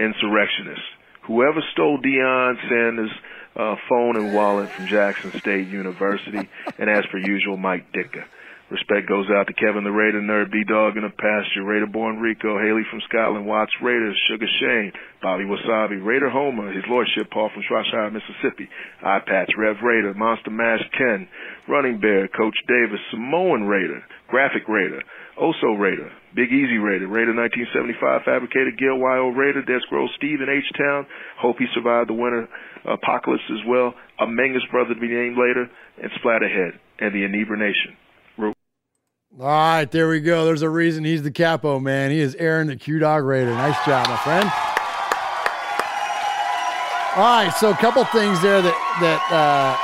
Insurrectionist, whoever stole Deion Sanders' uh, phone and wallet from Jackson State University, and as per usual, Mike Ditka. Respect goes out to Kevin the Raider Nerd, B Dog in the pasture, Raider born Rico, Haley from Scotland, Watts Raiders, Sugar Shane, Bobby Wasabi, Raider Homer, His Lordship Paul from Shropshire, Mississippi, Eye Patch, Rev Raider, Monster Mash Ken, Running Bear, Coach Davis, Samoan Raider, Graphic Raider, Oso Raider, Big Easy Raider, Raider 1975, Fabricator, Gil YO Raider, Desk Scroll Steve in H-Town. Hope he survived the winter apocalypse as well. A Mangus brother to be named later, and Splatterhead, and the Inebra Nation. All right, there we go. There's a reason he's the capo, man. He is Aaron the Q Dog Raider. Nice job, my friend. All right, so a couple things there that that uh,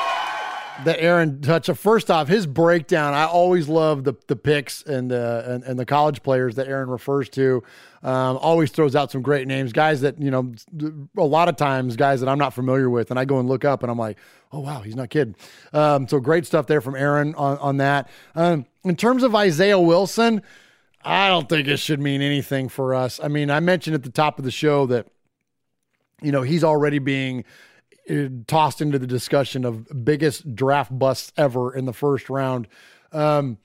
that Aaron touched. First off, his breakdown. I always love the the picks and the and, and the college players that Aaron refers to. Um, always throws out some great names, guys that you know. A lot of times, guys that I'm not familiar with, and I go and look up, and I'm like, oh wow, he's not kidding. Um, so great stuff there from Aaron on on that. Um, in terms of Isaiah Wilson, I don't think it should mean anything for us. I mean, I mentioned at the top of the show that, you know, he's already being tossed into the discussion of biggest draft busts ever in the first round. Um,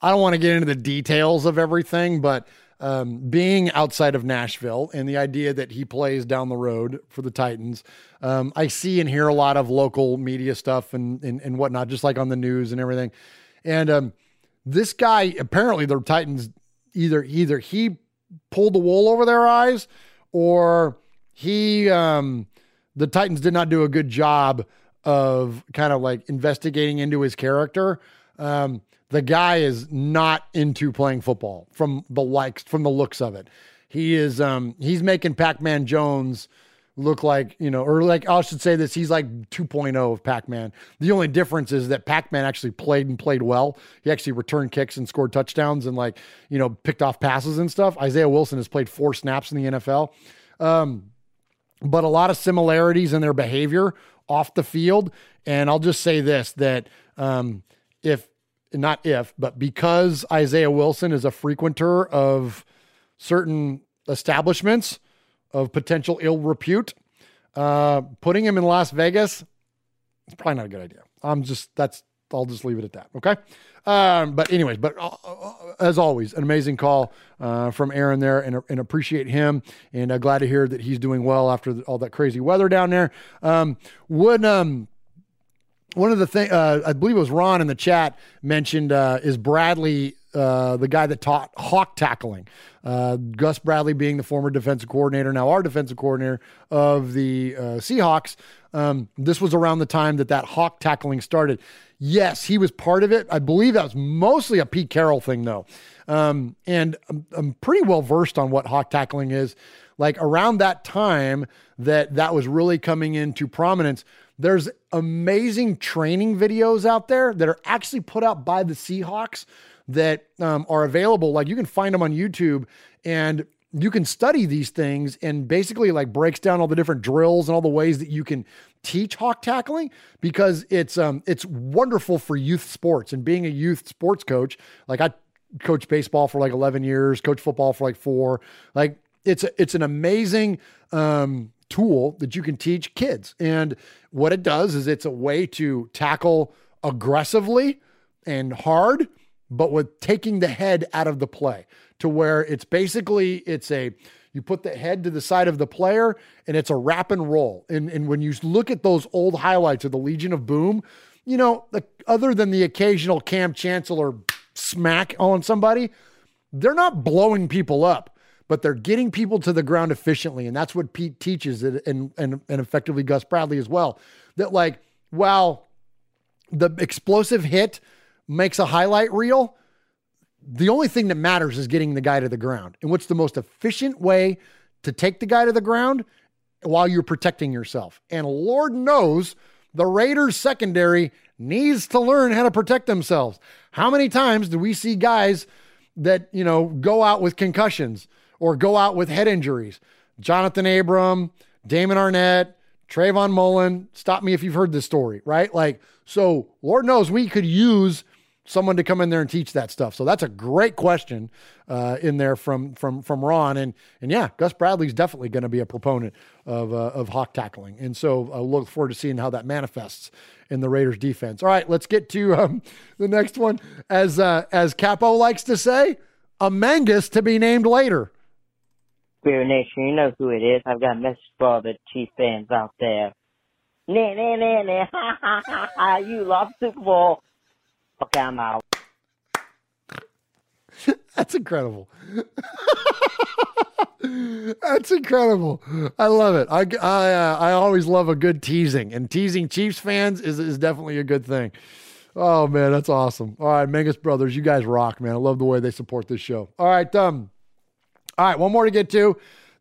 I don't want to get into the details of everything, but um, being outside of Nashville and the idea that he plays down the road for the Titans, um, I see and hear a lot of local media stuff and, and, and whatnot, just like on the news and everything. And um, this guy apparently the Titans either either he pulled the wool over their eyes or he um the Titans did not do a good job of kind of like investigating into his character. Um the guy is not into playing football from the likes from the looks of it. He is um he's making Pac-Man Jones look like, you know, or like I should say this, he's like 2.0 of Pac-Man. The only difference is that Pac-Man actually played and played well. He actually returned kicks and scored touchdowns and like, you know, picked off passes and stuff. Isaiah Wilson has played four snaps in the NFL. Um, but a lot of similarities in their behavior off the field. And I'll just say this that um, if not if, but because Isaiah Wilson is a frequenter of certain establishments, of potential ill repute. Uh, putting him in Las Vegas, it's probably not a good idea. I'm just that's I'll just leave it at that. Okay. Um, but anyways, but uh, uh, as always, an amazing call uh, from Aaron there, and, and appreciate him, and uh, glad to hear that he's doing well after the, all that crazy weather down there. Um, would um, one of the things uh, I believe it was Ron in the chat mentioned uh, is Bradley uh, the guy that taught hawk tackling. Uh, Gus Bradley being the former defensive coordinator, now our defensive coordinator of the uh, Seahawks. Um, this was around the time that that hawk tackling started. Yes, he was part of it. I believe that was mostly a Pete Carroll thing, though. Um, and I'm, I'm pretty well versed on what hawk tackling is. Like around that time that that was really coming into prominence, there's amazing training videos out there that are actually put out by the Seahawks that um, are available. Like you can find them on YouTube and you can study these things and basically like breaks down all the different drills and all the ways that you can teach hawk tackling because it's um it's wonderful for youth sports. And being a youth sports coach like I coached baseball for like 11 years coach football for like 4 like it's a, it's an amazing um tool that you can teach kids. And what it does is it's a way to tackle aggressively and hard but with taking the head out of the play to where it's basically it's a you put the head to the side of the player and it's a wrap and roll. And and when you look at those old highlights of the Legion of Boom, you know, the, other than the occasional Kam Chancellor smack on somebody, they're not blowing people up, but they're getting people to the ground efficiently. And that's what Pete teaches and and and effectively Gus Bradley as well. That like, while the explosive hit makes a highlight reel, the only thing that matters is getting the guy to the ground. And what's the most efficient way to take the guy to the ground while you're protecting yourself? And Lord knows the Raiders secondary needs to learn how to protect themselves. How many times do we see guys that, you know, go out with concussions or go out with head injuries? Johnathan Abram, Damon Arnette, Trayvon Mullen. Stop me if you've heard this story, right? Like, so Lord knows we could use someone to come in there and teach that stuff. So that's a great question uh, in there from from from Ron. And and yeah, Gus Bradley's definitely going to be a proponent of uh, of hawk tackling. And so I look forward to seeing how that manifests in the Raiders defense. All right, let's get to um, the next one. As uh, as Capo likes to say, a Mangus to be named later. Spirit Nation, you know who it is. I've got a message for all the Chief fans out there. Nah, nah, nah, nah, [laughs] you lost Super Bowl. Okay, I'm out. That's incredible. [laughs] That's incredible. I love it. I I, uh, I always love a good teasing, and teasing Chiefs fans is is definitely a good thing. Oh man, that's awesome. All right, Mangus Brothers, you guys rock, man. I love the way they support this show. All right, um, all right, one more to get to.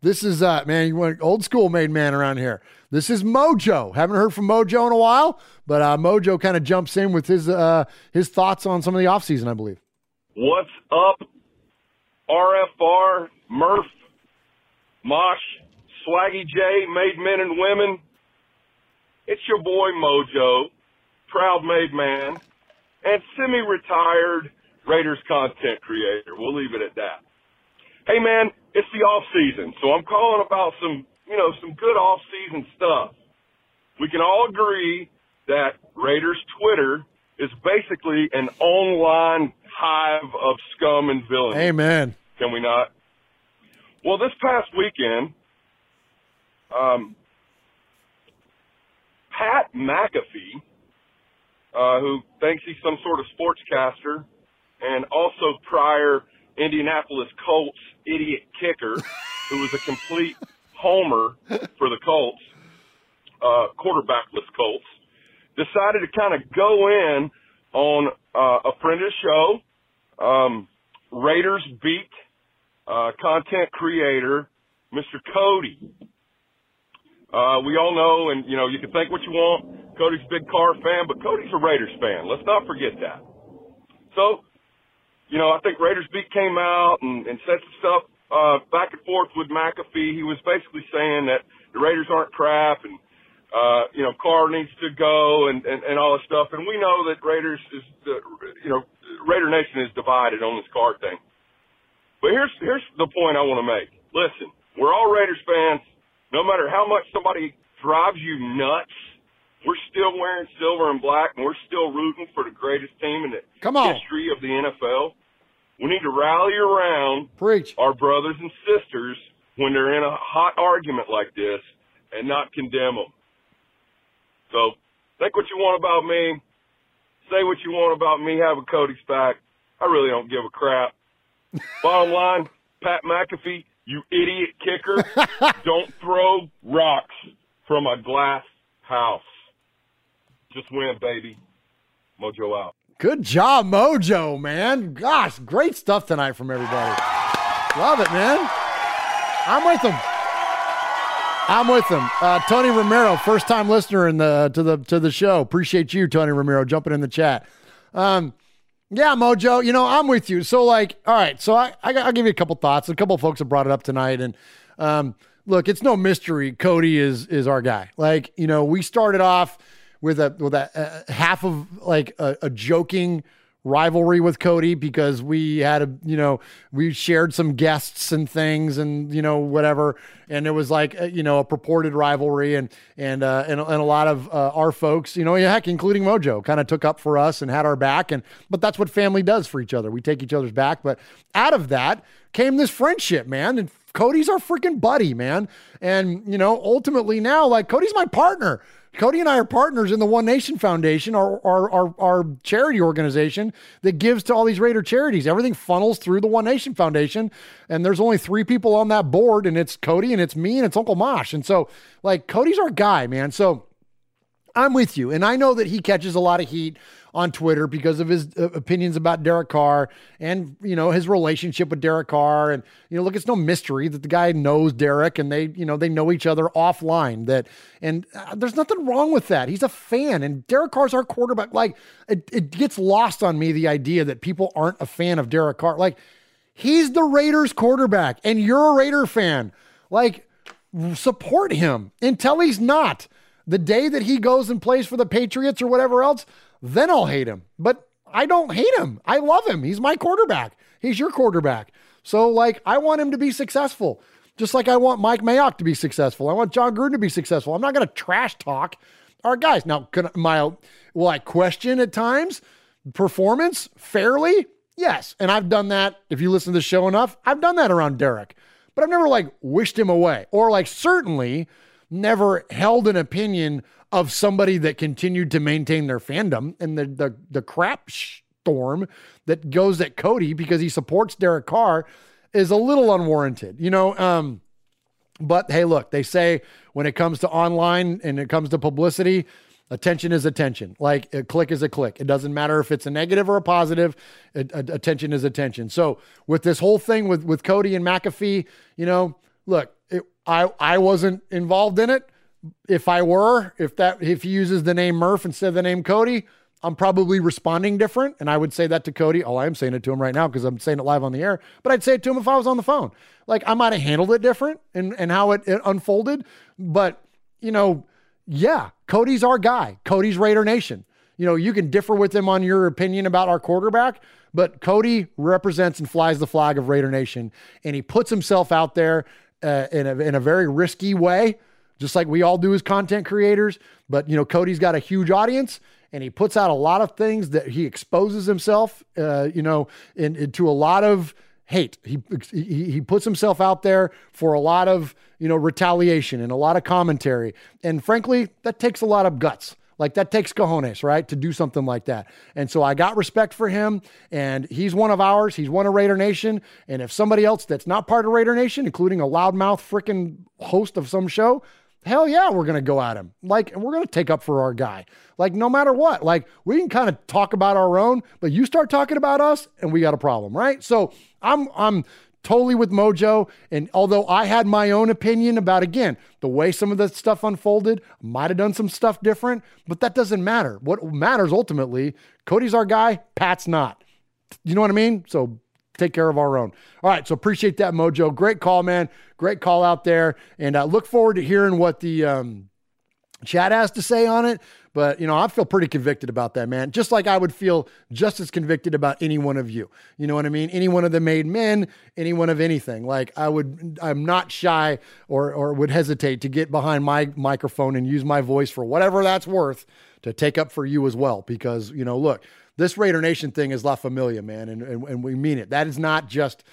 This is uh man, you went old school made man around here. This is Mojo. Haven't heard from Mojo in a while, but uh, Mojo kind of jumps in with his uh his thoughts on some of the offseason, I believe. What's up, RFR, Murph, Mosh, Swaggy J, made men and women? It's your boy Mojo, proud made man, and semi-retired Raiders content creator. We'll leave it at that. Hey man, it's the off season, so I'm calling about some, you know, some good off season stuff. We can all agree that Raiders Twitter is basically an online hive of scum and villainy. Amen. Can we not? Well, this past weekend, um, Pat McAfee, uh, who thinks he's some sort of sportscaster, and also prior Indianapolis Colts idiot kicker, who was a complete homer for the Colts, uh, quarterbackless Colts, decided to kind of go in on uh, a friend of the show, um, Raiders beat uh, content creator, Mr. Cody. Uh, we all know, and you know, you can think what you want. Cody's a big car fan, but Cody's a Raiders fan. Let's not forget that. So, you know, I think Raiders beat came out and, and said some stuff uh, back and forth with McAfee. He was basically saying that the Raiders aren't crap and uh, you know, Carr needs to go and, and, and all this stuff. And we know that Raiders is, the, you know, Raider Nation is divided on this Carr thing. But here's, here's the point I want to make. Listen, we're all Raiders fans. No matter how much somebody drives you nuts, we're still wearing silver and black and we're still rooting for the greatest team in the Come on. history of the NFL. We need to rally around Preach. our brothers and sisters when they're in a hot argument like this and not condemn them. So think what you want about me. Say what you want about me having Cody's back. I really don't give a crap. [laughs] Bottom line, Pat McAfee, you idiot kicker, [laughs] don't throw rocks from a glass house. Just win, baby. Mojo out. Good job, Mojo, man. Gosh, great stuff tonight from everybody. Love it, man. I'm with them. I'm with them. Uh, Tony Romero, first time listener in the to the to the show. Appreciate you, Tony Romero, jumping in the chat. Um, yeah, Mojo, you know I'm with you. So like, all right, so I, I will give you a couple thoughts. A couple folks have brought it up tonight, and um, look, it's no mystery. Cody is is our guy. Like, you know, we started off with a with a, half of like a, a joking rivalry with Cody because we had a, you know, we shared some guests and things and, you know, whatever. And it was like, a, you know, a purported rivalry and, and, uh, and, and a lot of uh, our folks, you know, heck, including Mojo kind of took up for us and had our back. And, but that's what family does for each other. We take each other's back. But out of that came this friendship, man. And Cody's our freaking buddy, man. And, you know, ultimately now, like, Cody's my partner. Cody and I are partners in the One Nation Foundation, our, our, our, our, charity organization that gives to all these Raider charities. Everything funnels through the One Nation Foundation. And there's only three people on that board, and it's Cody and it's me and it's Uncle Mosh. And so, like, Cody's our guy, man. So, I'm with you. And I know that he catches a lot of heat on Twitter because of his uh, opinions about Derek Carr and, you know, his relationship with Derek Carr. And, you know, look, it's no mystery that the guy knows Derek and they, you know, they know each other offline. That, and uh, there's nothing wrong with that. He's a fan and Derek Carr's our quarterback. Like, it, it gets lost on me the idea that people aren't a fan of Derek Carr. Like, he's the Raiders quarterback and you're a Raider fan. Like, support him until he's not. The day that he goes and plays for the Patriots or whatever else, then I'll hate him. But I don't hate him. I love him. He's my quarterback. He's your quarterback. So, like, I want him to be successful, just like I want Mike Mayock to be successful. I want Jon Gruden to be successful. I'm not going to trash talk our guys. Now, can my will I question at times performance fairly? Yes, and I've done that. If you listen to the show enough, I've done that around Derek, but I've never like wished him away or like certainly never held an opinion of somebody that continued to maintain their fandom and the the the crap storm that goes at Cody because he supports Derek Carr is a little unwarranted. You know, um, but hey, look, they say when it comes to online and it comes to publicity, attention is attention. Like a click is a click. It doesn't matter if it's a negative or a positive. A, a, attention is attention. So with this whole thing with with Cody and McAfee, you know, look, it, I I wasn't involved in it. If I were, if that if he uses the name Murph instead of the name Cody, I'm probably responding different. And I would say that to Cody. Oh, I am saying it to him right now because I'm saying it live on the air. But I'd say it to him if I was on the phone. Like I might have handled it different and, and how it, it unfolded. But, you know, yeah, Cody's our guy. Cody's Raider Nation. You know, you can differ with him on your opinion about our quarterback, but Cody represents and flies the flag of Raider Nation. And he puts himself out there uh, in, a, in a very risky way, just like we all do as content creators. But, you know, Cody's got a huge audience and he puts out a lot of things that he exposes himself, uh, you know, in, into a lot of hate. He, he he puts himself out there for a lot of you know retaliation and a lot of commentary, and frankly, that takes a lot of guts. Like that takes cojones, right, to do something like that. And so I got respect for him, and he's one of ours. He's one of Raider Nation. And if somebody else that's not part of Raider Nation, including a loudmouth freaking host of some show, hell yeah, we're going to go at him. Like, and we're going to take up for our guy. Like, no matter what, like, we can kind of talk about our own, but you start talking about us and we got a problem, right? So I'm, I'm, totally with Mojo. And although I had my own opinion about, again, the way some of the stuff unfolded, might have done some stuff different, but that doesn't matter. What matters ultimately, Cody's our guy, Pat's not. You know what I mean? So take care of our own. All right. So appreciate that, Mojo. Great call, man. Great call out there. And uh, look forward to hearing what the um, chat has to say on it. But, you know, I feel pretty convicted about that, man. Just like I would feel just as convicted about any one of you. You know what I mean? Any one of the made men, any one of anything. Like I would, I'm not shy or, or would hesitate to get behind my microphone and use my voice for whatever that's worth to take up for you as well. Because, you know, look, this Raider Nation thing is La Familia, man, and, and, and we mean it. That is not just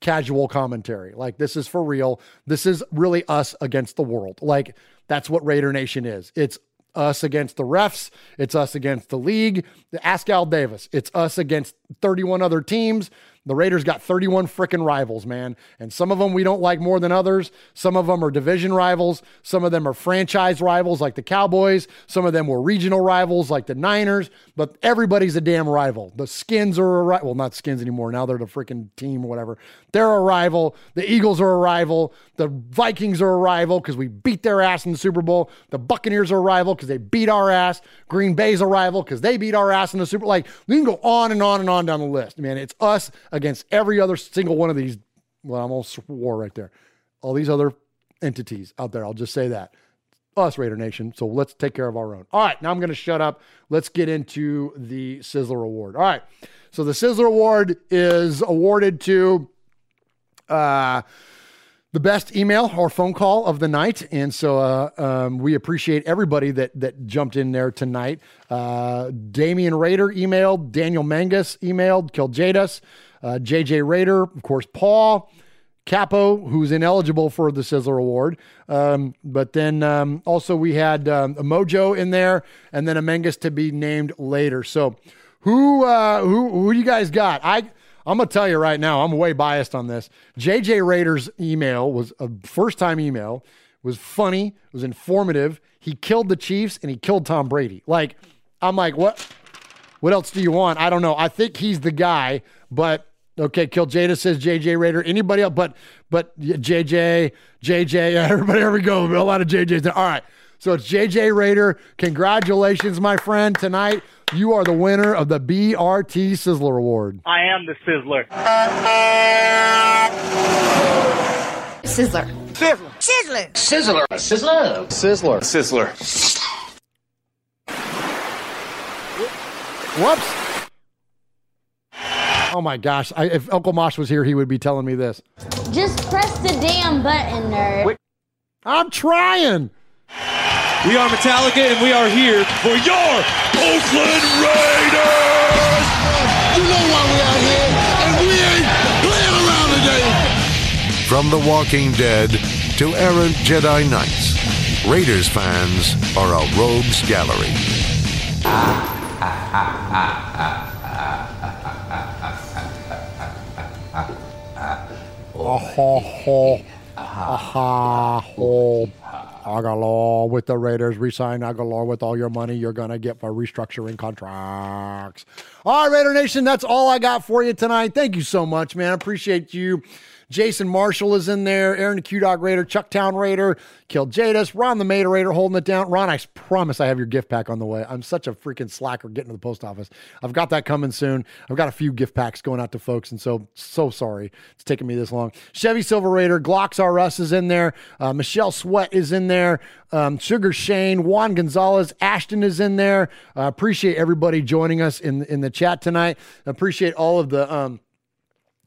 casual commentary. Like this is for real. This is really us against the world. Like that's what Raider Nation is. It's us against the refs. It's us against the league. Ask Al Davis. It's us against 31 other teams. The Raiders got 31 freaking rivals, man. And some of them we don't like more than others. Some of them are division rivals. Some of them are franchise rivals like the Cowboys. Some of them were regional rivals like the Niners. But everybody's a damn rival. The Skins are a rival. Well, not Skins anymore. Now they're the freaking team or whatever. They're a rival. The Eagles are a rival. The Vikings are a rival because we beat their ass in the Super Bowl. The Buccaneers are a rival because they beat our ass. Green Bay's a rival because they beat our ass in the Super Bowl. Like, we can go on and on and on down the list. Man, it's us against every other single one of these. Well, I'm almost swore right there. All these other entities out there. I'll just say that. Us, Raider Nation. So let's take care of our own. All right, now I'm going to shut up. Let's get into the Sizzler Award. All right. So the Sizzler Award is awarded to uh, the best email or phone call of the night. And so uh, um, we appreciate everybody that that jumped in there tonight. Uh, Damian Raider emailed, Daniel Mangus emailed, Kiljadas, uh, JJ Raider, of course, Paul. Capo, who's ineligible for the Sizzler Award. Um, but then um, also we had um, Mojo in there and then a Mangus to be named later. So who uh, who who you guys got? I I'm gonna tell you right now, I'm way biased on this. JJ Raider's email was a first time email, was funny, It was informative. He killed the Chiefs and he killed Tom Brady. Like, I'm like, what? What else do you want? I don't know. I think he's the guy, but okay. Kill Jada says JJ Raider. Anybody else? But but JJ JJ. [laughs] Everybody, there we go. A lot of JJs. All right. So it's JJ Raider. Congratulations, my friend. Tonight you are the winner of the BRT Sizzler Award. I am the Sizzler. Sizzler. Sizzler. Sizzler. Sizzler. Sizzler. Sizzler. Sizzler. Whoops. Oh my gosh. I, if Uncle Mosh was here, he would be telling me this. Just press the damn button, nerd. I'm trying. We are Metallica, and we are here for your Oakland Raiders! You know why we out here, and we ain't playing around today. From The Walking Dead to errant Jedi Knights, Raiders fans are a rogues gallery. Ah, ha, ha, ah, ha, ho. Aguilar with the Raiders. Resign Aguilar with all your money you're going to get for restructuring contracts. All right, Raider Nation, that's all I got for you tonight. Thank you so much, man. Appreciate you. Jason Marshall is in there. Aaron the Q Dog Raider, Chucktown Raider, Killed Jadis, Ron the Mater Raider holding it down. Ron, I promise I have your gift pack on the way. I'm such a freaking slacker getting to the post office. I've got that coming soon. I've got a few gift packs going out to folks, and so so sorry it's taking me this long. Chevy Silver Raider, Glocks R Us is in there. Uh, Michelle Sweat is in there. Um, Sugar Shane, Juan Gonzalez, Ashton is in there. Uh, appreciate everybody joining us in in the chat tonight. Appreciate all of the. Um,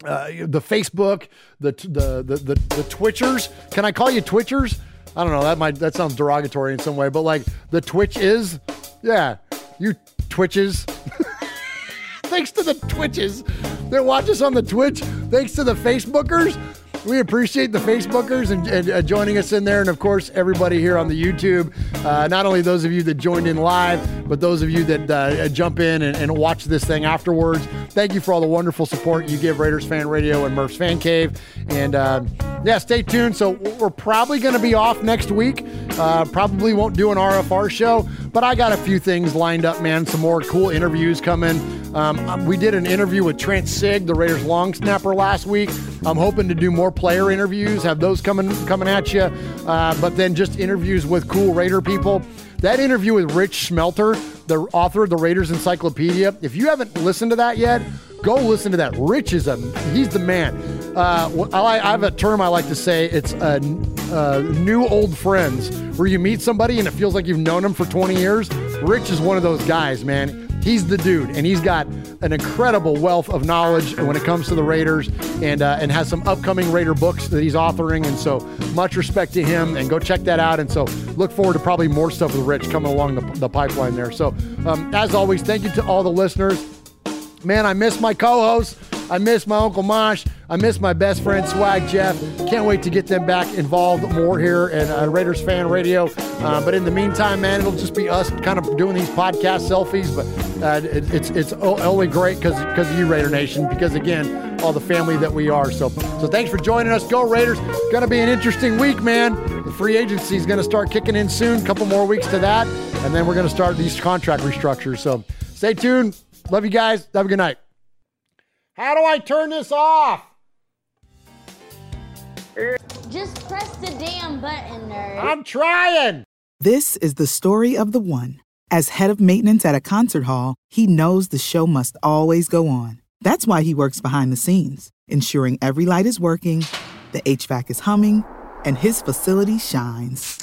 uh, the Facebook, the, the the the the Twitchers. Can I call you Twitchers? I don't know. That might that sounds derogatory in some way, but like the Twitch is, yeah, you Twitches. [laughs] Thanks to the Twitches that watch us on the Twitch. Thanks to the Facebookers. We appreciate the Facebookers and, and uh, joining us in there, and of course everybody here on the YouTube. Uh, not only those of you that joined in live, but those of you that uh, jump in and, and watch this thing afterwards. Thank you for all the wonderful support you give Raiders Fan Radio and Murph's Fan Cave. And uh, yeah, stay tuned. So we're probably going to be off next week. Uh, probably won't do an RFR show, but I got a few things lined up, man. Some more cool interviews coming. Um, we did an interview with Trent Sieg, the Raiders long snapper, last week. I'm hoping to do more player interviews, have those coming coming at you, uh, but then just interviews with cool Raider people. That interview with Rich Smelter, the author of the Raiders Encyclopedia, if you haven't listened to that yet, go listen to that. Rich is a he's the man. Uh, I, I have a term I like to say. It's a, uh new old friends, where you meet somebody and it feels like you've known them for 20 years. Rich is one of those guys, man. He's the dude, and he's got an incredible wealth of knowledge when it comes to the Raiders, and uh, and has some upcoming Raider books that he's authoring. And so, much respect to him, and go check that out. And so, look forward to probably more stuff with Rich coming along the, the pipeline there. So, um, as always, thank you to all the listeners. Man, I miss my co-host. I miss my Uncle Mosh. I miss my best friend Swag Jeff. Can't wait to get them back involved more here at uh, Raiders Fan Radio. Uh, but in the meantime, man, it'll just be us kind of doing these podcast selfies. But uh, it, it's it's only great because because of you, Raider Nation. Because again, all the family that we are. So so thanks for joining us. Go Raiders! Gonna be an interesting week, man. The free agency is gonna start kicking in soon. Couple more weeks to that, and then we're gonna start these contract restructures. So stay tuned. Love you guys. Have a good night. How do I turn this off? Just press the damn button, nerd. I'm trying. This is the story of the one. As head of maintenance at a concert hall, he knows the show must always go on. That's why he works behind the scenes, ensuring every light is working, the HVAC is humming, and his facility shines.